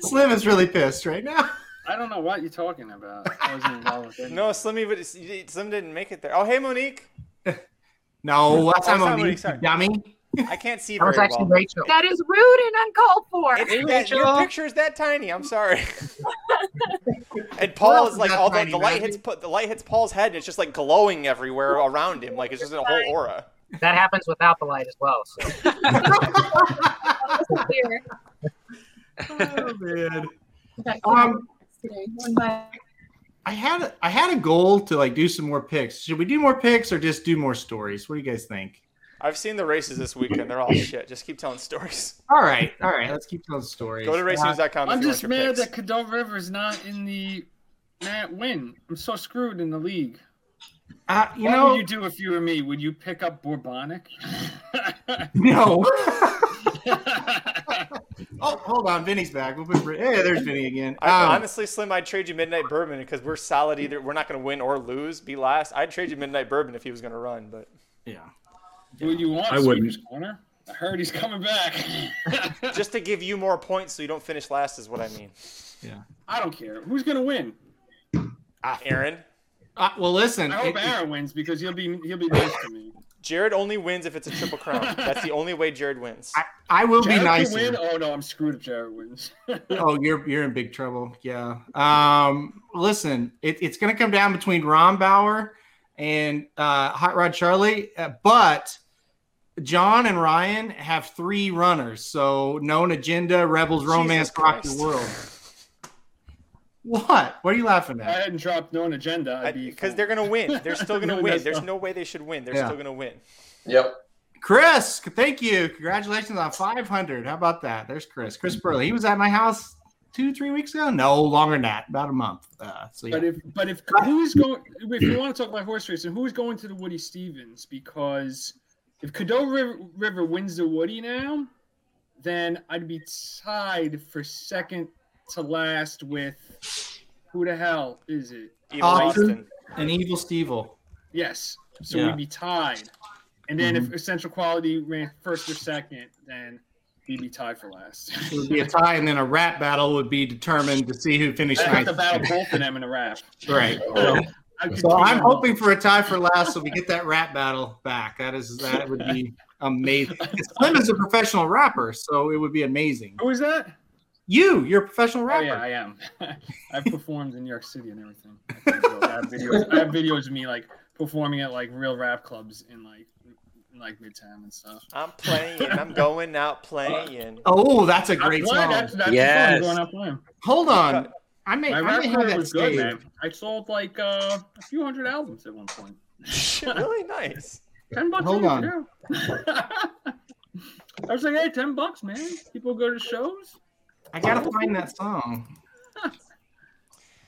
Slim is really pissed right now. I don't know what you're talking about. I wasn't involved with. No, Slimmy, but Slim didn't make it there. Oh, hey, Monique. No, last time not on Monique, me, sorry. dummy. I can't see That was very actually well. Rachel. That is rude and uncalled for. It's Hey, that, your Rachel. picture is that tiny. I'm sorry. and Paul else is is like that all the, tiny, the light hits put the light hits Paul's head and it's just like glowing everywhere around him. Like it's just a whole aura. That happens without the light as well. So Oh man. Um, today. One by I had I had a goal to like do some more picks. Should we do more picks or just do more stories? What do you guys think? I've seen the races this weekend. They're all shit. Just keep telling stories. All right, all right. Let's keep telling stories. Go to racenews.com if I'm just mad picks. that Caddo River's not in the Matt win. I'm so screwed in the league. Uh, you what know, would you do if you were me? Would you pick up Bourbonic? no. oh, hold on, Vinny's back. We'll put, hey, there's Vinny again. I, Um, honestly, Slim, I'd trade you Midnight Bourbon because we're solid. Either we're not going to win or lose, be last. I'd trade you Midnight Bourbon if he was going to run, but yeah. Who you want? I wouldn't. Sweeper's Corner? I heard he's coming back. just to give you more points so you don't finish last is what I mean. Yeah. I don't care. Who's gonna win? Aaron, Uh, well, listen. I hope it- Aaron wins because he'll be he'll be nice to me. Jared only wins if it's a triple crown. That's the only way Jared wins. I, I will Jared be nice. nicer. win. Oh no, I'm screwed if Jared wins. oh, you're you're in big trouble. Yeah. Um, listen, it, it's going to come down between Rombauer and uh, Hot Rod Charlie, uh, but John and Ryan have three runners. So known agenda, Rebels, Romance, Rock the World. What? What are you laughing at? I hadn't dropped no agenda, I'd be Because they're going to win. They're still going to No, win. There's not- no way they should win. They're Yeah. still going to win. Yep. Chris, thank you. Congratulations on 500. How about that? There's Chris. Chris Burley. He was at my house two, three weeks ago. No, longer than that, about a month. Uh, so yeah. But if but if who's going if you want to talk about horse racing, who's going to the Woody Stephens? Because if Caddo River, River wins the Woody now, then I'd be tied for second to last with who the hell is it? Austin and Evil Stevel. Yes. So Yeah. we'd be tied. And then Mhm. if Essential Quality ran first or second, then we'd be tied for last. It would be a tie, and then a rap battle would be determined to see who finished I have to battle both of them in a rap. Right. So, so I'm on. hoping for a tie for last, so we get that rap battle back. That is that would be amazing. Slim is a professional rapper, so it would be amazing. Who is that? You, you're a professional rapper. Oh rapper. yeah, I am. I've performed in New York City and everything. I have videos. I have videos of me like performing at like real rap clubs in like in, like Midtown and stuff. I'm playing. I'm going out playing. Oh, that's a great That's why- song. That's, that's yes. I'm going out playing. Hold on. I may, My I rap may have that was good, man. I sold like uh, a few hundred albums at one point. really nice. Ten bucks. Hold on. I was like, hey, ten bucks, man. People go to shows. I gotta find that song.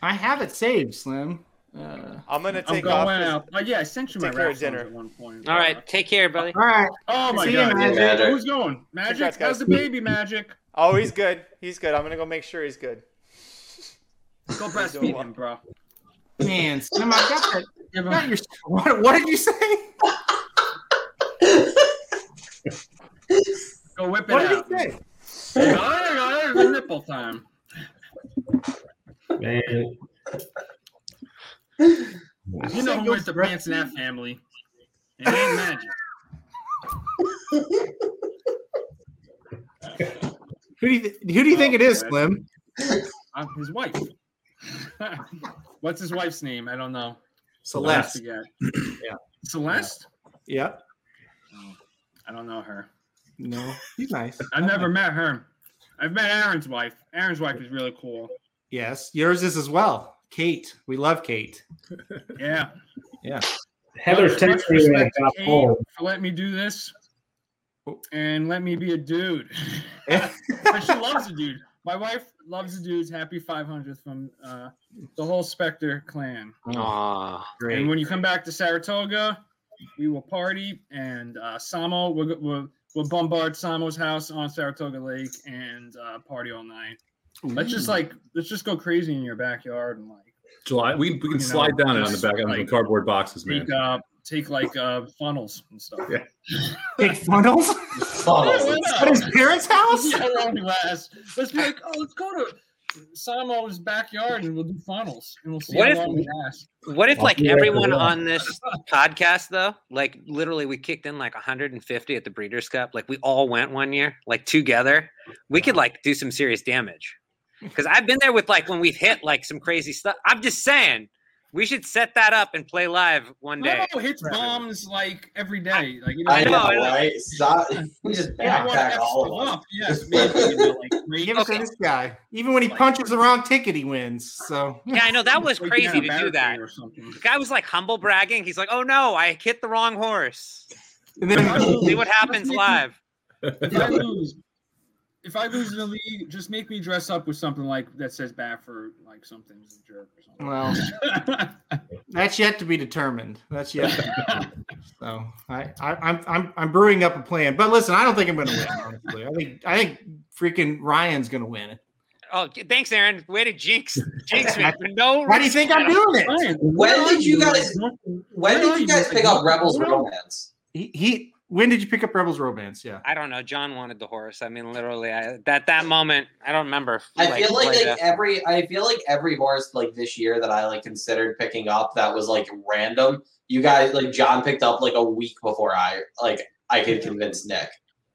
I have it saved, Slim. Uh, I'm gonna I'm take going off. out. Oh yeah, I sent you my Take care rap dinner. at one point. All right, take care, buddy. All right. Oh my See you, god. Magic. Magic. Who's going? Magic. Congrats, guys. How's the baby, Magic? Oh, he's good. He's good. I'm gonna go make sure he's good. Go doing breastfeed him, bro. Man, Slim, I got that. Got your, what, what did you say? Go whip it What did out. he say? Hey, guys, guys, nipple time. Man, You know who wears the pants in that family? It ain't magic. Who do you th- who do you think it is, Oh, Slim? I'm his wife. What's his wife's name? I don't know. Celeste. I. Yeah. Celeste? Yeah. Oh, I don't know her. No, he's nice. I've never met her. I've met Aaron's wife. Aaron's wife is really cool. Yes, yours is as well. Kate, we love Kate. Yeah. Yeah. Heather Much texting me when I got home. for letting me do this Oh. and let me be a dude. but she loves a dude. My wife loves the dudes. Happy 500th from uh, the whole Spectre clan. Aw. Great. And when you come back to Saratoga, we will party and uh, Samo will will will bombard Samo's house on Saratoga Lake and uh, party all night. Let's just like let's just go crazy in your backyard and like July. We, we can You know, slide down it on the back on the like- cardboard boxes, man. take uh take like uh funnels and stuff. Yeah. Big funnels? Funnels. At his parents' house? Yeah, around the glass. Let's be like, oh, let's go to Samo's backyard and we'll do funnels and we'll see What how if- long we last. What if like everyone on this podcast though, like literally we kicked in like 150 at the Breeders' Cup, like we all went one year, like together, we could like do some serious damage. Because I've been there with like when we've hit like some crazy stuff. I'm just saying, we should set that up and play live one day. Samo hits bombs like every day. Like you I know, know, I know. right? Stop. We just Yeah, I want backpack all of them. up. Yes, maybe, you know, like, great- Give it to this guy. Even when he punches the wrong ticket, he wins. So Yeah, I know that was crazy to do that. Or something. The guy was like humble bragging. He's like, "Oh no, I hit the wrong horse." and then See what happens live. If I lose, if I lose in the league, just make me dress up with something like that says Baffert, like something's a jerk or something. well, that's yet to be determined. That's yet. To be determined. So I, I, I'm, I'm, I'm brewing up a plan. But listen, I don't think I'm going to win. Honestly, I think, I think freaking Ryan's going to win. Oh, thanks, Aaron. Way to jinx, jinx me. For no Why do you think I'm doing it? Ryan, When did you guys- When When did you guys pick up Rebels. Romance? He, he. When did you pick up Rebels Romance? Yeah. I don't know. John wanted the horse. I mean, literally, I, that that moment, I don't remember. I feel like, right like every I feel like every horse like this year that I like considered picking up that was like random. You guys like John picked up like a week before I like I could convince Nick.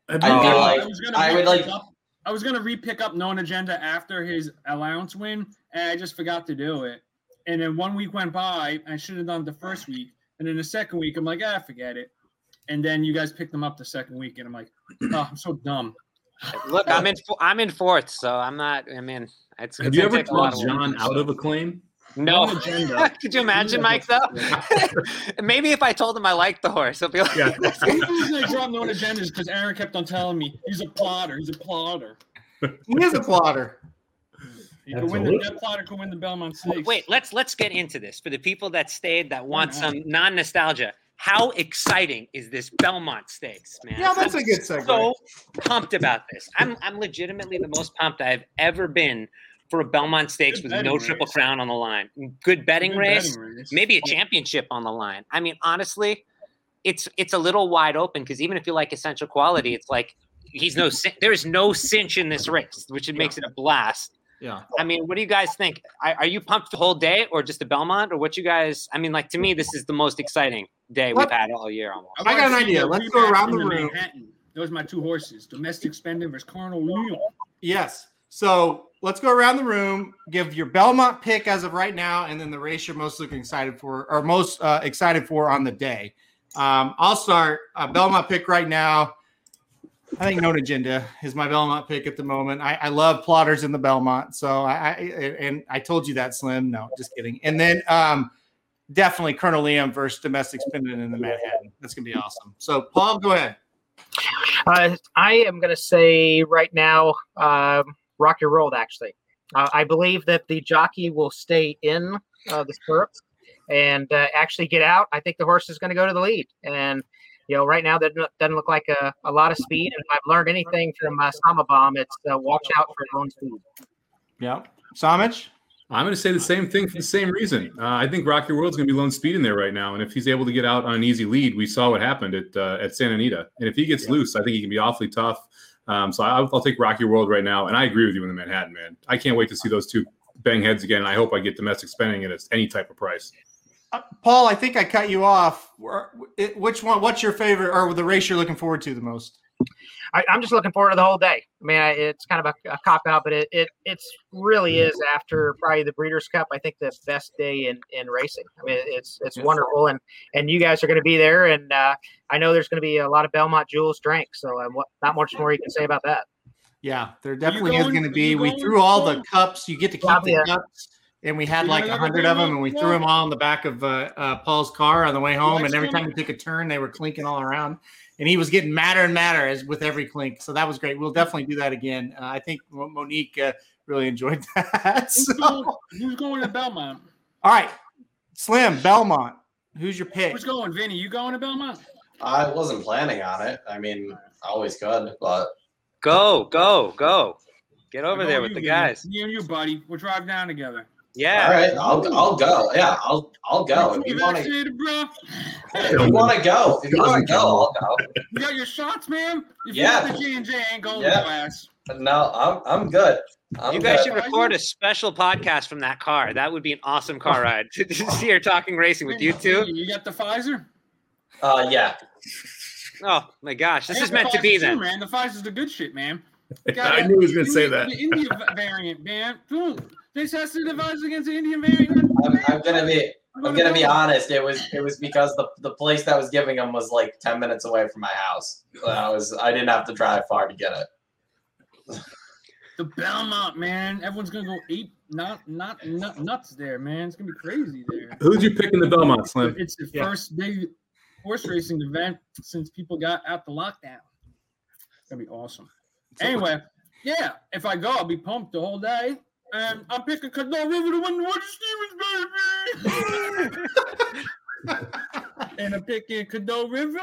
I feel Uh, like I was gonna I would like Up, I was gonna re-pick up known agenda after his allowance win, and I just forgot to do it. And then one week went by. I should have done it the first week, and then the second week, I'm like, ah, forget it. And then you guys picked them up the second week, and I'm like, oh, I'm so dumb. Look, I'm in. I'm in fourth, so I'm not. I mean, it's. Have it's you ever take talked of work. John out of a claim? No. Agenda. Could you imagine, Mike? Though, maybe if I told him I liked the horse, he'll be like, Yeah. The only reason I dropped known agenda is because Aaron kept on telling me he's a plotter. He's a plotter. He is a plotter. You can win the Dead Plotter can win the Belmont Stakes. Wait, let's let's get into this for the people that stayed that want some non nostalgia. How exciting is this Belmont Stakes, man? Yeah, that's I'm a good segue. So pumped about this. I'm I'm legitimately the most pumped I've ever been for a Belmont Stakes Good with no betting triple crown on the line. Good betting Good race, betting race. maybe a championship on the line. I mean, honestly, it's it's a little wide open because even if you like essential quality, it's like he's no there is no cinch in this race, which it makes it a blast. Yeah. I mean, what do you guys think? Are, are you pumped the whole day, or just the Belmont, or what you guys? I mean, like to me, this is the most exciting day What? we've had all year. Almost. I got an idea. Let's go around the room. Manhattan. Those are my two horses: Domestic Spending versus Colonel Liam. Yes. So let's go around the room. Give your Belmont pick as of right now, and then the race you're most looking excited for, or most uh, excited for on the day. Um, I'll start. Uh, Belmont pick right now. I think Known Agenda is my Belmont pick at the moment. I, I love plotters in the Belmont, so I, I and I told you that Slim. No, just kidding. And then um, definitely Colonel Liam versus Domestic Spending in the Manhattan. That's gonna be awesome. So Paul, go ahead. Uh, I am going to say right now, um, rock your world. Actually, uh, I believe that the jockey will stay in uh, the stirrups and uh, actually get out. I think the horse is going to go to the lead, and you know, right now that doesn't- look like a, a lot of speed. And if I've learned anything from uh, Sama Bomb, it's uh, watch out for your own speed. Yeah, Samich. I'm going to say the same thing for the same reason. Uh, I think Rock Your World's going to be lone speed in there right now, and if he's able to get out on an easy lead, we saw what happened at uh, at Santa Anita. And if he gets loose, I think he can be awfully tough. Um, so I, I'll take Rock Your World right now, and I agree with you in the Manhattan man. I can't wait to see those two bang heads again. And I hope I get domestic spending at any type of price. Paul, I think I cut you off. Which one? What's your favorite, or the race you're looking forward to the most? I, I'm just looking forward to the whole day. I mean, I, it's kind of a, a cop out, but it, it it's really is after probably the Breeders' Cup. I think the best day in, in racing. I mean, it's it's wonderful, and and you guys are going to be there, and uh, I know there's going to be a lot of Belmont Jewels drank. So uh, what, not much more you can say about that. Yeah, there definitely is going? going to be. you We threw all the cups. You get to keep Yeah, the yeah. cups, and we had like a hundred of them, and we threw them all in the back of uh, uh, Paul's car on the way home. And every time we took a turn, they were clinking all around, and he was getting madder and madder as with every clink. So that was great. We'll definitely do that again. Uh, I think Monique uh, really enjoyed that. Who's, going, who's going to Belmont? all right, Slim Belmont. Who's your pick? Who's going, Vinny? You going to Belmont? I wasn't planning on it. I mean, I always could, but Go, go, go. Get over Go there you, with the guys. Me and you, buddy. We'll drive down together. Yeah. all right, I'll I'll go. Yeah, I'll I'll go. If You you want to, if you want to go, if you want to go, I'll go. You got your shots, man? If Yeah. you got the J and J, ain't going Yeah. to class. No, I'm I'm good. I'm you guys good. should record a special podcast from that car. That would be an awesome car ride. to see her talking racing with you two. You got the Pfizer? Uh, yeah. Oh my gosh, this I is meant the to be Pfizer too, then. man. The Pfizer's the good shit, man. I knew he was gonna say that. The India variant, man. Boom. They tested the Pfizer against the Indian variant. I'm, I'm gonna be I'm gonna be honest. It was it was because the, the place that was giving them was like ten minutes away from my house. I was I didn't have to drive far to get it. The Belmont, man. Everyone's gonna go eight, not not nut, nuts there, man. It's gonna be crazy there. Who'd you pick in the Belmont, Slim? It's the Yeah. first big horse racing event since people got out the lockdown. It's gonna be awesome. Anyway, yeah, if I go, I'll be pumped the whole day. And I'm picking Caddo River to win the Stephens, baby. and I'm picking Caddo River.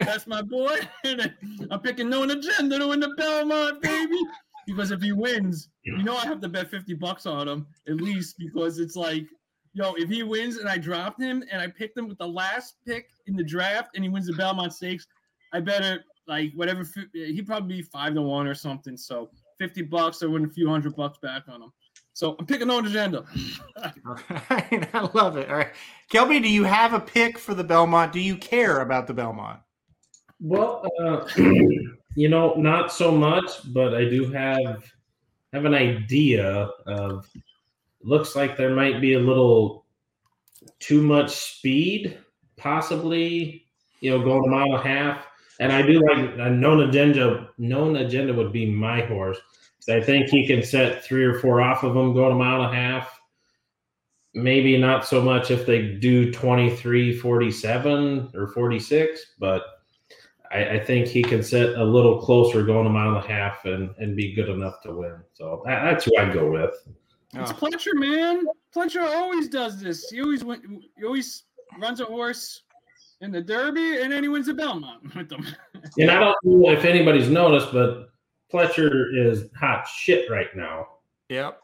That's my boy. And I'm picking Known Agenda to win the Belmont, baby. Because if he wins, you know I have to bet 50 bucks on him, at least, because it's like, yo, if he wins and I dropped him and I picked him with the last pick in the draft and he wins the Belmont Stakes, I better like whatever he'd probably be five to one or something. So 50 bucks, I win a few hundred bucks back on him. So I'm picking Known Agenda. I love it. All right, Kelby, do you have a pick for the Belmont? Do you care about the Belmont? Well, uh, you know, not so much, but I do have have an idea of. Looks like there might be a little too much speed, possibly. You know, going a mile and a half, and I do like a known agenda. Known agenda would be my horse. 'Cause I think he can set three or four off of them going a mile and a half. Maybe not so much if they do 23, 47 or 46, but I, I think he can set a little closer going a mile and a half and, and be good enough to win. So that, that's who I'd go with. It's. Pletcher, man. Pletcher always does this. He always went. He always runs a horse in the Derby, and then he wins the Belmont with them. And I don't know if anybody's noticed, but Pletcher is hot shit right now. Yep.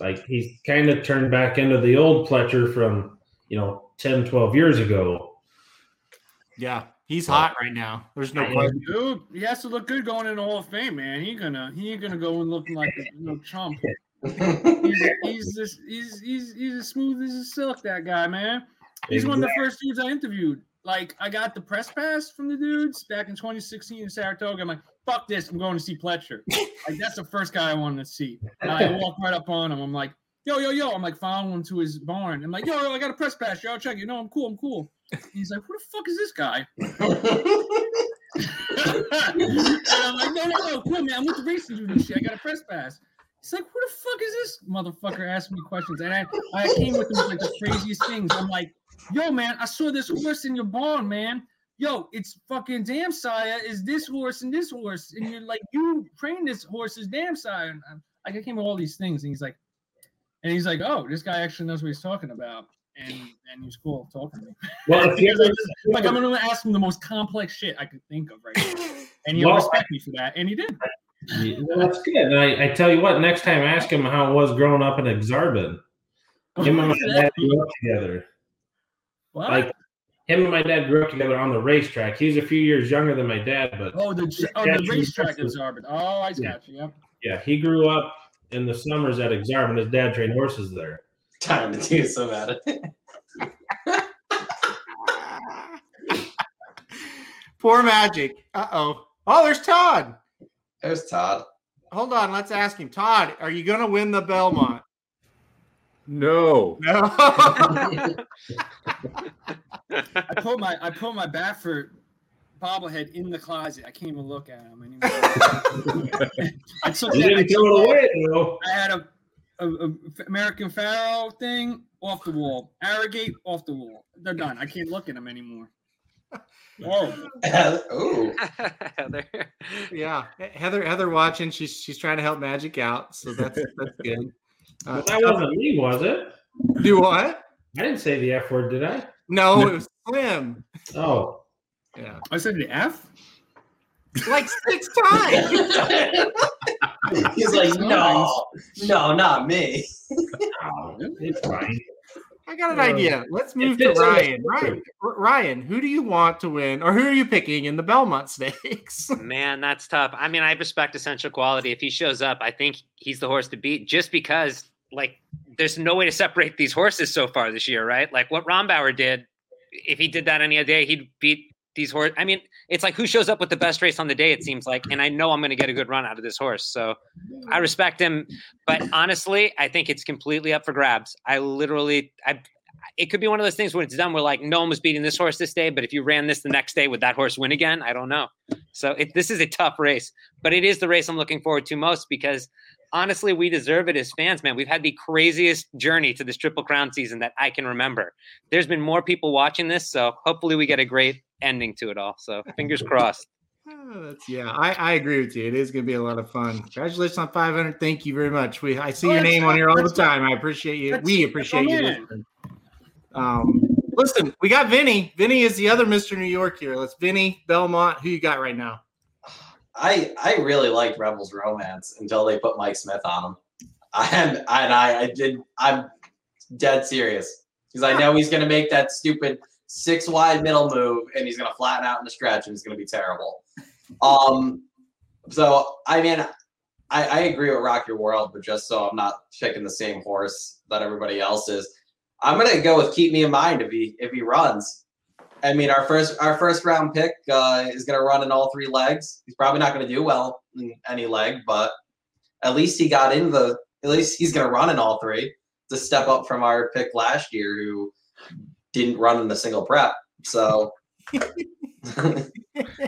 Like he's kind of turned back into the old Pletcher from, you know, 10, 12 years ago. Yeah, he's hot right now. There's no I- question. Dude, he has to look good going in the Hall of Fame, man. He gonna he ain't gonna go and looking like a you know, chump. he's he's just he's he's he's as smooth as a silk. That guy, man. He's one of the first dudes I interviewed. Like I got the press pass from the dudes back in 2016 in Saratoga. I'm like, fuck this, I'm going to see Pletcher. like that's the first guy I wanted to see. And I walk right up on him. I'm like, yo, yo, yo. I'm like following him to his barn. I'm like, yo, yo, I got a press pass. Yo, check it. No, I'm cool. I'm cool. He's like, who the fuck is this guy? and I'm like, no, no, no, cool, man. I'm with the racing dude and shit. I got a press pass. He's like, who the fuck is this motherfucker asking me questions? And I, I came with him with like the craziest things. I'm like, yo, man, I saw this horse in your barn, man. Yo, it's fucking dam sire is this horse and this horse. And you're like, you trained this horse's dam sire. And I'm, like, I came with all these things. And he's like, and he's like, oh, this guy actually knows what he's talking about. And and he's cool talking to me. Well, if you Because I ever- just- like I'm gonna ask him the most complex shit I could think of right now. And he'll Well, respect me for that. And he did. Well, that's good. And I, I tell you what, next time ask him how it was growing up in Ak-Sar-Ben. Him and my dad grew up together. What? Like him and my dad grew up together on the racetrack. He's a few years younger than my dad, but Oh, the oh, the racetrack he- is Arbit. Oh, I Yeah. got you. Yep. yeah, he grew up in the summers at Ak-Sar-Ben. His dad trained horses there. Time to do some at it. Poor Magic. Uh oh. Oh, there's Todd. There's Todd. Hold on, let's ask him. Todd, are you gonna win the Belmont? No. No. I put my I put my Baffert bobblehead in the closet. I can't even look at him anymore. I took You that- I didn't throw took it away, though. I had a, a, a American Pharoah thing off the wall. Arrogate off the wall. They're done. I can't look at them anymore. Horrible. Ooh. yeah, Heather. Heather watching. She's she's trying to help Magic out, so that's that's good. Uh, But that wasn't me, was it? Do what? I didn't say the F word, did I? No, it was Slim. Oh. Yeah. I said the F. Like six times. He's like, no, no, not me. it's fine. I got an Uh, idea. Let's move to fits in the Ryan. story. Ryan, Ryan, who do you want to win, or who are you picking in the Belmont Stakes? Man, that's tough. I mean, I respect essential quality. If he shows up, I think he's the horse to beat just because, like, there's no way to separate these horses so far this year, right? Like what Rombauer did, if he did that any other day, he'd beat these horses. I mean, it's like who shows up with the best race on the day, it seems like. And I know I'm going to get a good run out of this horse. So I respect him. But honestly, I think it's completely up for grabs. I literally, I, it could be one of those things when it's done We're like no one was beating this horse this day, but if you ran this the next day, would that horse win again? I don't know. So it, this is a tough race, but it is the race I'm looking forward to most because honestly, we deserve it as fans, man. We've had the craziest journey to this Triple Crown season that I can remember. There's been more people watching this, so hopefully we get a great ending to it all. So fingers crossed. Oh, that's yeah, I, I agree with you. It is going to be a lot of fun. Congratulations on 500. Thank you very much. We I see Oh, your name on here all the time. I appreciate you. We appreciate you. Um, listen, we got Vinny. Vinny is the other Mr. New York here. Let's Vinny Belmont. Who you got right now? I I really liked Rebels Romance until they put Mike Smith on him. I and I, I did I'm dead serious because I know he's gonna make that stupid six wide middle move and he's gonna flatten out in the stretch and it's gonna be terrible. Um, so I mean, I, I agree with Rock Your World, but just so I'm not picking the same horse that everybody else is, I'm gonna go with Keep Me in Mind if he if he runs. I mean, our first our first round pick uh, is going to run in all three legs. He's probably not going to do well in any leg, but at least he got in the. At least he's going to run in all three to step up from our pick last year, who didn't run in a single prep. So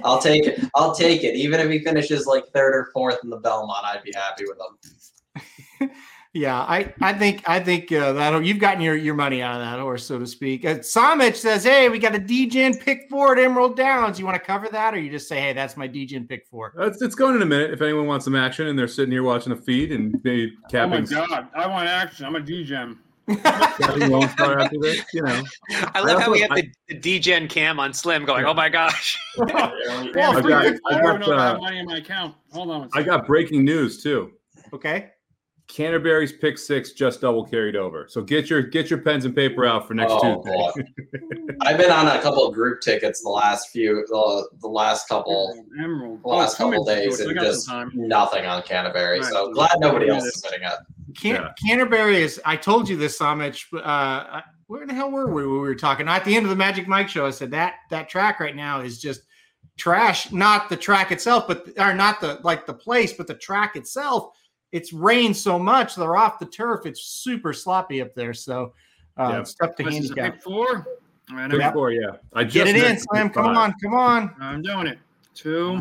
I'll take it. I'll take it. Even if he finishes like third or fourth in the Belmont, I'd be happy with him. Yeah, I, I think I think uh, that you've gotten your, your money out of that horse, so to speak. Uh, Samich says, "Hey, we got a DGen pick four at Emerald Downs. You want to cover that, or you just say, hey, that's my DGen pick four? It's, it's going in a minute. If anyone wants some action and they're sitting here watching a feed and they Oh my god, I want action. I'm a DGem. Capping Lone Star after this, you know. I love how we have also- the, the DGen cam on Slim going, oh my gosh. Well, I've got- I I've don't got, know if I have uh, money in my account. Hold on. I got breaking news too. Okay. Canterbury's pick six just double carried over. So get your get your pens and paper out for next Oh, Tuesday. I've been on a couple of group tickets the last few, the, the last couple, Emerald. the last Oh, couple days, ago, so I and just nothing on Canterbury. All right, so so glad nobody else is bidding up. Can- Canterbury is. I told you this, Samich. Uh, I- where the hell were we? when We were talking at the end of the Magic Mike show. I said that that track right now is just trash. Not the track itself, but or not the like the place, but the track itself. It's rained so much they're off the turf. It's super sloppy up there. So uh, Yeah. it's tough to This handicap. pick four. All right, Pick four, yeah. I just Get it in, missed Slim. pick Come five. on, come on. I'm doing it. Two.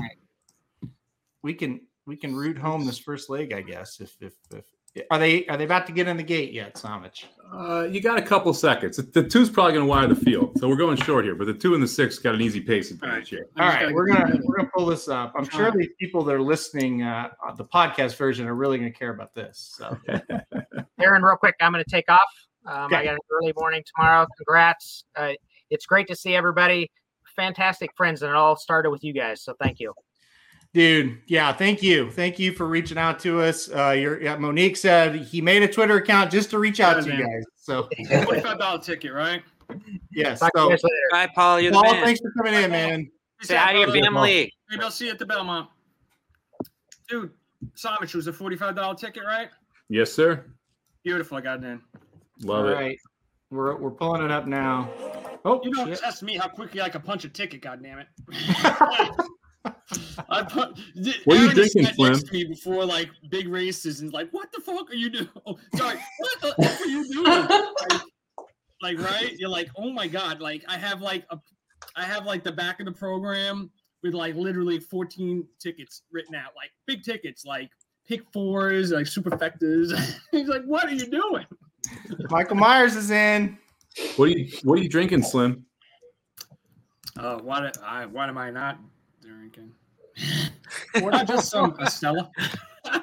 We can we can root home this first leg, I guess. If if if are they are they about to get in the gate yet, Samich? Uh, you got a couple seconds. The two's probably going to wire the field, so we're going short here. But the two and the six got an easy pace advantage here. All right, we're gonna we're gonna pull this up. I'm sure the people that are listening, uh, the podcast version, are really gonna care about this. So, Aaron, real quick, I'm going to take off. Um, Okay. I got an early morning tomorrow. Congrats. Uh, it's great to see everybody. Fantastic friends, and it all started with you guys. So thank you. Dude, yeah, thank you, thank you for reaching out to us. Uh, your yeah, Monique said he made a Twitter account just to reach out to you guys. So, Forty-five dollar ticket, right? yes. Talk to So, guys. Bye, Paul. You're the Paul, man. thanks for coming in, man. Say hi to your family. Maybe I'll see you at the Belmont. Dude, Samich was a forty-five dollar ticket, right? Yes, sir. Beautiful. I got it in. Love All it. right, we're we're pulling it up now. Oh, You don't shit. test me how quickly I can punch a ticket. God damn it! I put, What are you drinking, sat next Slim? to me before like big races and like, what the fuck are you doing? Oh, sorry, what the fuck are you doing? Like, like, right? You're like, oh my god! Like I have like a, I have like the back of the program with like literally 14 tickets written out, like big tickets, like pick fours, like superfectas. He's like, what are you doing? Michael Myers is in. What are you What are you drinking, Slim? Uh, why, did I, why am I not drinking? Not just some Estella.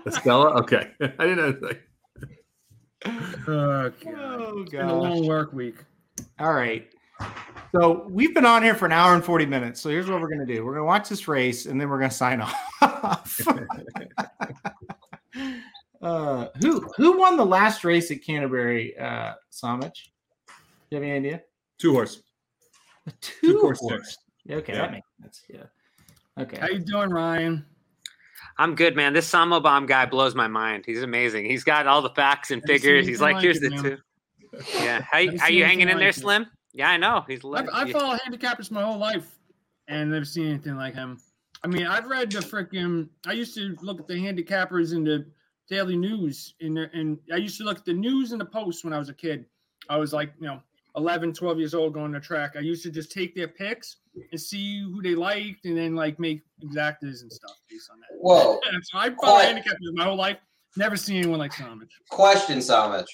Estella. Okay, I didn't know. Like, Oh, God. Oh It's been a long work week. All right. So we've been on here for an hour and 40 minutes. So here's what we're going to do. We're going to watch this race and then we're going to sign off. uh, who who won the last race at Canterbury, uh, Samich? Do you have any idea? two horse. Two, horse horse. six. Yeah, Okay, Yeah. that makes sense. Yeah. Okay. How you doing, Ryan? I'm good, man. This Samo Bomb guy blows my mind. He's amazing. He's got all the facts and figures. He's like, like here's it, the man. two. Yeah. How, Never how you hanging in there, like it. Slim? Yeah, I know. He's I, le- I you- follow handicappers my whole life and never seen anything like him. I mean, I've read the freaking. I used to look at the handicappers in the daily news, in the, and I used to look at the news and the post when I was a kid. I was like, you know, 11, 12 years old going to track. I used to just take their picks and see who they liked, and then like make exactas and stuff based on that. Whoa. so I follow What? handicappers my whole life. Never seen anyone like Samich. Question, Samich.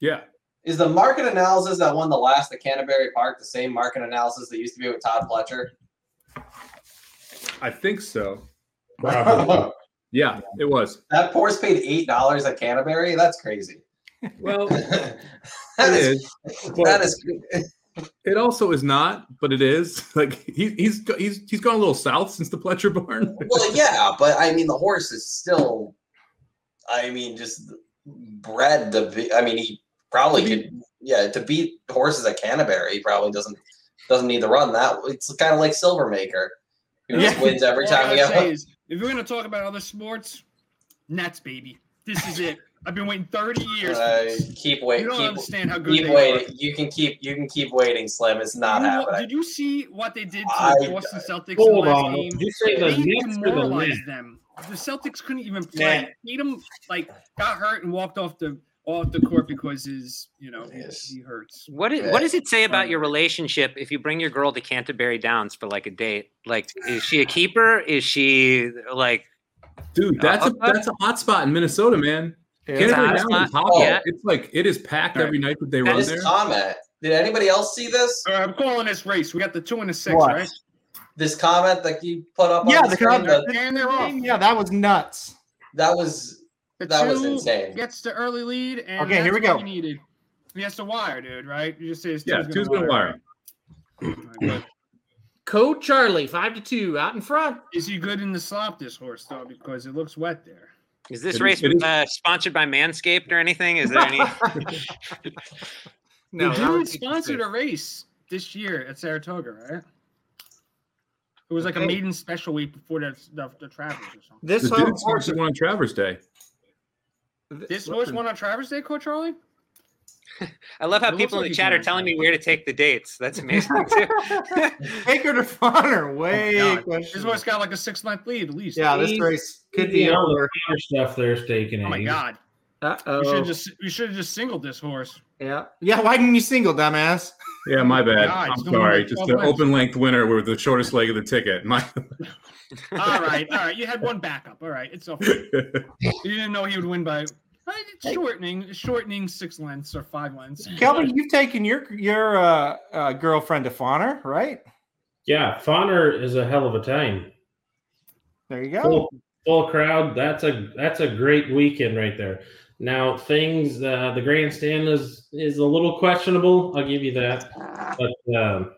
Yeah. Is the market analysis that won the last at Canterbury Park the same market analysis that used to be with Todd Pletcher? I think so. Yeah, it was. That horse paid eight dollars at Canterbury. That's crazy. Well, that it is, is. that is It also is not, but it is. Like he, he's he's he's gone a little south since the Pletcher barn. well, yeah, but I mean the horse is still. I mean, just bred to be. I mean, he probably could. Yeah, to beat horses at Canterbury, he probably doesn't doesn't need to run that. It's kind of like Silvermaker, who just wins every All I time he gotta say is, if we're gonna talk about other sports, Nets, baby, this is it. I've been waiting 30 years. Uh, keep waiting. You don't keep, understand how good keep they waiting. are. You can keep you can keep waiting, Slim. It's not You know- happening. Did you see what they did to I- the Boston Celtics Hold last on. game? Did you say the they Nets or the demoralized Nets? them. The Celtics couldn't even play. Man. Tatum like got hurt and walked off the off the court because his you know he hurts. What is, what does it say about your relationship if you bring your girl to Canterbury Downs for like a date? Like, is she a keeper? Is she like, Dude, that's a that's a hot spot in Minnesota, man. Canterbury It's Mountain is hot. hot. Oh. It's like it is packed All right. every night that they run This there. comment. Did anybody else see this? All right, I'm calling this race. We got the two and the six, What? right? This comment that you put up on Yeah, the the screen, comment. that, And they're off. Yeah, that was nuts. that was The that was insane. Gets the early lead, and Okay, here we go. You needed. He has to wire, dude. Right? You just say his Yeah, two's two's gonna wire. Good. Code Charlie, five to two, out in front. Is he good in the slop, this horse, though? Because it looks wet there. Is this It is- race it is- uh, sponsored by Manscaped or anything? Is there any? No, the that sponsored a race this year at Saratoga, right? It was like a maiden special week before the the, the Travers or something. This The whole dude sponsored on Travers Day. This horse won on Travers Day, Coach Charlie. I love how It people in like the chat are telling me where to take the dates. That's amazing too. Baker to Bonner, way God, This questionable. horse got like a six month lead at least. Yeah, this race could be all over. the stuff there, steaking Oh my God. Uh We should oh. just you should have just singled this horse. Yeah. Yeah, why didn't you single, dumbass? Yeah, my bad. God, I'm it's gonna be sorry. Just an open length winner with the shortest leg of the ticket. My all right, all right. You had one backup. All right, it's okay. You didn't know he would win by it's shortening, shortening six lengths or five lengths. Kelvin, you've taken your your uh, uh, girlfriend to Fonner, right? Yeah, Fonner is a hell of a time. There you go. Full, full crowd. That's a that's a great weekend right there. Now things uh, the grandstand is is a little questionable. I'll give you that, but um,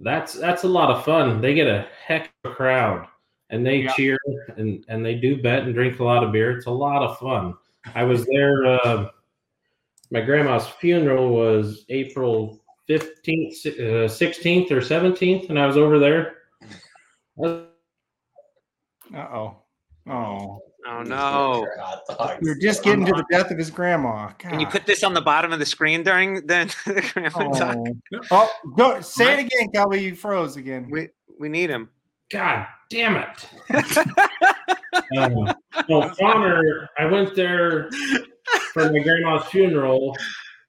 that's that's a lot of fun. They get a heck of a crowd, and they Yeah. cheer and and they do bet and drink a lot of beer. It's a lot of fun. I was there. Uh, my grandma's funeral was April fifteenth, sixteenth, or seventeenth, and I was over there. Uh oh. Oh. Oh no! Hot dogs. You're just getting to the death of his grandma. Can you put this on the bottom of the screen during the, the grandma talk? Oh, oh go say it again, Kelby. You froze again. We we need him. God damn it. um, well, Connor, I went there for my grandma's funeral,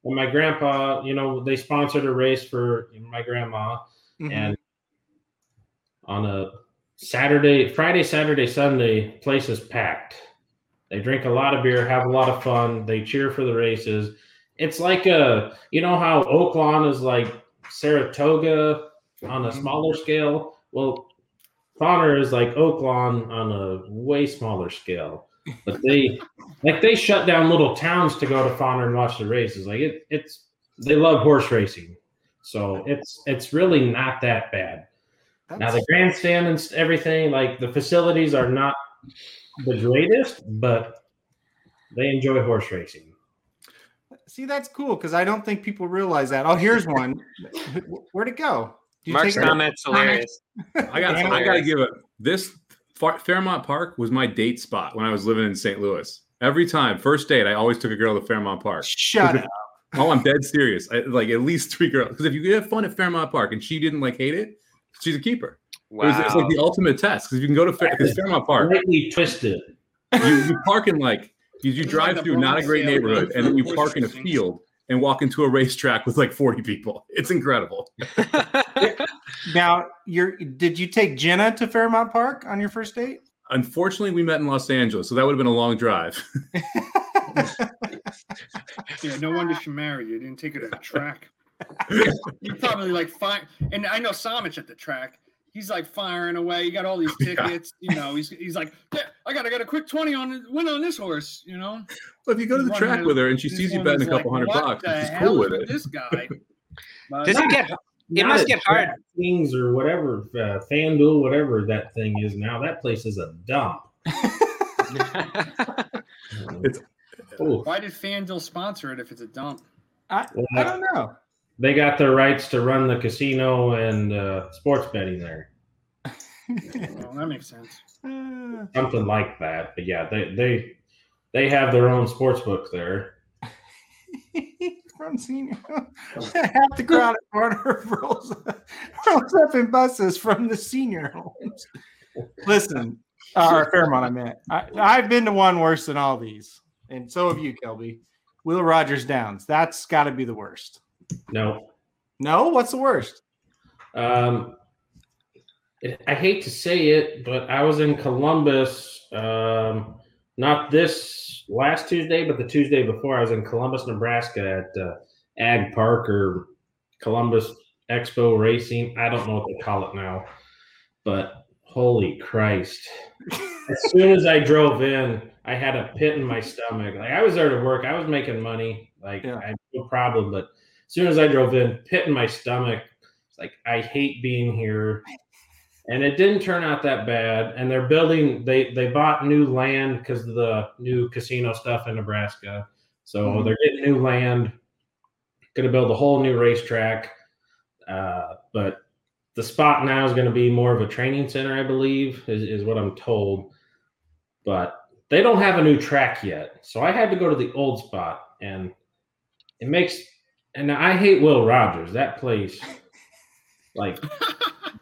and my grandpa, you know, they sponsored a race for my grandma, Mhm. and on a Saturday, Friday, Saturday, Sunday, place is packed. They drink a lot of beer, have a lot of fun. They cheer for the races. It's like a, you know how Oaklawn is like Saratoga on a smaller scale. Well, Fonner is like Oaklawn on a way smaller scale. But they like they shut down little towns to go to Fonner and watch the races. Like it, it's they love horse racing, so it's it's really not that bad. Now the grandstand and everything, like the facilities are not the greatest, but they enjoy horse racing. See, that's cool because I don't think people realize that. Oh, here's one. Where'd it go? Did you Mark's take it? comment's hilarious. I got I got to give it this Fairmont Park was my date spot when I was living in St. Louis. Every time, first date, I always took a girl to Fairmont Park. Shut up. Oh, I'm dead serious. I, like at least three girls. Because if you have fun at Fairmont Park and she didn't like hate it, she's a keeper. It was, it's like the ultimate test. Because if you can go to Fair, 'cause Fairmont Park, Slightly twisted. you, you park in like you, you drive like through not a great neighborhood, and then you park in a field and walk into a racetrack with like 40 people. It's incredible. Now, you're did you take Jenna to Fairmont Park on your first date? Unfortunately, we met in Los Angeles, so that would have been a long drive. Yeah, no wonder she married you. Didn't take her to the track. You're probably like fine. And I know Samich at the track. He's like firing away. He got all these tickets. You know, he's he's like, yeah, I got to get a quick twenty on win on this horse. You know. Well, if you go to the He's track running with her and she sees you betting a was like, couple hundred what bucks, the she's cool with it. This guy. Does it get? It Not must get hard. Things or whatever, uh, FanDuel, whatever that thing is now. That place is a dump. It's Oh, Why did FanDuel sponsor it if it's a dump? I, I don't know. They got their rights to run the casino and uh, sports betting there, Well, that makes sense. Uh, something like that. But yeah, they they they have their own sports book there. from senior, half the crowd at Warner rolls, rolls up in buses from the senior homes. Listen, uh, or Fairmont, I meant. I, I've been to one worse than all these, and so have you, Kelby. Will Rogers Downs. That's got to be the worst. No, No, what's the worst? Um, it, I hate to say it, but I was in Columbus um, not this last Tuesday, but the Tuesday before, I was in Columbus, Nebraska at uh, Ag Park or Columbus Expo Racing. I don't know what they call it now, but holy Christ. as soon as I drove in, I had a pit in my stomach. Like I was there to work, I was making money, like I had no problem. But soon as I drove in, pit in my stomach, it's like I hate being here. And it didn't turn out that bad. And they're building they they bought new land because of the new casino stuff in Nebraska. So Mhm. they're getting new land, gonna build a whole new racetrack. Uh, but the spot now is going to be more of a training center, I believe, is, is what I'm told. But they don't have a new track yet. So I had to go to the old spot. And it makes, and I hate Will Rogers. That place, like,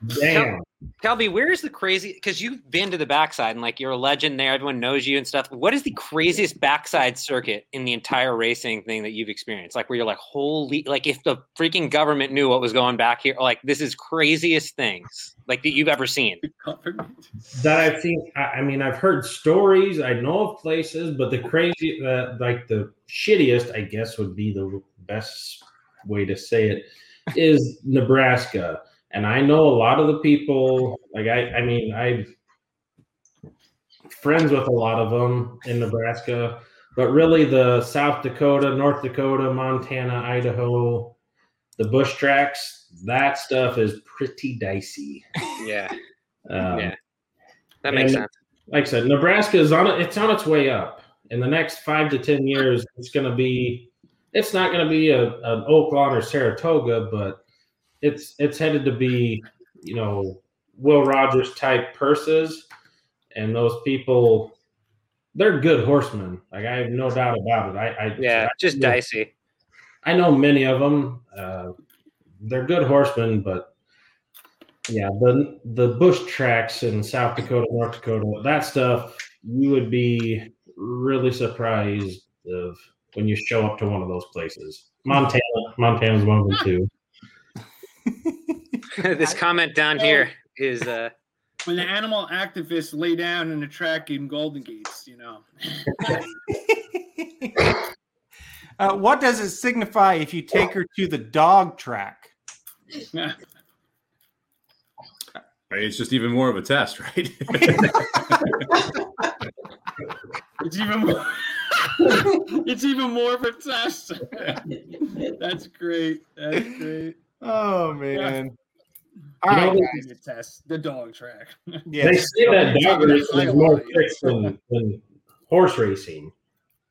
damn. Kelby, where's the crazy? Because you've been to the backside and like you're a legend there. Everyone knows you and stuff. What is the craziest backside circuit in the entire racing thing that you've experienced? Like where you're like, holy, like if the freaking government knew what was going back here, like this is craziest things like that you've ever seen. that I've seen. I, I mean, I've heard stories. I know of places, but the crazy, uh, like the shittiest, I guess would be the best way to say it, is Nebraska. And I know a lot of the people. Like I, I mean, I friends with a lot of them in Nebraska, but really the South Dakota, North Dakota, Montana, Idaho, the bush tracks, that stuff is pretty dicey. Yeah. Um, yeah. That makes sense. Like I said, Nebraska is on. It's on its way up. In the next five to ten years, it's going to be. It's not going to be a, an Oaklawn or Saratoga, but it's it's headed to be, you know, Will Rogers type purses, and those people, they're good horsemen. Like I have no doubt about it. I, I Yeah, I just know- dicey. I know many of them. Uh, they're good horsemen, but yeah, the the bush tracks in South Dakota, North Dakota, that stuff, you would be really surprised of when you show up to one of those places. Montana, Montana's one of them too. this comment down here is uh when the animal activists lay down in the track in Golden Gates, you know. Uh, what does it signify if you take her to the dog track? It's just even more of a test, right? It's even more. it's even more of a test. That's great. That's great. Oh man! All You know, guys, the test, the dog track. They say that dog racing is more fixed than, than horse racing.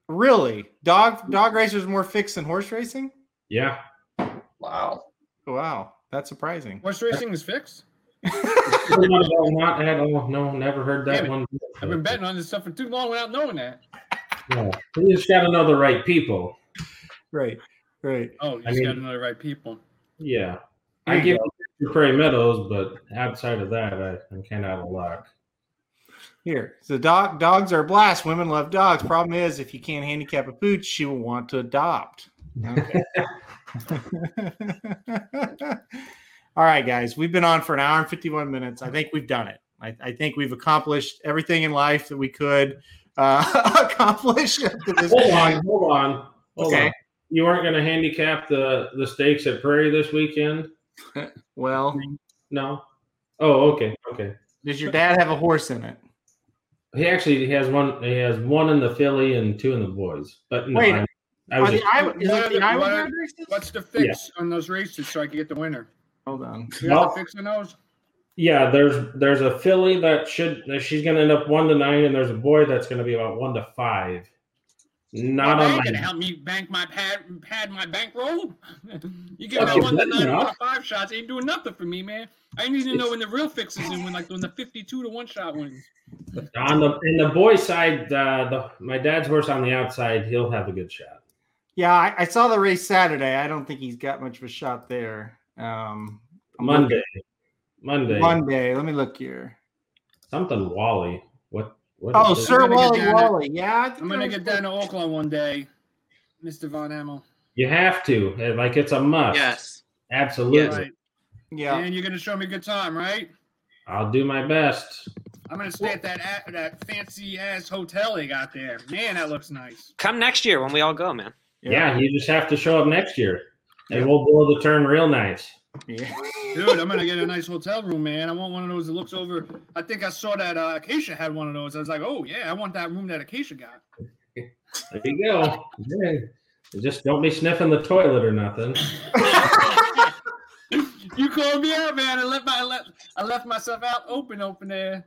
Really? Dog dog racers more fixed than horse racing? Yeah. Wow. Wow, that's surprising. Horse racing is fixed. not at all. No, never heard that Damn one. I've been betting on this stuff for too long without knowing that. No, you just got to know the right people. Right, right. Oh, you I just mean- got to know the right people. Yeah. I you give go. you Prairie Meadows, but outside of that, I, I'm kind of out of luck. Here, so dog dogs are a blast. Women love dogs. Problem is, if you can't handicap a pooch, she will want to adopt. Okay. All right, guys, we've been on for an hour and 51 minutes. I think we've done it. I, I think we've accomplished everything in life that we could uh, accomplish. up to this Hold on, hold on, hold Okay. on. You weren't going to handicap the the stakes at Prairie this weekend? Well, no. Oh, okay, okay. Does your dad have a horse in it? He actually he has one. He has one in the filly and two in the boys. But no, Wait, I, I was the just, Iowa- is What the the- Iowa what races? What's the fix on those races so I can get the winner? Hold on. You got Well- the fix on those? Yeah. There's there's a filly that should that she's going to end up one to nine, and there's a boy that's going to be about one to five. Not Well, on my gonna help me bank my pad pad my bankroll. you give Okay, me one to nine, enough. one to five shots, ain't doing nothing for me, man. I need to know when the real fix is in, when like when the fifty-two to one shot wins. on the in the boy side. Uh, the my dad's horse on the outside, he'll have a good shot. Yeah, I, I saw the race Saturday. I don't think he's got much of a shot there. Um, Monday, looking- Monday, Monday. Let me look here. something Wally. What? what Oh. Sir I'm gonna Wally Wally. Yeah, I think I'm gonna get down to Oaklawn one day, Mr. Von Amel. You have to like it's a must. Yes. absolutely. Right. Yeah. And you're gonna show me a good time, right? I'll do my best. I'm gonna stay at that at that fancy ass hotel they got there. Man, that looks nice. Come next year when we all go, man. Yeah, you just have to show up next year, and we'll blow the turn real nice. Dude, I'm gonna get a nice hotel room, man. I want one of those that looks over. I think I saw that uh, Acacia had one of those. I was like, oh yeah, I want that room that Acacia got. There you go. Yeah. Just don't be sniffing the toilet or nothing. You called me out, man. I left my I left, I left myself out open, open there.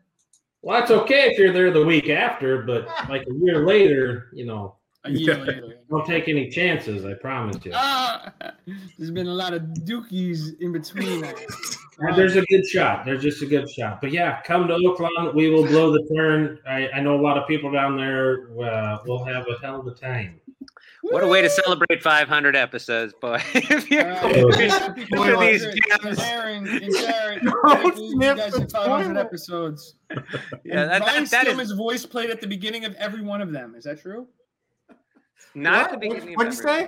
Well, that's okay if you're there the week after, but like a year later, you know, A year later. don't take any chances. I promise you. Ah, there's been a lot of dookies in between. that. Uh, There's a good shot. There's just a good shot. But yeah, come to Oaklawn. We will blow the turn. I, I know a lot of people down there. Uh, we'll have a hell of a time. What a way to celebrate 500 episodes, boy. if you're Happy for these gems. to Aaron and Jared. You guys did 500 episodes. Yeah, And that- that- Ryan that is- Stillman's voice played at the beginning of every one of them. Is that true? Not at the beginning of What'd you say?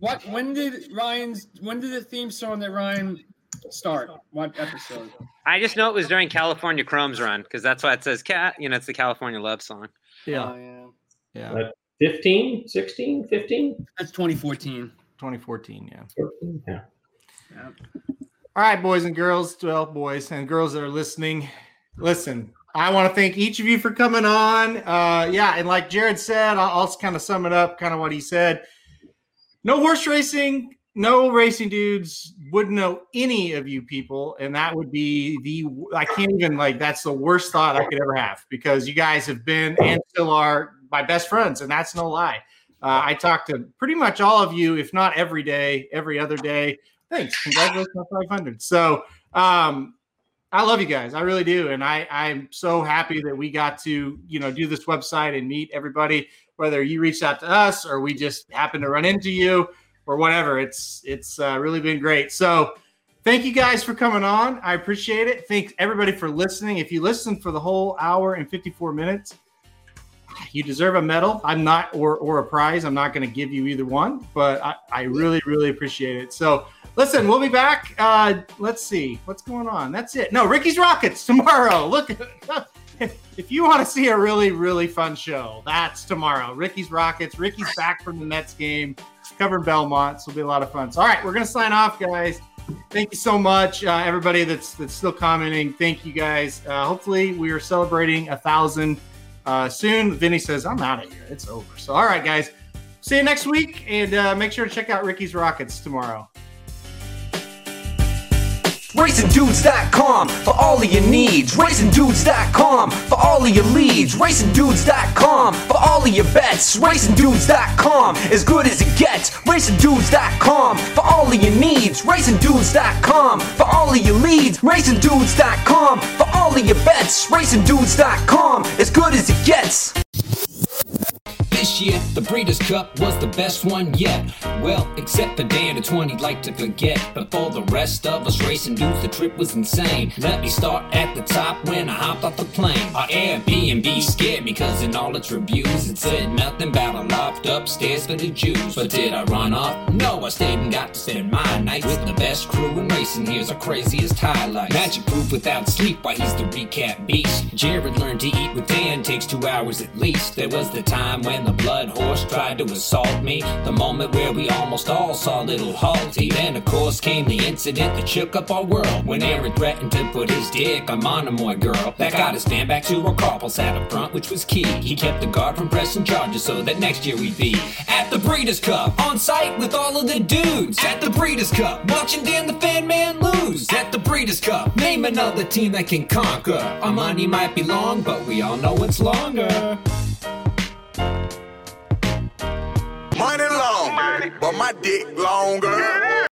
What? When did Ryan's? When did the theme song that Ryan start? What episode? I just know it was during California Chrome's run because that's why it says cat. You know, it's the California love song. Yeah. Oh, yeah. Yeah. But 15, 16, 15? That's 2014. 2014, yeah. 14? Yeah. All right, boys and girls, well, boys and girls that are listening, listen. I want to thank each of you for coming on. Uh, yeah, and like Jared said, I'll, I'll kind of sum it up, kind of what he said. No horse racing, no racing dudes wouldn't know any of you people, and that would be the I can't even like that's the worst thought I could ever have because you guys have been and still are my best friends, and that's no lie. Uh, I talk to pretty much all of you, if not every day, every other day. Thanks. Congratulations on 500. So, um, I love you guys. I really do. And I, I'm so happy that we got to, you know, do this website and meet everybody, whether you reached out to us or we just happened to run into you or whatever. It's, it's uh, really been great. So thank you guys for coming on. I appreciate it. Thanks everybody for listening. If you listened for the whole hour and 54 minutes, you deserve a medal. I'm not, or, or a prize. I'm not going to give you either one, but I, I really, really appreciate it. So listen, we'll be back. Uh, let's see what's going on. That's it. No, Ricky's Rockets tomorrow. Look, if you want to see a really, really fun show, that's tomorrow. Ricky's Rockets. Ricky's back from the Mets game, covering Belmont. So it'll be a lot of fun. So, all right, we're going to sign off, guys. Thank you so much, uh, everybody that's that's still commenting. Thank you, guys. Uh, hopefully, we are celebrating a thousand uh, soon. Vinny says, "I'm out of here. It's over." So, all right, guys. See you next week, and uh, make sure to check out Ricky's Rockets tomorrow. RacingDudes.com for all of your needs. RacingDudes.com for all of your leads. RacingDudes.com for all of your bets. RacingDudes.com as good as it gets. RacingDudes.com for all of your needs. RacingDudes.com for all of your leads. RacingDudes.com for all of your bets. RacingDudes.com as good as it gets. This year, the Breeders' Cup was the best one yet. Well, except for Dan, the 20 like to forget. But for the rest of us racing dudes, the trip was insane. Let me start at the top when I hopped off the plane. Our Airbnb scared me, cause in all its reviews, it said nothing about a loft upstairs for the Jews. But did I run off? No, I stayed and got to spend my nights with the best crew in racing. Here's our craziest highlights. Magic proof without sleep, why he's the recap beast. Jared learned to eat with Dan, takes two hours at least. There was the time when the blood horse tried to assault me. The moment where we almost all saw little Halty. Then, of course, came the incident that shook up our world. When Aaron threatened to put his dick on Monomoy girl. That got us fan back to our carpals sat up front, which was key. He kept the guard from pressing charges so that next year we'd be at the Breeders' Cup. On site with all of the dudes. At the Breeders' Cup. Watching Dan the Fan Man lose. At the Breeders' Cup. Name another team that can conquer. Our money might be long, but we all know it's longer. Money long, but my dick longer.